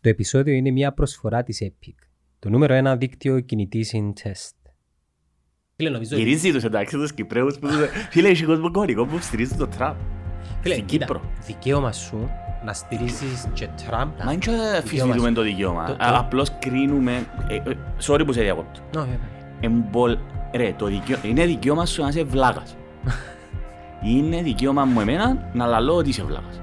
Το επεισόδιο είναι μια προσφορά της Epic, το νούμερο ένα δίκτυο κινητής in test. Φίλε, νομίζω... Γυρίζει τους εντάξει τους Κυπρέους που τους... Φίλε, έχει κόσμος κομμονικό που στηρίζει το Τραμπ. Φίλε, Στην κοίτα, Κύπρο. δικαίωμα σου να στηρίζεις και Τραμπ. Μα είναι και δικαίωμα αφισβητούμε σου. το δικαίωμα. Το- το- Α, Απλώς κρίνουμε... ε, ε, Sorry που σε διακόπτω. Ναι, βέβαια. Εμπολ... Ρε, το δικαίω... είναι δικαίωμα σου να είσαι βλάκας. είναι δικαίωμα μου εμένα να λαλώ ότι είσαι βλάκας.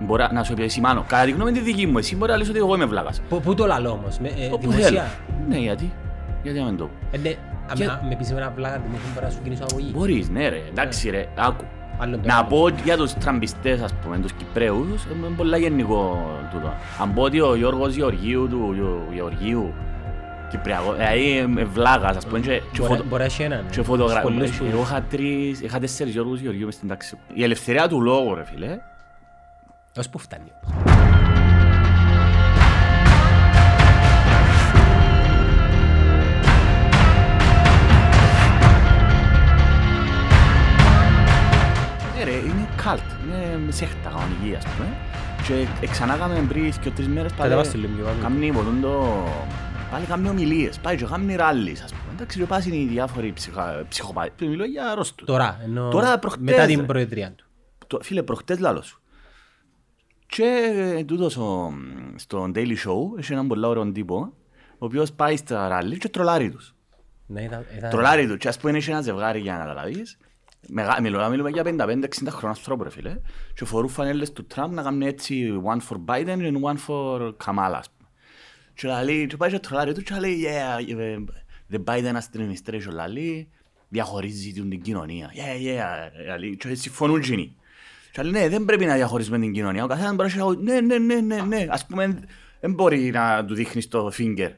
Μπορεί να σου επισημάνω. Κατά τη γνώμη τη δική μου, εσύ μπορεί να λες ότι εγώ είμαι βλάκας. Πού- Πού το λαλώ όμως, με, ε, Όπου θέλω. δημοσία. Ναι, γιατί. Γιατί να μην το πω. Ε, ναι, αν Και- με- με πεις εμένα βλάκα δημοσία μπορεί να σου κινήσω αγωγή. Μπορείς, ναι ρε, εντάξει ρε, άκου. Άλλον το Να άλλο. πω ότι για τους τραμπιστές, ας πούμε, τους Κυπρέους, είναι πολλά γενικό τούτο. Αν πω ότι ο Γιώργος Γεωργίου του Γεω- Γεωργίου, Κυπριακό, δηλαδή ε, βλάγας, ας πούμε, και- και Μπορεί- φωτο- Μπορεί να έχει έναν. και φωτογραφία. Πολλούς που- Εγώ είχα τρεις, είχα τέσσερις Γιώργους Γεωργίου μες στην τάξη. μου. Η ελευθερία του λόγου, ρε φίλε, Ως που φτάνει. ε, ρε, είναι καλτ, είναι σέχτα κανονική, ας πούμε. Και ξανά κάναμε πριν και τρεις μέρες πάλι. Κατεβάστε λίγο πιο κάτω. Κάμνει ποτούν το... Πάλι κάμνει ομιλίες, πάει και κάμνει ράλlis, ας πούμε. Εντάξει, και πάσουν οι διάφοροι ψυχα... ψυχοπάτοι. Μιλώ για αρρώστους. Τώρα, ενώ Τώρα, προχτές, μετά την ρε. προεδρία του. Το, φίλε, προχτές λάλος σου. Και ε, τούτος ο, στο Daily Show, έχει έναν πολύ ωραίο τύπο, ο οποίος πάει στα ράλι και τρολάρει τους. Ναι, ήταν- ήταν- Τρολάρει τους. Και ας πούμε έχει ένα ζευγάρι για να καταλάβεις. Μεγά, μιλώ, μιλούμε για 55-60 χρόνια ανθρώπου ρε φίλε. Και φορούν φανέλες του Τραμπ να κάνουν έτσι one for Biden and one for Kamala. ας πούμε. Και λέει, και πάει και τρολάρει τους και λέει, yeah, ε, the Biden administration λέει, διαχωρίζει την την κοινωνία. Yeah, yeah, λέει, και συμφωνούν κοινοί. Και λέει, ναι, δεν πρέπει να διαχωρίσουμε την κοινωνία. Ο καθένας μπορεί να λέει, ναι, ναι, ναι, ναι, ναι. Ας πούμε, δεν μπορεί να του δείχνεις το finger.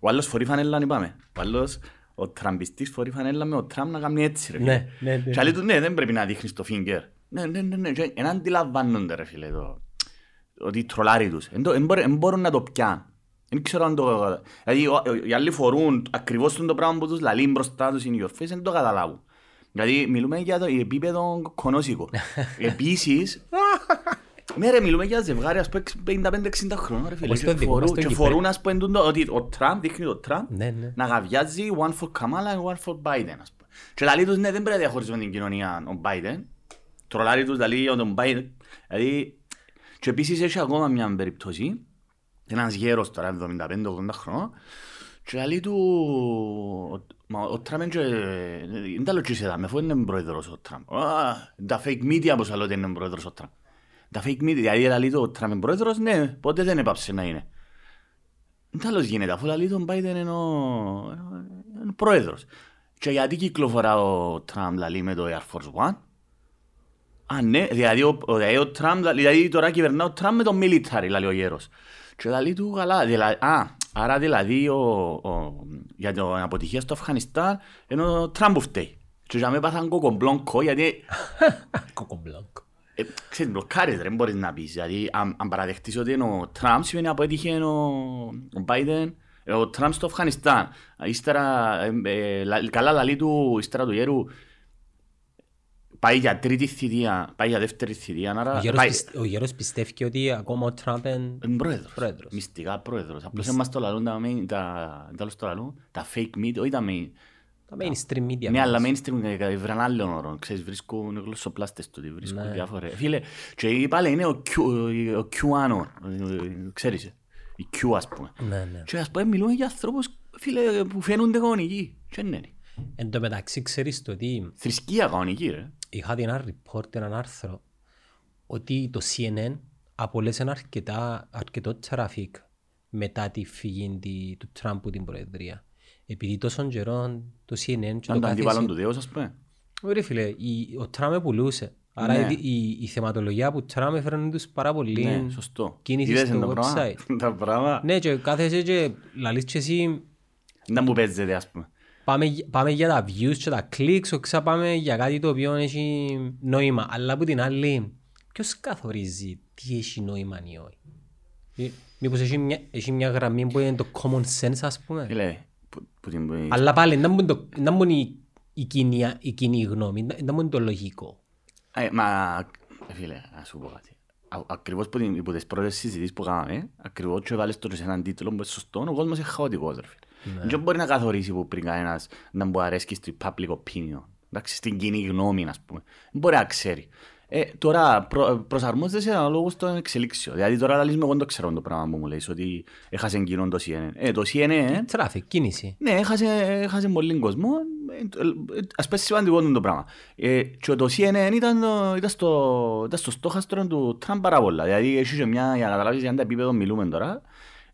Ο άλλος φορεί φανέλα, είπαμε. Ο άλλος, ο τραμπιστής φορεί φανέλα με ο Τραμπ να κάνει έτσι, ρε. Ναι, ναι, ναι. Και λέει του, ναι, δεν πρέπει να δείχνεις το finger. Ναι, ναι, ναι, ναι. Και Εν αντιλαμβάνονται, ρε φίλε, το, ότι τρολάρει τους. Εν το- εν μπορούν- εν μπορούν να το πιάνουν. Δεν ξέρω αν το... Δηλαδή, ο- ο- οι άλλοι φορούν ακριβώς το πράγμα που τους λαλεί μπροστά τους in your face, δεν το καταλάβουν. Δηλαδή, μιλούμε για το επίπεδο κονόσικο. Επίσης, ναι ρε, μιλούμε για ζευγάρια, ας πούμε, 55-60 χρόνων, ρε φίλε. Όπως Και το δικό μας φορούν- το Και Κυπρέο. φορούν, ας πούμε, τούτο, ότι ο Τραμπ δείχνει το Τραμπ Ναι, ναι. να γαβιάζει one for Kamala and one for Biden, ας πούμε. Και λαλεί τους, ναι, δεν πρέπει να διαχωρίζουμε την κοινωνία ο Biden. Τρολάρει τους, λαλεί για τον Biden. Δηλαδή, και επίσης έχει ακόμα μια περίπτωση, ένας γέρος τώρα, 75-80 χρόνων, και λαλεί του, ο- μα ο Τραμπ είναι και- δεν τα λογίζει εδώ, με αφού είναι πρόεδρος ο Τραμπ. Α, Τα fake media πως άλλο ότι είναι πρόεδρος ο Τραμπ. Τα fake media, δηλαδή λαλεί του ο Τραμπ είναι πρόεδρος, ναι, ποτέ δεν έπαψε να είναι. Δεν τέλος γίνεται, αφού λαλεί τον Biden είναι ο, είναι ο πρόεδρος. Και γιατί κυκλοφορά ο Τραμπ λαλεί με το Air Force One; Α, ναι, δηλαδή ο, ο, δηλαδή ο Τραμπ, λαλεί- δηλαδή τώρα κυβερνά ο Τραμπ με το military, λαλεί ο γέρος. Και λαλεί του καλά, δηλαδή, α, άρα δηλαδή ο, ο, για την αποτυχία στο Αφγανιστάν είναι ο Τραμπ που φταίει. Και για μένα πάθαν κοκομπλόγκο, γιατί Κοκομπλόκ. ε, ξέρεις, μπλοκάρεις ρε, δεν μπορείς να πεις. Δηλαδή, αν, αν παραδεχτείς ότι είναι ο Τραμπ, σημαίνει από έτυχε ο, ο Biden, ε, ο Τραμπ στο Αφγανιστάν. Ύστερα, ε, ε, λα- καλά λαλεί του, ύστερα του γέρου, πάει για τρίτη θητεία, πάει για δεύτερη θητεία, Ο άρα γέρος πάει, πισ- Ο γέρος πιστεύει ότι ακόμα ο Τραμπ είναι είναι πρόεδρος. πρόεδρος. Μυστικά πρόεδρος. Απλώς εμάς το λαλούν τα, main- τα, τέλος το λαλούν, τα fake media, όχι τα main. Τα mainstream media. Ναι, αλλά μας. mainstream ε, βραν άλλων όρων. Ξέρεις, βρίσκουν γλωσσοπλάστες του, βρίσκουν Ναι. διάφορα. Φίλε, και πάλι είναι ο Q, ο QAnon, ε, ξέρεις, ε, η Q ας πούμε. Ναι, ναι. Και ας πούμε μιλούμε για ανθρώπους, φίλε, που φαίνονται κανονικοί. Και ναι, ναι. Εν τω μεταξύ ξέρεις το ότι Θρησκεία κανονική, ρε. Είχα δει ένα report, έναν άρθρο ότι το CNN απώλεσε αρκετά, αρκετό traffic μετά τη φυγή τη- του Τραμπ από την Προεδρία. Επειδή τόσον καιρό το CNN και Αν το το κάθε... αντίπαλον συ- του Δέος, ας πούμε. Ωραία φίλε, η- ο Τραμπ πουλούσε. Άρα Ναι. η, η, η θεματολογία που Τραμπ έφεραν τους πάρα πολύ Ναι, σωστό. κίνησης Είδες στο τα πράγματα. website. Τα πράγματα. Ναι και κάθεσαι και λαλείς και εσύ Δεν μου παίζεται, ας πούμε. Πάμε, για- πάμε για τα views και τα clicks, οξά πάμε για κάτι το οποίο έχει νόημα. Αλλά από την άλλη, ποιος καθορίζει τι έχει νόημα ή όχι; Μή- Μήπως έχει μια, έχει μια γραμμή που είναι το common sense ας πούμε; Φίλε, που- που την- που- Αλλά πάλι δεν μπορεί το- δεν μπορεί η, η, κοινή, η κοινή γνώμη, δεν μπορεί το λογικό. Ε, Μα, ε, φίλε, να σου πω κάτι. α- ακριβώς που, την- που τις πρώτες συζητήσεις που κάναμε, ακριβώς και βάλες το σε έναν τίτλο που είναι σωστό, ο κόσμος είναι χαοτικός, ρε φίλε. Δεν μπορεί να καθορίσει που πριν κανένας να μπορεί να αρέσκει στην public opinion, εντάξει, στην κοινή γνώμη, ας πούμε. Δεν μπορεί να ξέρει. Ε, τώρα προ, προσαρμόζεσαι αναλόγως των εξελίξεων. Δηλαδή τώρα λαλείς με εγώ δεν το ξέρω το πράγμα που μου λες, ότι έχασε κοινό το CNN. Ε, το CNN, Τράφικ, κίνηση. ναι, έχασε, έχασε πολύ κόσμο. Ε, ε, Ας πέσει σημαντικό είναι το πράγμα. Ε, και το CNN ήταν, το- ήταν, στο, ήταν στο στόχαστρο του Τραμπ πάρα πολλά. Δηλαδή, έχει και μια, για να καταλάβεις για τα επίπεδο μιλούμε τώρα, ε, ε,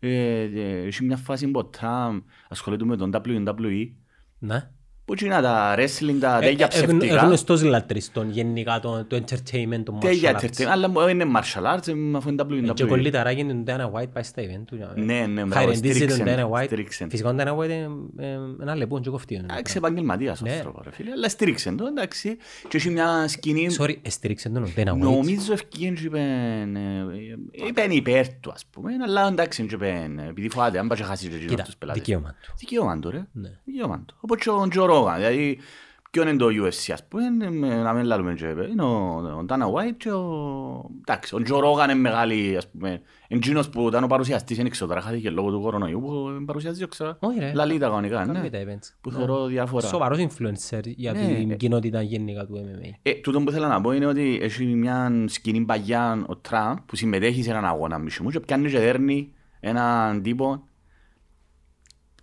έχει μια φάση που ο Τραμπ ασχολείται με τον WWE, Ναι. Που είναι τα wrestling, τα Ε, τέτοια ε, εγνω- ψευτικά. Εγνωστός λατρής των γενικά το, το entertainment, το Τέτοια martial arts. entertainment, αλλά μου- είναι martial arts, ε, αφού είναι Ε, Και WWE. κολληταράκι τον Dana White πάει στα event του. Ναι, ναι, μπράβο, Χαρεντίζει τον στήριξεν, Dana White. στήριξεν. Φυσικά ο Dana White είναι ε, ένα λεπτό και κοφτεί. Εντάξει, επαγγελματίας ο Ναι. άνθρωπος, ρε φίλε, αλλά στήριξε το, εντάξει. Και έχει μια σκηνή Sorry, εστήριξε τον ο Dana White. Νομίζω ευκήγεν και είπεν, ε, είπεν υπέρ του ας πούμε, αλλά εντάξει και είπεν, επειδή φοβάται, αν πάει και χάσει και εκείνος Κοίτα, τους πελάτες. δικαίωμα του. Δικαίωμα του ρε, Ναι. δικαίωμα του. Όπως και ο Τζο Ρόγαν, δηλαδή ποιον είναι το UFC ας πούμε, ε, με- να μην λάλλουμε και είναι ο ο Dana White και ο... Εντάξει, ο Τζο Ρόγαν είναι μεγάλη ας πούμε, εκείνος που ήταν ο παρουσιαστής, δεν ξέρω τώρα, χάθηκε λόγω του κορονοϊού που παρουσιάζει, δεν ξέρω. Όχι, ρε. Λαλεί τα κανονικά, Κάνει ναι. τα events. Που Ναι. θεωρώ διάφορα. Σοβαρός influencer για Ναι, την ε. κοινότητα γενικά του MMA. Ε, τούτο που θέλω να πω είναι ότι έχει μια σκηνή παγιά ο Τραμπ που συμμετέχει σε έναν αγώνα μισού και πιάνει και δέρνει έναν τύπο.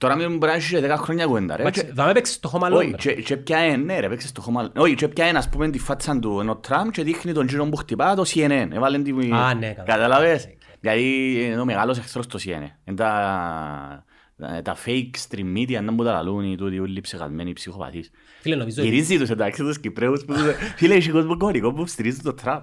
Τώρα μην μπορεί να έχει και 10 χρόνια κουέντα ρε. Εντάξει, Και- Θα με παίξεις το χώμα λόγω. Όχι, και- και πιάνε, ναι ρε, παίξε στο χώμα. Όχι, και πιάνε ας πούμε τη φάτσα του ενώ Τραμπ και δείχνει τον γύρο που χτυπά το CNN. Έβαλε τη... Α, ναι, κατάλαβα. Κατάλαβες; Δηλαδή είναι ο μεγάλος εχθρός το CNN. Είναι τα, τα- τα fake stream media, να μου τα λαλούν οι τούτοι όλοι ψεχασμένοι ψυχοπαθείς. Φίλε, νομίζω ότι- Γυρίζει τους εντάξει τους Κυπρέους που τους... Φίλε, έχει κόσμος κωδικό που στηρίζει το Τραμπ.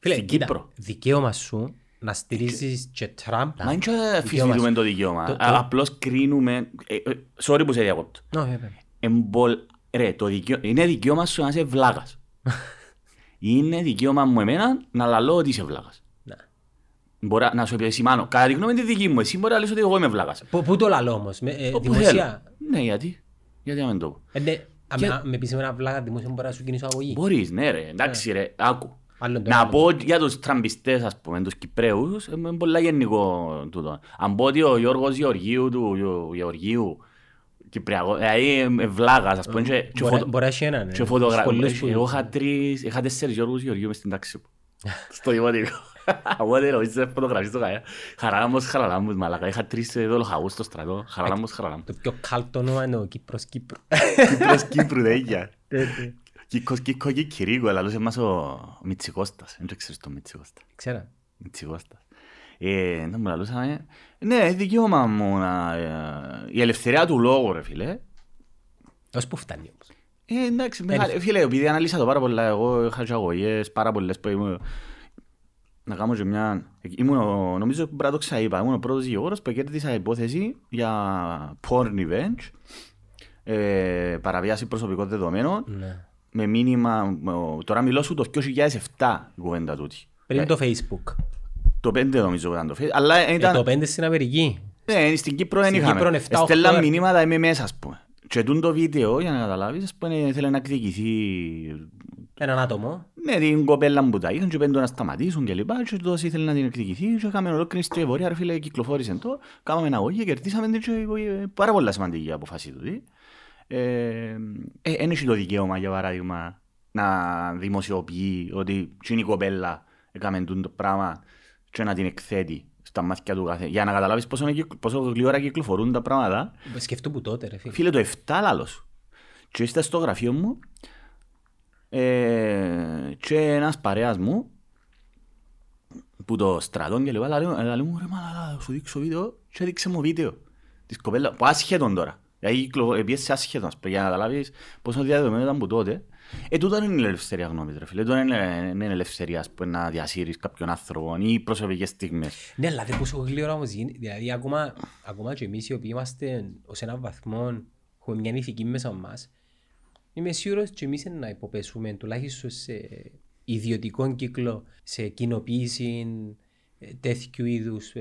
Φίλε, Στην κοίτα, Κύπρο. δικαίωμα σου να στηρίζεις και Τραμπ. Μα είναι και Δικαίωμα αφισβητούμε σου. το δικαίωμα. Το- Α, το- Απλώς κρίνουμε... ε, ε, Sorry που σε διακόπτω. Ναι, βέβαια. Εμπολ... Ρε, το δικαίω... είναι δικαίωμα σου να είσαι βλάγας. είναι δικαίωμα μου εμένα να λαλώ ότι είσαι βλάγας. Ναι. Μπορεί να σου επισημάνω. Κατά τη γνώμη τη δική μου, εσύ μπορεί να λες ότι εγώ είμαι βλάγας. Πού- Πού το λαλώ όμως, με, ε, Όπου δημοσία; θέλω. Ναι, γιατί; Γιατί να μην το πω; Ε, ναι, αν Και- με- αν με πεις με ένα βλάκα δημόσια μπορεί να σου κινήσω αγωγή. Μπορείς, ναι ρε. Εντάξει ρε, άκου. Άλλον το Να άλλο. πω για τους τραμπιστές, ας πούμε, τους Κυπρέους, ε, είναι πολλά γενικό τούτο. Αν πω ότι ο Γιώργος Γεωργίου του Γεω- Γεωργίου, Κυπριακό, δηλαδή ε, βλάγας, ας πούμε, και- και Μπορεί- φωτο- Μπορεί να έχει έναν. και ε, φωτογρα- πολλούς που- Εγώ είχα τρεις, είχα τέσσερις Γιώργους Γεωργίου μες στην τάξη μου. Στο δημοτικό. Οπότε νομίζω ότι φωτογραφίες το κανένα. Χαράλαμπος, χαραλάμπος, μαλάκα. Είχα τρεις ε, δολοχαγούς στο στρατό. Χαραλάμπος, χαραλάμπος. Το πιο κάλτο όνομα είναι ο Κύπρος Κύπρο. Κύπρος Κύπρου, τέτοια. Κίκος, κίκο, κικυρίκο, αλλά λούσε μας ο Μιτσικώστας. Δεν το ξέρεις τον Μιτσικώστα. Ξέρα. Μιτσικώστας. Ε, να μου λαλούσαμε. Ναι, δικαίωμα μου να... ε, Η ελευθερία του λόγου, ρε φίλε. Ως που φτάνει όμως. Ε, εντάξει, μεγάλη. Φίλε, επειδή αναλύσα το πάρα πολλά, εγώ είχα και αγωγές, πάρα πολλές που ήμουν... Να κάνω και μια... Ήμουν, ο- νομίζω που πρέπει να το ξαείπα, ήμουν ο πρώτος γεγόρος που κέρδισα υπόθεση για porn revenge, ε, παραβίαση προσωπικών δεδομένων, Ναι. Με μήνυμα, ο- τώρα μιλώ σου το 2007 η κουβέντα τούτη. Πριν το Facebook. Το 5 νομίζω που ήταν το Facebook, αλλά Ε, ήταν... Το 5 στην Αμερική. Ναι, στην Κύπρο δεν Στην είχαμε. Κύπρο είναι 7-8 Στέλναν ώρες. μηνύματα είμαι μέσα, ας πούμε. Και τούν το βίντεο, για να καταλάβεις, ας πούμε, θέλει να εκδικηθεί Έναν άτομο. ναι, την κοπέλα που τα είχαν και πέντω να σταματήσουν και λοιπά και τόσο ήθελε να την εκδικηθεί και είχαμε ολόκληρη στρεβορία, ρε φίλε, κυκλοφόρησε το, κάναμε ένα αγώγη και κερδίσαμε την και ε, πάρα πολλά σημαντική αποφάση του. Ε, ε, εν έχει το δικαίωμα, για παράδειγμα, να δημοσιοποιεί ότι τι είναι η κοπέλα έκαμε τούτο το πράγμα και να την εκθέτει στα μάτια του κάθε. Για να καταλάβεις πόσο, είναι κυκλ- πόσο γλυόρα κυκλοφορούν τα πράγματα. Σκεφτού που τότε ρε φίλε. Φίλε, το 7 λάλος. Και είστε στο γραφείο μου ε, και ένας παρέας μου που το στρατών και λοιπά, λέει μου, λέει μου, ρε μαλάκα, σου δείξω βίντεο και έδειξε μου βίντεο της κοπέλας, που άσχετον τώρα. Δηλαδή κυκλο- πιέσε άσχετον, ας πούμε, για να καταλάβεις πόσο διαδεδομένο ήταν που τότε. Ε, τούτο είναι η ελευθερία γνώμης, ρε φίλε. Τούτο είναι, είναι ελευθερία, ας πούμε, να διασύρεις κάποιον άνθρωπο ή προσωπικές στιγμές. Ναι, αλλά δεν πόσο γλύωρα όμως γίνει. Δηλαδή ακόμα, ακόμα και εμείς οι οποίοι είμαστε ως έναν βαθμό έχουμε μια ηθική μέσα μας είμαι σίγουρος και εμείς να υποπέσουμε τουλάχιστον σε ιδιωτικό κύκλο, σε κοινοποίηση ε, τέτοιου είδους ε,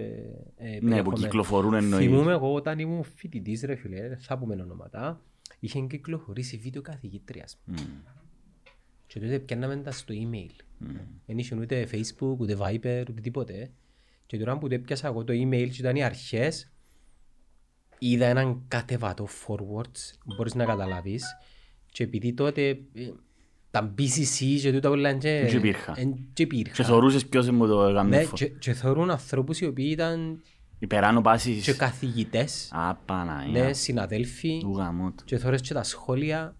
ε, Ναι, που περιεχομένου. κυκλοφορούν εννοείς. Θυμούμαι εγώ όταν ήμουν φοιτητής ρε φίλε, δεν θα πούμε ονόματα, είχε κυκλοφορήσει βίντεο καθηγήτριας. Μμ. Και τότε πιάνναμε τα στο email. Δεν είχε ούτε Facebook, ούτε Viber, ούτε τίποτε. Και τώρα που το έπιασα εγώ το email και ήταν οι αρχές, είδα έναν κατεβατό forwards, μπορείς να καταλάβεις. Και επειδή τότε ε, τα BCC και τούτα όλα και... Και υπήρχαν. εν- Και Και υπήρχαν. θεωρούσες ποιος μου το έκαμε Ναι, φω- και, και θεωρούν ανθρώπους οι οποίοι ήταν Υπεράνω πάσης. και καθηγητές, Α, ναι, Παναγία. συναδέλφοι. Του γαμότ. και θωρείς και τα σχόλια.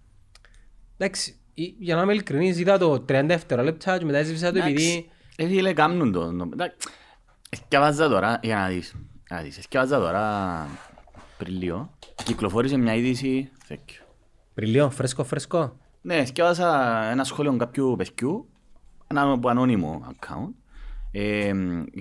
Εντάξει, ή- για να είμαι ειλικρινής, είδα το 30 δευτερόλεπτα και μετά έσβησα το επειδή... Ε, φίλε, κάμνουν το. το- εντάξει. Εσκευάζα τώρα, για να δεις. Να δεις, εσκευάζα τώρα πριν λίγο. Κυκλοφόρησε μια είδηση. Thank you. Πριν λίγο, φρέσκο φρέσκο. Ναι, σκέφασα ένα σχόλιο κάποιου παιδιού, ένα από ανώνυμο account. Ε,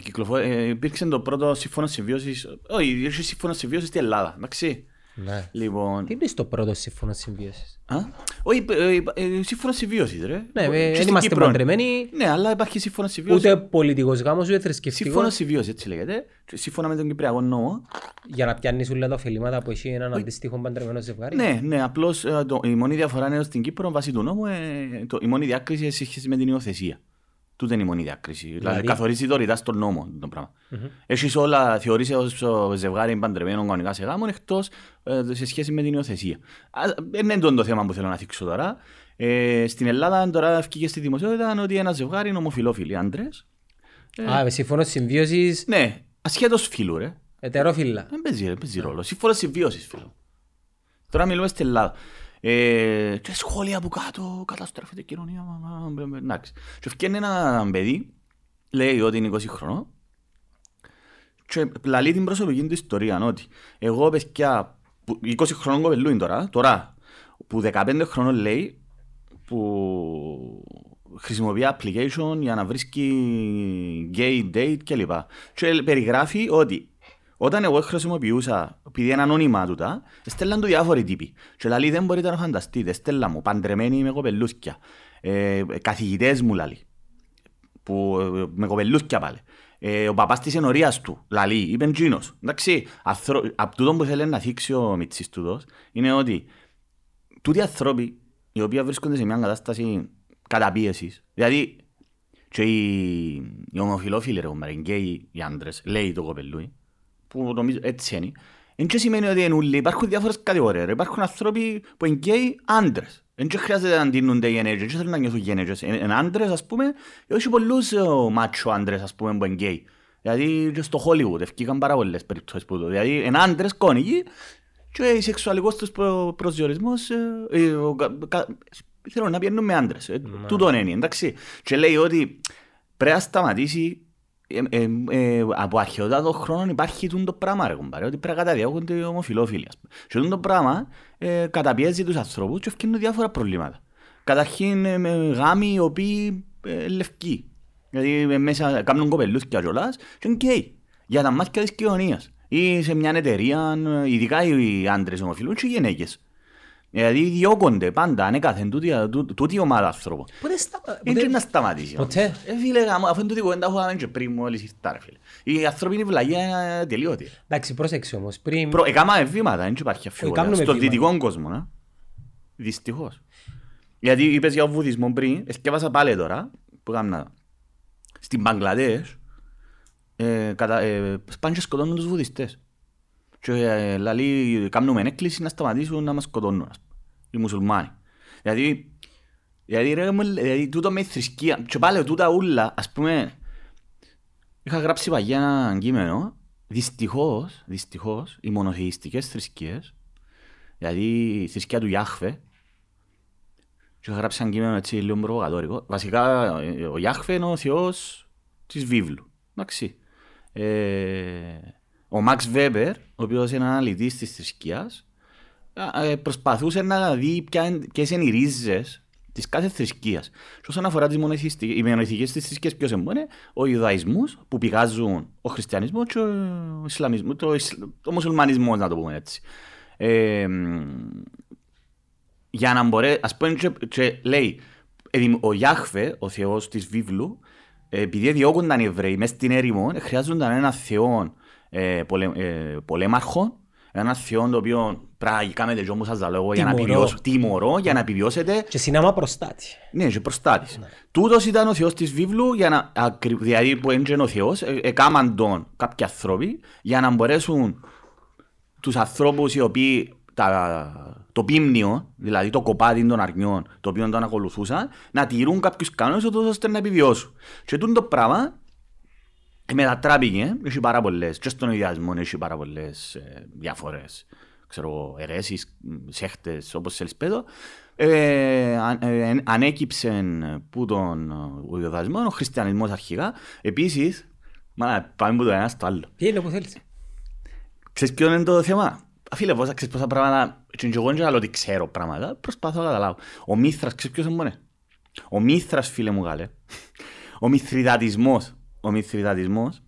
κυκλοφο... ε, υπήρξε το πρώτο σύμφωνο συμβίωσης, όχι, υπήρξε σύμφωνο συμβίωσης στην Ελλάδα, εντάξει. Ναι. Λοιπόν, Τι είναι το πρώτο σύμφωνο συμβίωσης; α, όχι, ε, ε, ε, σύμφωνο συμβίωσης, ρε. Ναι, Και δεν στην είμαστε Κύπρο. παντρεμένοι, Ναι, αλλά υπάρχει σύμφωνο συμβίωσης. ούτε πολιτικός γάμος, ούτε θρησκευτικός, Σύμφωνο συμβίωσης, έτσι λέγεται. Και Σύμφωνα με τον Κυπριακό νόμο, για να πιάνεις όλα τα ωφελήματα που έχει έναν αντίστοιχο παντρεμένο ζευγάρι. Ναι, ναι, απλώς η μόνη διαφορά είναι ότι στην Κύπρο βάσει του νόμου ε, το, η μόνη διάκριση έχει σχέση με την υιοθεσία. Τούτο είναι η μόνη διάκριση. Δηλαδή, Δηλαδή; καθορίζει δωρητά στον νόμο το πράγμα. Έχεις όλα, θεωρείσαι ως ζευγάρι παντρεμένο κανονικά σε γάμο εκτός σε σχέση με την υιοθεσία. Α, Δεν είναι το θέμα που θέλω να θίξω τώρα. Ε, στην Ελλάδα τώρα βγήκε στη δημοσιότητα ότι ένα ζευγάρι είναι ομοφυλόφιλοι άντρες. Α, σύμφωνο συμβίωσης, Ναι, ασχέτως φίλου, ρε. ετερόφιλα. Δεν παίζει, δεν παίζει ρόλο. Σύμφωνα συμβίωση, φίλο. Τώρα μιλούμε στην Ελλάδα. Ε, και σχόλια από κάτω, καταστρέφεται η κοινωνία. μα, μα, μπε, μπε, Εντάξει. Και φτιάχνει ένα παιδί, λέει ότι είναι 20 χρονών, και λαλεί την προσωπική του ιστορία. Ότι εγώ, παιδιά, που- 20 χρονών κοπελού είναι τώρα, τώρα, που 15 χρονών λέει, που χρησιμοποιεί application για να βρίσκει gay date κλπ. Και περιγράφει ότι όταν εγώ χρησιμοποιούσα, επειδή είναι ανώνυμα τούτα, στέλναν του διάφοροι τύποι. Και λέει δεν μπορείτε να φανταστείτε, στέλναν μου παντρεμένοι με κοπελούσκια, ε, καθηγητές μου λαλεί, που, ε, με κοπελούσκια πάλι. Ε, ο παπάς της ενορίας του, λαλεί, είπε τζίνος. Εντάξει, αθρο... από τούτο που θέλει να θίξει ο Μιτσής τούτος, είναι ότι τούτοι άνθρωποι οι οποίοι βρίσκονται σε μια κατάσταση καταπίεσης, δηλαδή και οι, οι ομοφυλόφιλοι ρε κουμπάρε, γκέι οι άντρες, λέει το κοπελούι, που νομίζω έτσι είναι, δεν και σημαίνει ότι είναι όλοι, υπάρχουν διάφορες κατηγορίες, ρε. υπάρχουν άνθρωποι που είναι γκέι άντρες. Δεν και χρειάζεται να ντύνονται γεναίκες, δεν θέλουν να νιώθουν γεναίκες. Είναι άντρες, ας πούμε, και όχι πολλούς ε, μάτσο άντρες, ας πούμε, που είναι γκέι. Δηλαδή και στο Hollywood εφκήκαν πάρα πολλές περιπτώσεις που το. Δηλαδή είναι άντρες κανονικοί και ο σεξουαλικός τους προ- προσδιορισμός ε, ε, ο κα- κα- θέλουν να πιένουν με άντρες. Ε, Τούτον είναι, εντάξει. Και λέει ότι πρέπει να σταματήσει ε, ε, ε, από αρχαιότητα των χρόνων υπάρχει τούτο πράγμα ρε κομπάρε, ότι πρέπει να καταδιώκονται οι ομοφιλόφιλοι. ας πούμε. Και τούτο πράγμα ε, καταπιέζει τους ανθρώπους και ευκαινούν διάφορα προβλήματα. Καταρχήν ε, με γάμοι οι οποίοι ε, λευκοί. Δηλαδή ε, μέσα κάνουν κοπελούθια κιόλας και είναι γκέι. Για τα μάτια της κοινωνίας. Ή σε μια εταιρεία, ε, ειδικά οι άντρες ομοφιλούς και οι γυναίκες. Δηλαδή διώκονται πάντα, ανέκαθεν, τούτη, τούτη, τούτη η ομάδα ανθρώπων. Πότε στα... Είναι και να σταματήσει. Ποτέ. Ε, φίλε, γάμο, αφού είναι τούτη κουβέντα που είχαμε και πριν μόλις ήρθα, ρε φίλε. Η ανθρώπινη βλαγία είναι τελείωτη. Εντάξει, πρόσεξε όμως, πριν... Προ, έκαμε βήματα, δεν υπάρχει αμφιβολία. κάνουμε Στον βήματα. δυτικό κόσμο, να. Δυστυχώς. Γιατί είπες για ο βουδισμός πριν, εσκεύασα πάλι τώρα, που έκανα. Στην Μπαγκλαδές, ε, κατα, ε, πάνε και σκοτώνουν τους βουδιστές. Και ε, λαλεί, κάνουμε έκκληση να σταματήσουν να μας σκοτώνουν, ας πούμε, οι μουσουλμάνοι. Γιατί, γιατί, ρε, μου, δηλαδή, τούτο με θρησκεία, και πάλι τούτα ούλα, ας πούμε, είχα γράψει παγιά ένα κείμενο, δυστυχώς, δυστυχώς, οι μονοθεϊστικές θρησκείες, δηλαδή η θρησκεία του Ιάχβε, και είχα γράψει ένα κείμενο έτσι λίγο προβοκατόρικο. Βασικά, ε, ο Ιάχβε είναι ο θεός της βίβλου. Εντάξει. Ε, ο Μαξ Βέμπερ, ο οποίος είναι αναλυτής της θρησκείας, α, ε, προσπαθούσε να δει ποιες είναι οι ρίζες της κάθε θρησκείας. Και όσον αφορά τις μονοθεϊστικές, οι μονοθεϊστικές της θρησκείας ποιος είναι, ο Ιουδαϊσμός που πηγάζουν ο χριστιανισμός και ο Ισλαμισμός, το, Ισλ- το μουσουλμανισμός να το πούμε έτσι. Ε, για να μπορεί, ας πούμε και, και λέει, ε, ο Ιάχβε, ο θεός της βίβλου, ε, επειδή διώκονταν οι Εβραίοι μες στην έρημο, ε, χρειάζονταν ένα θεό ε, πολε, ε, πολέμαρχο, Ένα θεό το οποίο πρέπει να κάνετε και όμως σας τα λέω για να Τιμωρώ. επιβιώσω. Τιμωρώ για να επιβιώσετε. Και συνάμα προστάτη. Ναι, και προστάτης. Τούτος ήταν ο θεός της βίβλου, για να, ακρι- δηλαδή που έντζεν ο θεός, ε, έκαναν τον κάποιοι άνθρωποι για να μπορέσουν τους ανθρώπους οι οποίοι τα, το πίμνιο, δηλαδή το κοπάδι των αρνιών, το οποίο τον ακολουθούσαν, να τηρούν κάποιους κανόνες ούτως ώστε να επιβιώσουν. Και τούτο το πράγμα μετατράπηκε, έχει πάρα πολλές, και στον ιδιασμό έχει πάρα πολλές ε, διαφορές, ξέρω εγώ, αιρέσεις, μ, σέχτες, όπως θέλεις πέτω, ε, αν- ε, ανέκυψε που τον ε, ιδιασμό, ο χριστιανισμός αρχικά. Επίσης, μα, πάμε από το ένας στο άλλο. Τι είναι που θέλεις. Ξέρεις ποιο είναι το θέμα; Α, Φίλε, πόσα, ξέρεις πόσα πράγματα, και εγώ δεν ξέρω ότι ξέρω πράγματα, προσπαθώ να καταλάβω. Ο Μήθρας, ξέρεις ποιος είναι Ο Μήθρας, φίλε μου καλέ, ο Μηθριδατισμός, ο Μηθριδατισμός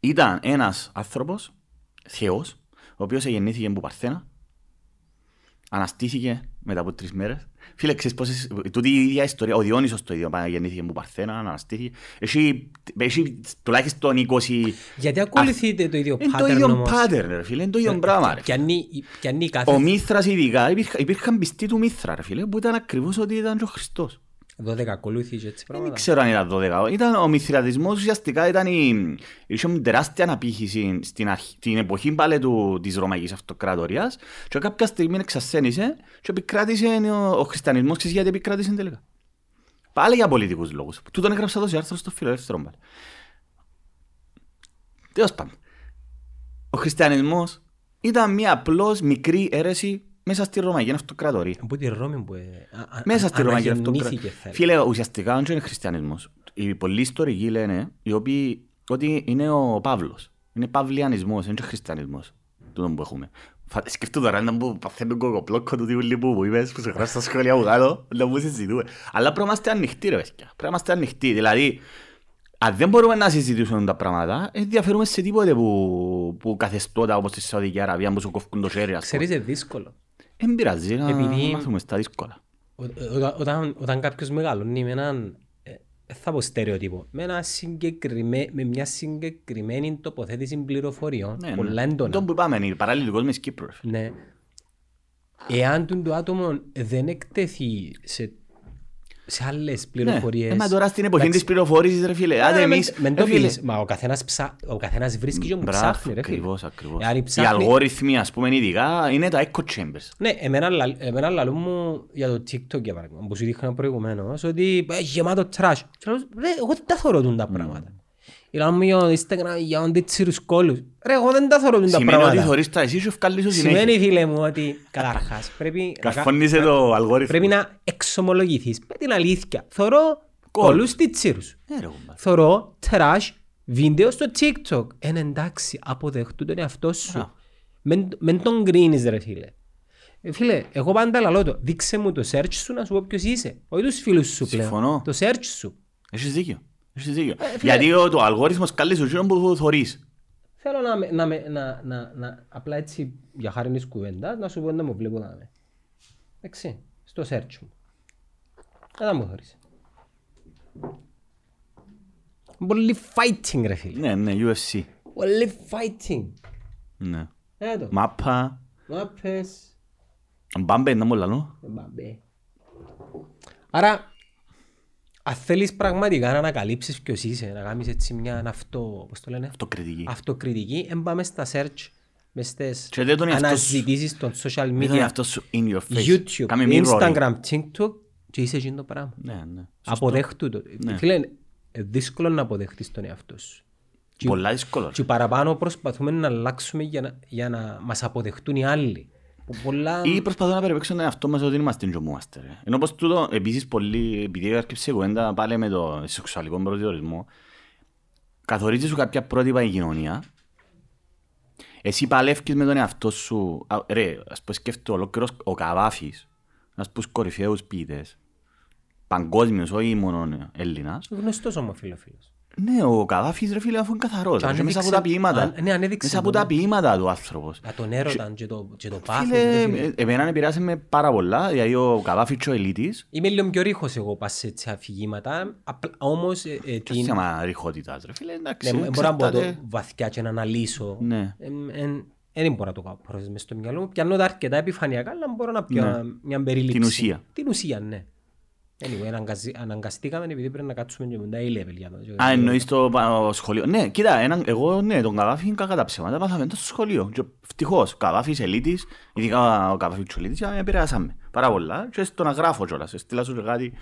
ήταν ένας άνθρωπος, θεός, ο οποίος γεννήθηκε από Παρθένα, αναστήθηκε μετά από τρεις μέρες. Φίλε, ξέρεις πόσες, τούτη η ίδια ιστορία, ο Διόνυσος το ίδιο, πάει, γεννήθηκε από Παρθένα, αναστήθηκε. Έχει, έχει τουλάχιστον 20... Γιατί ακολουθείτε το ίδιο Είναι το pattern ίδιο όμως; pattern, ρε φίλε, είναι το ίδιο πράγμα, ρε. Πιάνει πιάνει κάθε Ο Μήθρας ειδικά, υπήρχα- υπήρχαν πιστοί του Μήθρα, ρε φίλε, που ήταν ακριβώς ότι ήταν και ο Χριστός. 12 ακολούθησε έτσι Δεν πράγματα. ξέρω αν ήταν 12. Ήταν ο μυθυρατισμός ουσιαστικά ήταν η... είχε μια τεράστια αναπήχηση στην, αρχή, την εποχή πάλι του, της Ρωμαϊκής Αυτοκρατορίας και κάποια στιγμή εξασθένησε και επικράτησε ο, ο χριστιανισμός ξέρεις γιατί επικράτησε τελικά; Πάλι για πολιτικούς λόγους. Τούτον έγραψα τόση άρθρο στο φιλελεύθερο πάλι. Τέλος πάντων. Ο χριστιανισμός ήταν μια απλώς μικρή αίρεση μέσα στη Ρωμαϊκή Αυτοκρατορία. Από τη Ρώμη που ε, α- α- Μέσα στη Ρωμαϊκή αναγεννήθηκε, Αυτοκρατορία. θα έλεγα. Φίλε, ουσιαστικά δεν είναι χριστιανισμός. Οι πολλοί ιστορικοί λένε οι οποίοι, ότι είναι ο Παύλος. Είναι παυλιανισμός, δεν είναι χριστιανισμός. Τούτο που έχουμε. Φα- Σκέφτομαι τώρα να μου παθαίνουν κοκοπλόκο του τύπου που μου είπες που σε γράφει στα σχόλια μου κάτω να μου συζητούμε. Αλλά πρέπει να είμαστε ανοιχτοί ρε παιδιά. Πρέπει να είμαστε ανοιχτοί. Δηλαδή, αν δεν μπορούμε να συζητήσουμε τα πράγματα, δεν διαφέρουμε σε τίποτε που, που καθεστώτα όπως στη Σαουδική Αραβία που σου κόφκουν το χέρι. ας πούμε. Ξέρεις, είναι δύσκολο. Δεν πειράζει να Επειδή- μάθουμε στα δύσκολα. Ο- Όταν, όταν, όταν κάποιος μεγαλώνει με έναν, ε, δεν θα πω στερεότυπο, με, ένα συγκεκριμέ, με μια συγκεκριμένη τοποθέτηση πληροφοριών, Ναι, πολλά ναι. έντονα. Τον που είπαμε είναι η παράλληλη του κόσμου της Κύπρου. ρε φίλε. Ναι. Εάν τον το άτομο δεν εκτεθεί σε, σε άλλες Ναι. πληροφορίες... Ε, μα τώρα στην εποχή εντάξει, της πληροφόρησης ρε φίλε. Άντε ε, εμείς... μεν- μεν ρε το φίλε, πεις, Μα ο καθένας, ψά, ο καθένας βρίσκει και μου Μπράβο, ψάχνει ρε φίλε. ακριβώς, ακριβώς. Εάν Οι ψάχνει- αλγόριθμοι ας πούμε ειδικά είναι τα echo chambers. Ναι, εμένα, λα- εμένα λαλούν μου για το TikTok για παράδειγμα, που σου δείχνα προηγουμένως, ότι έχει γεμάτο trash. Και λέω, ρε, εγώ δεν τα θωρώ τούν τα πράγματα. Ή λαλούν μου για το Instagram, για όντι τσίρους κόλλους. Ρε, εγώ δεν τα θωρώ τούν τα Σημαίνει ότι πράγματα. θωρείς τα εσύ σου ευκάλλεις σου συνέχεια. Σημαίνει, φίλε μου, ότι καταρχάς πρέπει, να κα- Καρφώνησε το αλγόριθμο. πρέπει να εξομολογηθείς με την αλήθεια. Θωρώ κόλλους στη τσίρους. Ε, ρε, κουμπάρε. Θωρώ trash βίντεο στο TikTok. Εν εντάξει, αποδεχτού τον εαυτό σου. Μπράβο. Μεν, μεν τον κρίνεις ρε φίλε. Ε, φίλε, εγώ πάντα λαλώ το. Δείξε μου το search σου να σου πω ποιος είσαι. Όχι τους φίλους σου πλέον. Συμφωνώ. Το search σου. Έχεις δίκιο. Έχεις δίκιο. Ε, φίλε. Γιατί ο- το αλγόριθμος καλεί σου εκείνον που θωρείς. Θέλω να, με- να, με- να, να, να, απλά έτσι για χάρη της κουβέντας να σου πω να μου βλέπω να είμαι. Εντάξει, στο search μου. Δεν θα μου θωρείς. Πολύ fighting ρε φίλε. Ναι, ναι, UFC. Πολύ fighting. Ναι. Ε, το. Μάπα. Μάπες. Μπάμπε, να μου λαλώ. Μπαμπέ. Άρα, αν θέλεις πραγματικά να ανακαλύψεις ποιος είσαι, να κάνεις έτσι μια αυτό, πώς το λένε, Αυτοκριτική. αυτοκριτική, εν πάμε στα search, μες στις Και δεν τον εαυτός σου. αναζητήσεις των social Μην τον media, εαυτός σου in your face. YouTube, Κάμε mirroring. Instagram, TikTok και είσαι εκείνο το πράγμα. Ναι, ναι. Αποδέχτου το. Φίλε, είναι δύσκολο να αποδεχτείς τον εαυτό σου. Και- Πολλά δύσκολο. ρε. Και παραπάνω προσπαθούμε να αλλάξουμε για να, για να μας αποδεχτούν οι άλλοι. Που πολλά... Ή προσπαθώ να περιπέξω τον εαυτό μας ότι είμαστε και ομούμαστε. ρε. Ενώ πως τούτο, επίσης πολύ, επειδή έρχεψε η κουβέντα πάλι με το σεξουαλικό προσδιορισμό, καθορίζεις σου κάποια πρότυπα η κοινωνία, εσύ παλεύκεις με τον εαυτό σου, Α, ρε, ας πω σκέφτομαι ολόκληρος ο Καβάφης, ένας από τους κορυφαίους ποιητές, παγκόσμιος, όχι μόνο Έλληνας, Γνωστός όμως φίλο φίλος. Ναι, ο Καβάφης ρε φίλε αφού είναι καθαρός, Και ρε, και μέσα από ανέδειξε- τα ποίηματα, αν- ναι, ανέδειξε μέσα από το, τα ναι. ποίηματα του άνθρωπος. Για τον έρωτα και το, και το πάθος. Φίλε, ρε φίλε. ε, εμένα επηρεάσε με πάρα πολλά, δηλαδή ο Καβάφης και ο Ελίτης, Είμαι λίγο πιο ρίχος εγώ πας σε έτσι αφηγήματα, απλά- όμως ε, ε, και την... θέμα ριχότητας ρε φίλε, εντάξει, Ναι, μπορώ να πω το εξαρτάται. βαθιά και να αναλύσω. Ναι. Εμ, εν- δεν μπορώ να το κάνω πρόσθεση μες στο μυαλό μου. Πιάνω τα αρκετά επιφανειακά, αλλά μπορώ να πιω Ναι. μια περίληψη. Την ουσία. Την ουσία, ναι. Anyway, αναγκαζι- αναγκαστήκαμε επειδή πρέπει να κάτσουμε και με τα A-level για το. Α, εννοείς το πα- σχολείο. Ναι, κοίτα, έναν, εγώ ναι, τον Καβάφη είναι κακά τα ψέματα, μάθαμε το στο σχολείο. Και ευτυχώς, Καβάφης, ελίτης, ειδικά ο Καβάφης και ο ελίτης, ε, επηρεάσαμε πάρα πολλά. Και στο να γράφω κιόλας, στείλα σου και κάτι.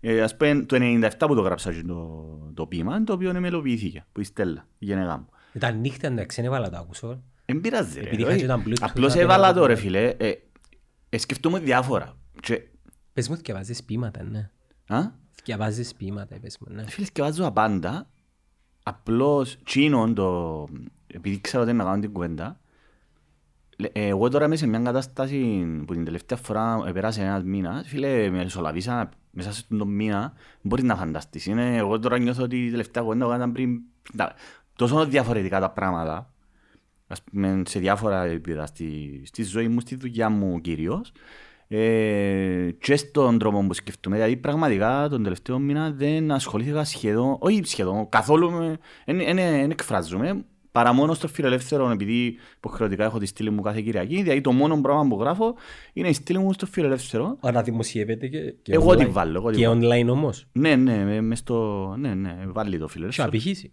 Ε, ας πούμε, το 97 που το γράψα και το, το ποίημα, το οποίο μελοποιήθηκε, που η Στέλλα, η γενεγά μου. Ήταν νύχτα, εντάξει, δεν έβαλα το ακούσω. Εν πειράζει ρε. Επειδή όχι. είχα και τα Bluetooth, Απλώς να έβαλα πειράζει. το ρε φίλε. Ε, ε, σκεφτούμε διάφορα. Και, Πες μου, θυκευάζεις ποίηματα, ναι. α; Θυκευάζεις ποίηματα, πες μου, ναι. Φίλε, σκευάζω απάντα. Απλώς, τσίνον το... Επειδή ξέρω ότι να κάνω την κουβέντα, λέ- ε, εγώ τώρα είμαι σε μια κατάσταση που την τελευταία φορά πέρασε ένας μήνας, φίλε, με σολαβήσα μέσα σε αυτόν τον μήνα, μπορείς να φανταστείς. Είναι, εγώ τώρα νιώθω ότι η τελευταία κουβέντα που ήταν πριν, τα- τόσο διαφορετικά τα πράγματα, ας πούμε, σε διάφορα επίπεδα στη, στη ζωή μου, στη δουλειά μου κυρίως, ε, και στον τρόπο που σκεφτούμε. Δηλαδή, πραγματικά τον τελευταίο μήνα δεν ασχολήθηκα σχεδόν, όχι σχεδόν, καθόλου με, δεν εκφράζομαι, παρά μόνο στο φιλελεύθερο, επειδή υποχρεωτικά έχω τη στήλη μου κάθε Κυριακή. Δηλαδή, το μόνο πράγμα που γράφω είναι η στήλη μου στο φιλελεύθερο. Άρα δημοσιεύεται και, και Εγώ online. την βάλω, εγώ την Και βάλω. online όμως; Ναι, ναι, με, με στο, ναι, ναι, βάλει το Και φιλελεύθερο. απηχήσει;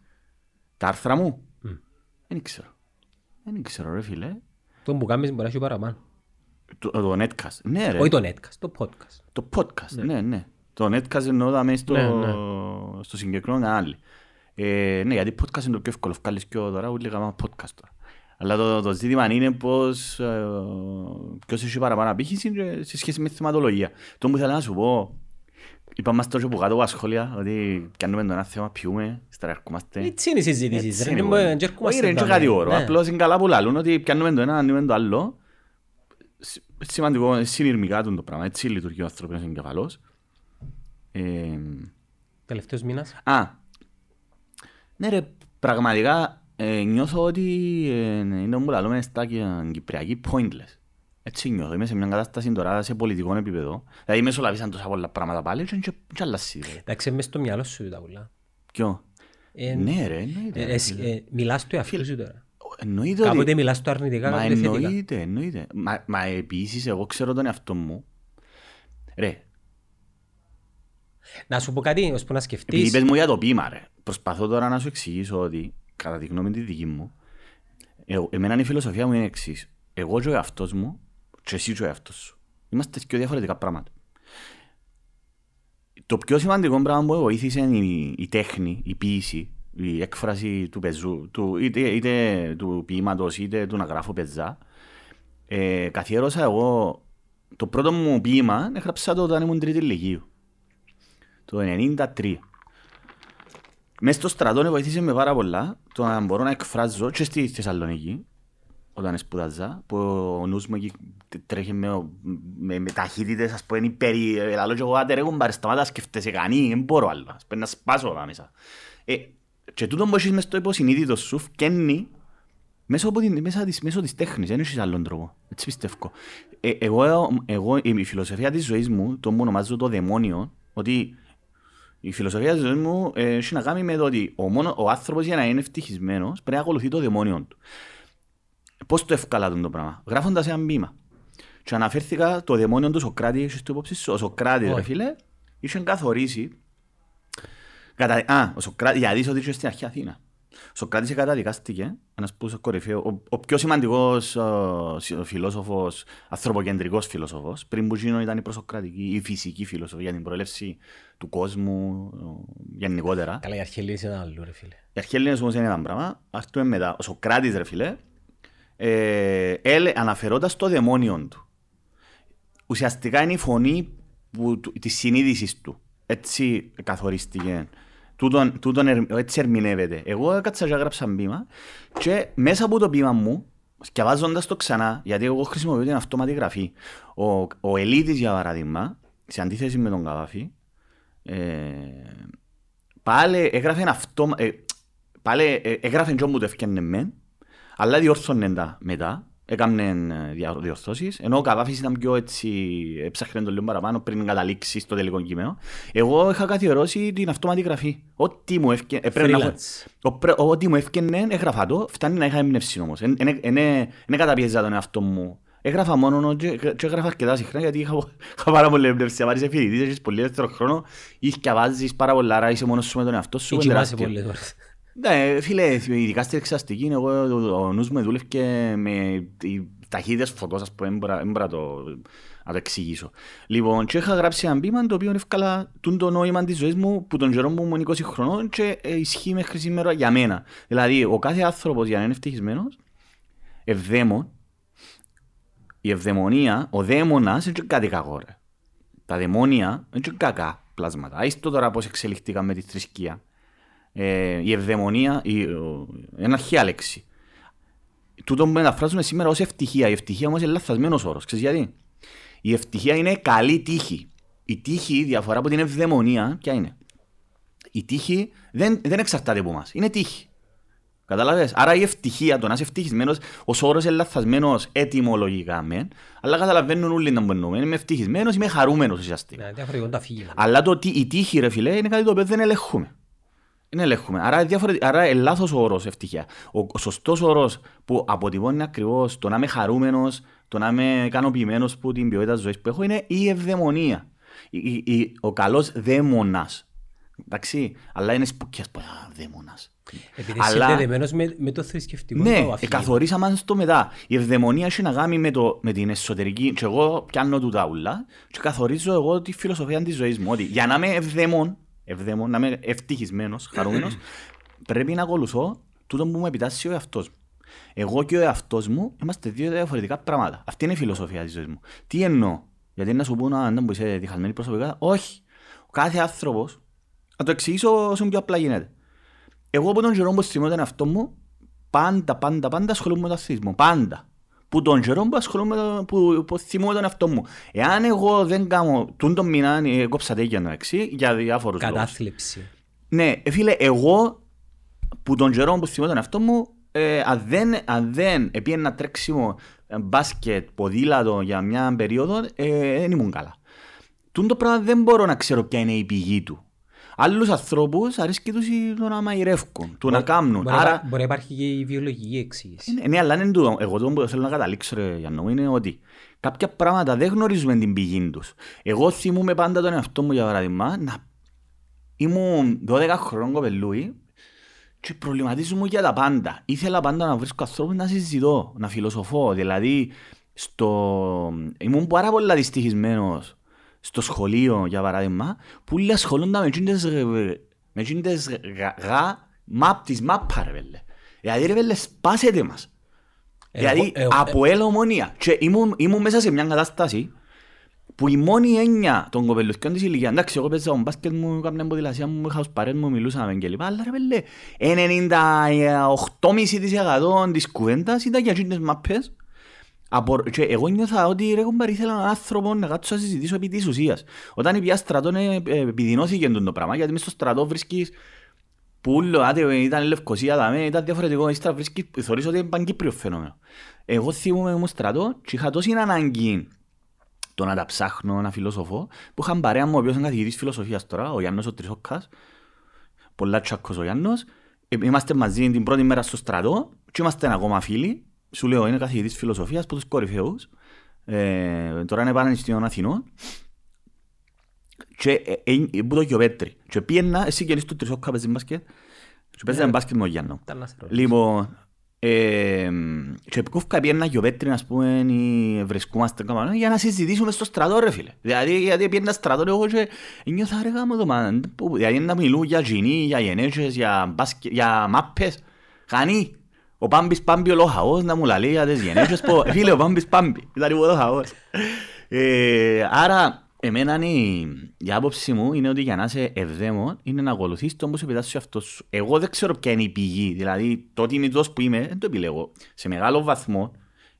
Τα άρθρα μου, Μμ. δεν ξέρω. Δεν ξέρω, ρε φίλε. Το που κάνεις μπορεί να έχει παραπάνω. Το, το netcast. Ναι, ρε. Όχι το netcast, το podcast. Το podcast, ναι, ναι. Το netcast εννοώ δάμε στο, Ναι, ναι. στο συγκεκριμένο κανάλι. Ε, ναι, γιατί podcast είναι το πιο εύκολο. Βγάλεις και τώρα, ούτε κάνουμε podcast τώρα. Αλλά το, το ζήτημα είναι πως ε, ποιος έχει παραπάνω απήχηση και σε σχέση με τη θεματολογία. Το που ήθελα να σου πω, είπαμε μας τόσο που κάτω από τα σχόλια, ότι πιάνουμε το ένα θέμα, πιούμε, ύστερα ερχόμαστε. Έτσι είναι οι συζητήσεις. Έτσι ρε. είναι, Δεν μπορεί. μπορεί- δεν έρχομαστε Όχι, ρε, είναι και εδώ, κάτι ναι. όρο. Ναι. Απλώς είναι καλά που λαλούν ότι πιάνουμε το ένα, ανοίγουμε το άλλο. Σ- Σημαντικό, είναι συνειρμικά του το πράγμα. Έτσι λειτουργεί ο ανθρώπινος εγκεφαλός. Ε, Τελευταίος μήνας. α, ναι ρε, πραγματικά ε, νιώθω ότι ε, είναι που λαλούμε στα Κι- Κυπριακή pointless. Έτσι νιώθω. Είμαι σε μια κατάσταση τώρα σε πολιτικό επίπεδο. Δηλαδή μεσολαβήσαν τόσα πολλά πράγματα πάλι και και- και αλλάζει. ρε. Εντάξει, μες στο μυαλό σου τα ουλά. Ποιο; Ε, Ναι ρε, εννοείται. ε, ρε, εσύ, φίλε. ε, Μιλάς του εαυτού σου τώρα. Εννοείται ότι... Κάποτε μιλάς του αρνητικά, Μα κάποτε θετικά. εννοείται, εννοείται. Μα, μα επίσης εγώ ξέρω τον εαυτό μου. Ρε, Να σου πω κάτι, ώσπου να επειδή σκεφτείς. είπες μου για το ποίημα ρε, προσπαθώ τώρα να σου εξηγήσω ότι κατά τη γνώμη τη δική μου, εγώ, εμένα η φιλοσοφία μου είναι εξής. Εγώ και ο εαυτός μου και εσύ και ο εαυτός σου. Είμαστε δύο διαφορετικά πράγματα. Το πιο σημαντικό πράγμα που με βοήθησε είναι η, η τέχνη, η ποίηση, η έκφραση του πεζού, του, είτε, είτε του ποίηματος είτε του να γράφω πεζά. Ε, καθιέρωσα εγώ το πρώτο μου ποίημα, έγραψα το όταν ήμουν τρίτη ηλικίου. Το 1993. Μες στο στρατό βοήθησε με πάρα πολλά το να μπορώ να εκφράζω και στη Θεσσαλονίκη όταν σπουδάζα, που ο νους μου εκεί τρέχει με, με, με ταχύτητες, ας πούμε, υπερι... ε, Λαλό και εγώ, άντε ρε κουμπάρε, σταμάτα σκεφτέσαι κανεί, δεν μπορώ άλλο, ας πούμε, να σπάσω εδώ μέσα. Ε, και τούτο που έχεις μες στο υποσυνείδητος σου, φκένει μέσω, από την, μέσα της, μέσω της τέχνης, δεν έχεις άλλον τρόπο. Έτσι πιστεύω. Ε, εγώ, εγώ, η φιλοσοφία της ζωής μου, το μου ονομάζω το δαιμόνιο, ότι η φιλοσοφία της ζωής μου ε, έχει να κάνει με το ότι ο, μόνο, ο άνθρωπος για να είναι ευτυχισμένος πρέπει να ακολουθεί το δαιμόνιο του. Πώς το ευκάλα τον το πράγμα; Γράφοντας ένα μπήμα. Και αναφέρθηκα το δαιμόνιο του Σοκράτη, έχεις το υπόψη σου; Ο Σοκράτης, ρε Όχι. φίλε, είχε καθορίσει Κατα... Α, ο Σοκράτης, γιατί είσαι ότι είσαι στην αρχή Αθήνα. Ο Σοκράτης καταδικάστηκε, ένας που κορυφαίο, ο, ο πιο σημαντικός ο, σι- φιλόσοφος, ανθρωποκεντρικός φιλόσοφος, πριν που γίνω ήταν η προσοκρατική, η φυσική φιλοσοφία για την προέλευση του κόσμου, ο, γενικότερα. Καλά, οι αρχαιολίες είναι άλλο, ρε φίλε. Οι αρχαίοι όμως είναι ένα πράγμα, αυτό είναι μετά. Ο Σοκράτης, ρε φίλε, ε, έλε, αναφερόντας το δαιμόνιο του. Ουσιαστικά είναι η φωνή που, του, της συνείδησης του. Έτσι καθορίστηκε. Τούτον, τούτον, ερ- έτσι ερμηνεύεται. Εγώ έκατσα και έγραψα μπήμα και μέσα από το μπήμα μου, σκευάζοντας το ξανά, γιατί εγώ χρησιμοποιώ την αυτόματη γραφή, ο, ο Ελίτης για παράδειγμα, σε αντίθεση με τον Καβάφη, ε, πάλι έγραφε αυτό, ε, πάλι ε, έγραφε και όπου το έφτιανε μεν, αλλά διόρθωνε τα μετά, έκανε ε, δια- διορθώσεις, ενώ ο Καβάφης ήταν πιο έτσι, έψαχνε το λίγο παραπάνω πριν καταλήξεις στο τελικό κείμενο. Εγώ είχα καθιερώσει την αυτόματη γραφή. Ό,τι μου έφυγε, έπρεπε να έχω- Freelance. ο πρέ- Ό,τι μου έφυγε, έγραφα το, φτάνει να είχα εμπνεύσει όμως. Δεν καταπιέζα τον εαυτό μου. Έγραφα μόνο και και έγραφα αρκετά συχνά γιατί είχα, είχα πάρα πολύ εμπνεύση. Αν είσαι φοιτητής, έχεις πολύ ελεύθερο χρόνο, ή βάζεις πάρα πολλά, άρα είσαι μόνος σου με τον εαυτό σου. Ή είναι κοιμάσαι τεράστιο. πολλές ώρες. Ναι, φίλε, ειδικά στην εξαστική, εγώ ο- ο νους μου δούλευε με οι ταχύτητες φωτός, ας πούμε, δεν μπορώ- δεν μπορώ να το, να το εξηγήσω. Λοιπόν, και είχα γράψει ένα ποίημα το οποίο εύκολα τούν το νόημα της ζωής μου που τον καιρό μου ήμουν 20 χρονών και ε, ισχύει μέχρι σήμερα για μένα. Δηλαδή, ο κάθε άνθρωπος για να είναι ευτυχισμένος, ευδαίμον, η ευδαιμονία, ο δαίμονας είναι και κάτι κακό ρε. Τα δαιμόνια είναι και κακά πλάσματα. Άιστο τώρα πώς εξελιχθήκαν με τη θρησκεία ε, η ευδαιμονία, η, ο, είναι αρχαία λέξη. Τούτο που μεταφράζουμε σήμερα ως ευτυχία. Η ευτυχία όμως είναι λαθασμένος όρος. Ξέρεις γιατί; Η ευτυχία είναι καλή τύχη. Η τύχη, η διαφορά από την ευδαιμονία, ποια είναι; Η τύχη δεν, δεν εξαρτάται από μας. Είναι τύχη. Κατάλαβες. Άρα η ευτυχία, το να είσαι ευτυχισμένος, ως όρος είναι λαθασμένος ετυμολογικά μεν, αλλά καταλαβαίνουν όλοι να μπορούμε. Είμαι ευτυχισμένος, είμαι χαρούμενος ουσιαστικά. Ναι, διαφορετικό το αφήγημα. Αλλά το, τι- η τύχη, ρε φιλέ, είναι κάτι το οποίο δεν ελέγχουμε. Δεν ελέγχουμε. Άρα, διαφορετικά, άρα είναι λάθος ο όρος ευτυχία. Ο, ο σωστός όρος που αποτυπώνει ακριβώς το να είμαι χαρούμενος, το να είμαι ικανοποιημένος που την ποιότητα της ζωής που έχω είναι η ευδαιμονία. Η, η- η- ο καλός δαίμονας. Εντάξει, αλλά είναι σπουκιάς που α, δαίμονας. Επειδή Αλλά- συνδεδεμένος με, με το θρησκευτικό Ναι, το ε, αφήγημα. καθορίσαμε στο μετά. Η ευδαιμονία έχει να κάνει με, το, με την εσωτερική. Και εγώ πιάνω του τα ούλα και καθορίζω εγώ τη φιλοσοφία της ζωής μου. Ότι για να είμαι ευδαίμον, ευδαίμον να είμαι ευτυχισμένος, χαρούμενος, πρέπει να ακολουθώ τούτο που μου επιτάσσει ο εαυτός μου. Εγώ και ο εαυτός μου είμαστε δύο διαφορετικά πράγματα. Αυτή είναι η φιλοσοφία της ζωής μου. Τι εννοώ, γιατί να σου πω να να μου είσαι διχασμένη προσωπικά; Όχι. Ο κάθε άνθρωπο, να το εξηγήσω όσο πιο απλά γίνεται. Εγώ από τον καιρό που θυμώ τον εαυτό μου, πάντα, πάντα, πάντα ασχολούμαι με τον αθλητισμό. Πάντα. Που τον καιρό που ασχολούμαι με το, που, που θυμώ τον εαυτό μου. Εάν εγώ δεν κάνω, τούν τον μήνα, ε, κόψα τέκια να εξή, για διάφορους λόγους. Κατάθλιψη. Ναι, ε, φίλε, εγώ που τον καιρό που θυμώ τον εαυτό μου, ε, αν δεν, αν δεν επί ένα τρέξιμο ε, μπάσκετ, ποδήλατο για μια περίοδο, ε, δεν ήμουν καλά. Τούν το πράγμα δεν μπορώ να ξέρω ποια είναι η πηγή του. Άλλους ανθρώπους αρέσκει τους η- το να μαϊρεύκουν, το να κάνουν. Μπορεί, Άρα, να- μπορεί να υπάρχει και η βιολογική εξήγηση. ναι, ναι, αλλά είναι τούτο. Εγώ το που θέλω να καταλήξω, ρε, Γιάννο, μου, είναι ότι κάποια πράγματα δεν γνωρίζουμε την πηγή τους. Εγώ θυμούμαι πάντα τον εαυτό μου, για παράδειγμα, να ήμουν 12 χρονών κοπελούι και προβληματίζομαι για τα πάντα. Ήθελα πάντα να βρίσκω ανθρώπους να συζητώ, να φιλοσοφώ. Δηλαδή, στο... ήμουν πάρα πολύ δυστυχισμένος στο σχολείο, για παράδειγμα, που όλοι ασχολούνταν με εκείνες, ε, με εκείνες γα, γα, μαπ, της μάπα, ρε βέλε. Δηλαδή, ρε βέλε, σπάσετε μας. Εγώ- Δηλαδή, εγώ- από έλα ομόνια. Και ήμουν, ήμουν μέσα σε μια κατάσταση που η μόνη έννοια των κοπελουθιών της ηλικίας, εντάξει, εγώ παίζα τον μπάσκετ μου, έκανα ποδηλασία μου, είχα ως παρέες μου, μιλούσαμε και λοιπά, αλλά ρε πέλε, 98,5% της κουβέντας ήταν για εκείνες μαπές. Από, και εγώ νιώθα ότι ρε κομπάρ ήθελα έναν άνθρωπο να κάτσω να συζητήσω επί της ουσίας. Όταν πια στρατό ε, ε, επιδεινώθηκε το πράγμα, γιατί μες στο στρατό βρίσκεις που ούλο, άτε, ήταν Λευκοσία, δαμε, ήταν διαφορετικό, ύστερα βρίσκεις, θεωρείς ότι είναι παγκύπριος φαινόμενο. Εγώ θυμούμαι μου στρατό και είχα τόση ανάγκη το να τα ψάχνω, να φιλοσοφώ, που είχαν παρέα μου ο οποίος είναι καθηγητής φιλοσοφίας τώρα, ο Γιάννος ο Τρισόκας, πολλά τσάκος ο Γιάννος, Ε, είμαστε μαζί την πρώτη μέρα στο στρατό και είμαστε ακόμα φίλοι, σου λέω είναι καθηγητής φιλοσοφίας από τους κορυφαίους, ε, τώρα είναι Πανεπιστήμιο Αθηνών, και ε, ε, ε, που το Γιωπέτρι. Και πήγαινα, εσύ και στο Τρισόκα παίζεις μπάσκετ, και παίζαμε μπάσκετ με ο Γιάννο. Ήταν να σε ρωτήσω. Λοιπόν, ε, και κούφκα πήγαινα Γιωπέτρι, ας πούμε, ή βρισκόμαστε κάπου, για να συζητήσουμε στο στρατό, ρε φίλε. Δηλαδή, γιατί πήγαινα στρατό, εγώ και νιώθα ρε γάμο το μάνα. που- Δηλαδή, να μιλούν για τζινί, για γενέτσες, για, μπάσκετ, για μάπες. Χανή. Ο Πάμπης Πάμπη ο Λοχαός να μου λαλεί για τις γενέτσες που... Φίλε, ο Πάμπης Πάμπη. Ήταν ο Λοχαός. Ε, άρα, εμένα είναι, η- η άποψη μου είναι ότι για να είσαι ευδαίμον είναι να ακολουθείς τον που σου επιτάσσει αυτός σου. Εγώ δεν ξέρω ποια είναι η πηγή. Δηλαδή, το ότι είμαι τόσο που είμαι, δεν το επιλέγω. Σε μεγάλο βαθμό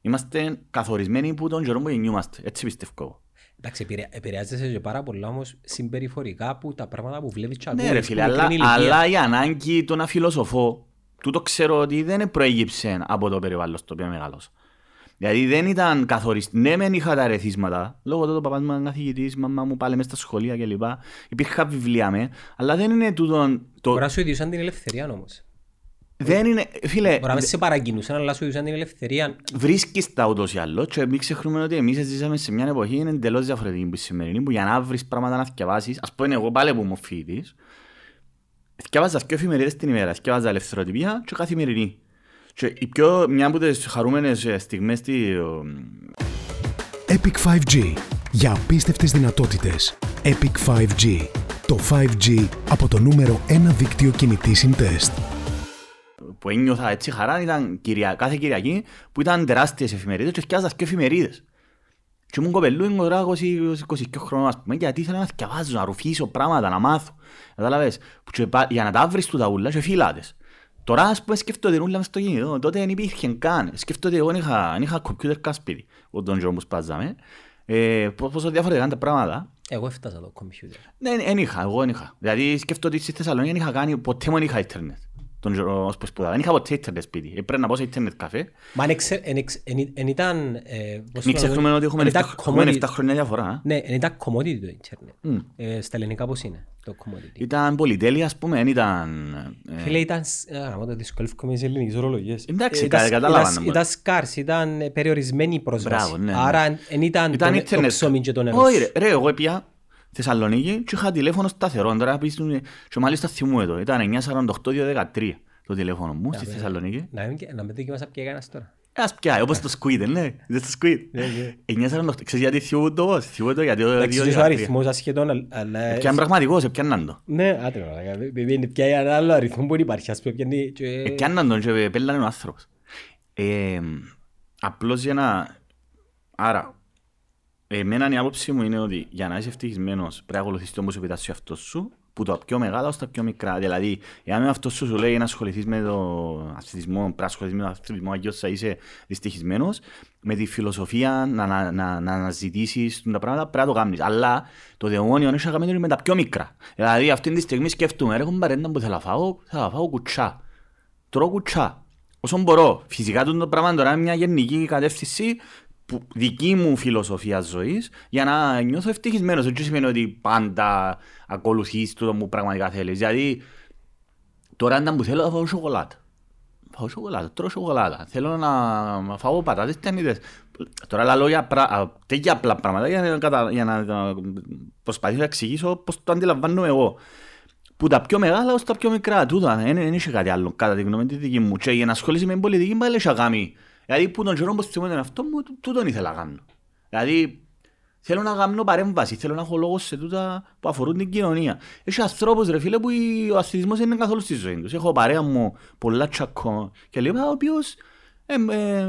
είμαστε καθορισμένοι που τον καιρό που γεννιούμαστε. Έτσι πιστεύω εγώ. Εντάξει, επηρε- επηρεάζεσαι και πάρα πολλά όμως συμπεριφορικά από τα πράγματα που βλέπεις και Ναι, ακούεις ρε που φίλε, μικρή αλλά, ηλικία. αλλά η ανάγκη το να φιλοσοφώ, τούτο ξέρω ότι δεν προέγυψε από το περιβάλλον στο οποίο μεγάλωσα. Δηλαδή δεν ήταν καθοριστή. Ναι, μεν είχα τα ρεθίσματα. Λόγω του ο παπάς μου ήταν καθηγητής, η μαμά μου πάλι μέσα στα σχολεία κλπ. Υπήρχαν βιβλία με, αλλά δεν είναι τούτο. Το... Μπορεί να σου ιδιούσαν την ελευθερία όμως. Δεν είναι, φίλε, Μπορεί να μην σε παρακινούσαν, αλλά σου ιδιούσαν την ελευθερία. βρίσκεις τα ούτως ή άλλως και μην ξεχνούμε ότι εμείς ζήσαμε σε μια εποχή είναι εντελώς διαφορετική που η σημερινή που για να βρεις πράγματα να θυκευάσεις ας πούμε εγώ πάλι που είμαι φοιτητής θυκευάζα δύο εφημερίδες την ημέρα θυκευάζα ελευθεροτυπία και καθημερινή και η πιο, μια από τις χαρούμενες ε, στιγμές τη, ο, Epic 5G. Για απίστευτες δυνατότητες. Epic 5G. Το 5G από το νούμερο 1 δίκτυο κινητής συντεστ. που ένιωθα έτσι χαρά ήταν κυρια, κάθε Κυριακή που ήταν τεράστιες εφημερίδες και θυκευάζα δύο εφημερίδες και ήμουν κοπελού, ήμουν τώρα 20 22 χρόνων ας πούμε γιατί ήθελα να θυκευάζω, να ρουφήσω πράγματα, να μάθω Κατάλαβες, που και πα- για να τα βρεις του τα ούλα και φύλατες Τώρα ας πούμε σκέφτομαι την ούλα μες στο κινητό, τότε δεν υπήρχε καν. Σκέφτομαι ότι εγώ δεν είχα, δεν είχα κομπιούτερ καν σπίτι, ο τον καιρό που σπάζαμε. Ε, πο- πόσο διαφορετικά είναι τα πράγματα. Εγώ έφτασα το κομπιούτερ. Ναι, δεν είχα, εγώ δεν είχα. Δηλαδή σκέφτομαι ότι στη Θεσσαλονίκη δεν είχα κάνει, ποτέ μου δεν είχα ίντερνετ. Τον καιρό ως που σπουδάζα. Δεν είχα ποτέ ίντερνετ σπίτι. Ε, Πρέπει να πάω σε ίντερνετ καφέ. Μα εν εξε- εν εξε- εν- εν ήταν... ε, πώς Μην το λένε, ξεχνούμε ότι έχουμε εν ήταν 7 έχουμε commodity- 7 χρόνια διαφορά. α. Ναι, εν ήταν commodity το ίντερνετ. Μμ. Ε, Στα ελληνικά πώς είναι το commodity; Ήταν πολυτέλεια, ας πούμε, δεν ήταν... ε, Φίλε, ήταν... σ- Α, γαμώ το δυσκολεύκομαι σε ελληνικές ορολογίες. Εντάξει, Ε, ήταν- κα- κατάλαβα ήταν- να μου. Ήταν σκάρς, ήταν ε, περιορισμένη η πρόσβαση. Μπράβο, ναι, ναι. Άρα εν ήταν Ήταν το- το ίντερνετ. ψωμί και το νερός Όχι σου. ρε, ρε, εγώ έπια Θεσσαλονίκη και είχα τηλέφωνο σταθερό. Τώρα πίστουν, και μάλιστα θυμούμαι το. Ήταν 948-213 το τηλέφωνο μου στη Θεσσαλονίκη. Να μην- Να μην δοκιμάσα πια κανένας τώρα. Ε, Ας πιάει, όπως το Squid, ναι. Είδες το Squid. 948. Ξέρεις γιατί θυμούμαι το πώς; Θυμούμαι το γιατί το Εντάξει, ίσως ο 213. αριθμός ασχετών, αλλά- αλλά... Πιάνε πραγματικός, πιάνναν το. Ναι, άτε ρε, μαλάκα, επειδή είναι πια ένα άλλο αριθμό που υπάρχει, ας πούμε, πιάνει και- Ε, Πιάνναν τον και πέλανε ο άνθρωπος. Ε, Απλώς για να... Άρα, εμένα η άποψη μου είναι ότι για να είσαι ευτυχισμένος πρέπει να ακολουθείς τον που σου επιτάσσει ο εαυτός σου που το πιο μεγάλα ως τα πιο μικρά. Δηλαδή, εάν ο εαυτός σου σου λέει να ασχοληθείς με τον αθλητισμό, πρέπει να ασχοληθείς με τον αθλητισμό, αγιώς θα είσαι δυστυχισμένος, με τη φιλοσοφία να, να, να, να αναζητήσεις τα πράγματα, πρέπει να το κάνεις. Αλλά το δαιμόνιο είναι να κάνει με τα πιο μικρά. Δηλαδή, αυτή τη στιγμή σκέφτομαι, ρε κομπαρέντα που θέλω να φάω, θέλω να φάω κουτσά. Τρώω κουτσά. Όσο μπορώ. Φυσικά το πράγμα τώρα είναι μια γενική κατεύθυνση που δική μου φιλοσοφία ζωής για να νιώθω ευτυχισμένος. Δεν σημαίνει ότι πάντα ακολουθείς το που πραγματικά θέλεις. Δηλαδή τώρα αν που θέλω θα φάω σοκολάτα. Φάω σοκολάτα, τρώω σοκολάτα. Θέλω να φάω πατάτες ταινίδες. Τώρα λαλώ για πρα... α, τέτοια απλά πράγματα για να, κατα... για να να προσπαθήσω να εξηγήσω πώς το αντιλαμβάνομαι εγώ. Που τα πιο μεγάλα ως τα πιο μικρά. Τούτα, δεν δεν είχε κάτι άλλο κατά τη γνώμη τη δική μου. Και η ενασχόληση με την πολιτική πάλι είχε κάνει. Δηλαδή που τον καιρό που θυμώ τον εαυτό μου, τού- τούτον ήθελα να κάνω. Δηλαδή θέλω να κάνω παρέμβαση, θέλω να έχω λόγος σε τούτα που αφορούν την κοινωνία. Έχει ανθρώπους ρε φίλε που η- ο αθλητισμός δεν είναι καθόλου στη ζωή τους. Έχω παρέα μου πολλά τσακώ και λέω ο οποίος ε, ε, ε,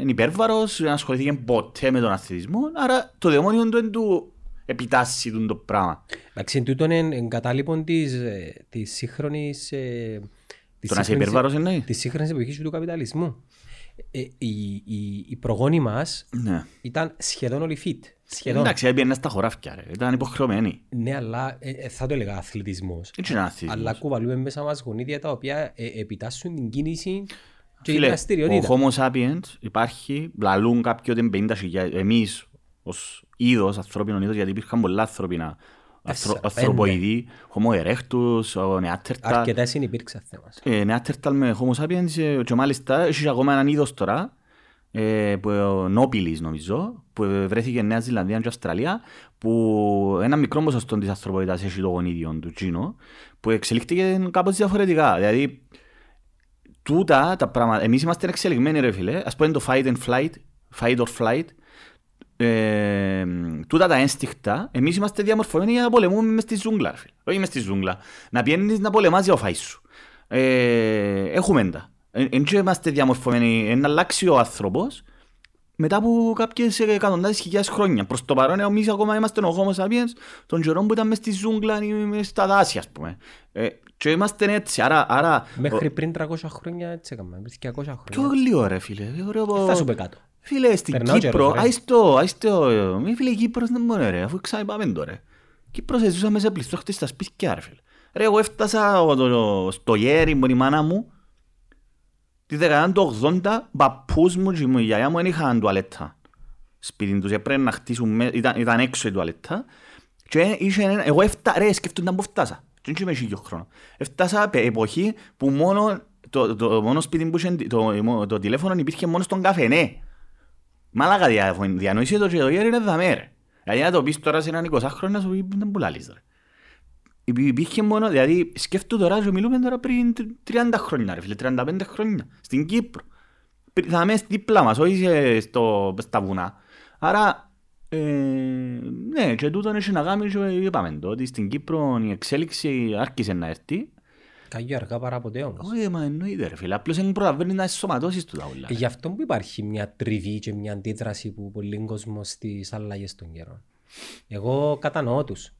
είναι υπέρβαρος, δεν ασχολήθηκε ποτέ με τον αθλητισμό, άρα το δαιμόνιο του είναι του επιτάσσει του το πράγμα. Εντάξει, τούτο είναι εγκατάλειπον της, ε, της σύγχρονης... ε, της Το να είσαι σύγχρονης- υπέρβαρος εννοείς; Της σύγχρονης εποχής του καπιταλισμού. Ε, οι, οι, οι προγόνοι μας Ναι. ήταν σχεδόν όλοι fit. Σχεδόν. Εντάξει, έπαιρνε στα χωράφια ρε, ήταν υποχρεωμένοι. Ναι, αλλά ε, ε, θα το έλεγα αθλητισμός. Έτσι είναι αθλητισμός. Αλλά κουβαλούμε μέσα μας γονίδια τα οποία ε, επιτάσσουν την κίνηση και την Φίλε, ο δραστηριότητα. Homo sapiens υπάρχει, λαλούν κάποιοι ότι είναι 50.000, εμείς ως είδος, ανθρώπινο είδος, γιατί υπήρχαν πολλά ανθρώπινα Τέσσερα, ανθρω- ανθρωποειδή, Homo erectus, ο Neanderthal, Αρκετές είναι υπήρξαν θέμας. ε, Neanderthal με Homo sapiens ε, και μάλιστα έχει ακόμα έναν είδος τώρα, ε, που ο Νόπιλης νομίζω, που βρέθηκε Νέα Ζηλανδία και Αυστραλία, που ένα μικρό ποσοστό της ανθρωποειδάς έχει το γονίδιο του Τζίνο, που εξελίχθηκε κάπως διαφορετικά. Δηλαδή, τούτα τα πράγματα, εμείς είμαστε εξελιγμένοι ρε φίλε, ας πούμε το fight and flight, fight or flight, ε, τούτα τα ένστικτα, εμείς είμαστε διαμορφωμένοι για να πολεμούμε μες στη ζούγκλα, ρε φίλε. όχι μες στη ζούγκλα, να πιένεις να πολεμάς για ο φάις σου. Ε, έχουμε τα. Εν και είμαστε διαμορφωμένοι, να αλλάξει ο άνθρωπος μετά από κάποιες εκατοντάδες χιλιάδες χρόνια. Προς το παρόν εμείς ακόμα είμαστε ο Homo sapiens των καιρών που ήταν μες στη ζούγκλα ή μες στα δάση ας πούμε. Ε, και είμαστε έτσι, άρα... άρα Μέχρι πριν 300 χρόνια έτσι έκαμε, πριν 200 Πιο χρόνια. λίγο ρε φίλε. Ωραίο από- Θα σου πει κάτω. Φίλε, στην Περνά ο Κύπρο, καιρός, ρε. άιστο, άιστο, μη φίλε, η Κύπρος δεν μπορεί ρε, αφού ξαναπάμε τώρα. ρε. Κύπρος ζούσαμε μέσα πληθόχτες στα σπίτια ρε φίλε. Ρε, εγώ έφτασα ο- το- στο γέρι μου, η μάνα μου, Τη δεκαετία του 80, παππούς μου και η γιαγιά μου δεν είχαν τουαλέτα. Σπίτι τους έπρεπε να χτίσουν, με- ήταν, ήταν έξω η τουαλέτα. Και είχε ένα, εγώ έφτα, ρε, σκέφτονταν που φτάσα. Και δεν είμαι χίλιο χρόνο. Έφτασα πε- εποχή που μόνο το, το, μόνο σπίτι που είχε, το, το, το τηλέφωνο υπήρχε μόνο στον καφενέ. Μάλακα δια, διανοήσε το και το γέρι είναι δαμέ ρε. Δηλαδή να το πεις τώρα σε έναν 20 χρόνο να σου πει δεν που λαλείς ρε. Υπή- Υπήρχε μόνο, δηλαδή σκέφτομαι τώρα και μιλούμε τώρα πριν τρι- 30 χρόνια ρε φίλε, 35 χρόνια, στην Κύπρο. Πρι- Θα είμαι δίπλα μας, όχι σε- στο, στα βουνά. Άρα, ε, ναι, και τούτον έχει να κάνει και είπαμε το, ότι στην Κύπρο η εξέλιξη άρχισε να έρθει. Κάγιο αργά παρά ποτέ όμως. Όχι, μα εννοείται ρε φίλε, απλώς δεν προλαβαίνει να εσωματώσεις του τα όλα. Ε, Γι' αυτό που υπάρχει μια τριβή και μια αντίδραση που πολλοί κόσμο στις αλλαγές των καιρών. Εγώ κατανοώ τους.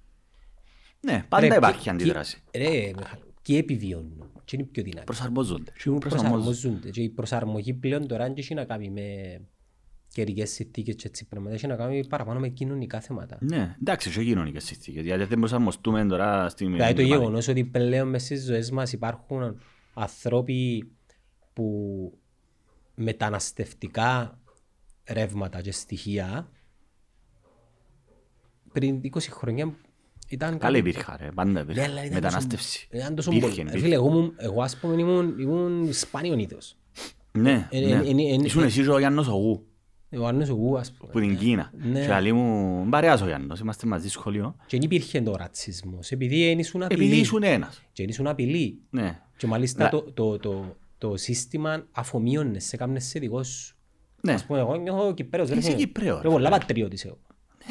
Ναι, πάντα Ρε, υπάρχει και- αντίδραση. και- Ρε, Μιχάλη, και επιβιώνουν. Και είναι πιο δυνατοί. Προσαρμόζονται. Και προσαρμόζονται. Και η προσαρμογή πλέον τώρα δεν έχει να κάνει με καιρικές συνθήκες και έτσι πράγματα. Έχει να κάνει παραπάνω με κοινωνικά θέματα. Ναι, εντάξει, και κοινωνικές συνθήκες, γιατί δεν προσαρμοστούμε τώρα στην... Δηλαδή το γεγονός ότι πλέον μέσα στις ζωές μας υπάρχουν ανθρώποι που μεταναστευτικά ρεύματα και στοιχεία πριν 20 χρόνια ήταν Καλά κάτι- υπήρχα ρε, πάντα Ναι, υπήρχα. αλλά ήταν Μετανάστευση. τόσο- ήταν τόσο Υπήρχε, πολύ. υπήρχε. Φίλε, εγώ, ήμουν- εγώ ας πούμε ήμουν, ήμουν σπάνιον είδος. Ναι, Ε, ναι. ε, ε, ε, Ήσουν ε, εσύ και ο Γιάννος Ογού, Ο Άννος εγώ ας πούμε. που την Κίνα. Ναι. Και άλλοι μου, παρέας ο Γιάννος, είμαστε μαζί σχολείο. Και δεν υπήρχε το ρατσισμός, επειδή δεν ήσουν Επειδή απειλή. ήσουν ένας. Και δεν ήσουν απειλή. Ναι. Και μάλιστα Να- το, το, το, το σύστημα αφομοίωνε σε κάμνες σε δικό σου. Ναι. Ας πούμε, εγώ νιώθω Κυπρέος. ρε Είσαι φίλε. Κυπρέος, Ρε, ρε πολλά φίλε. πατριώτης εγώ.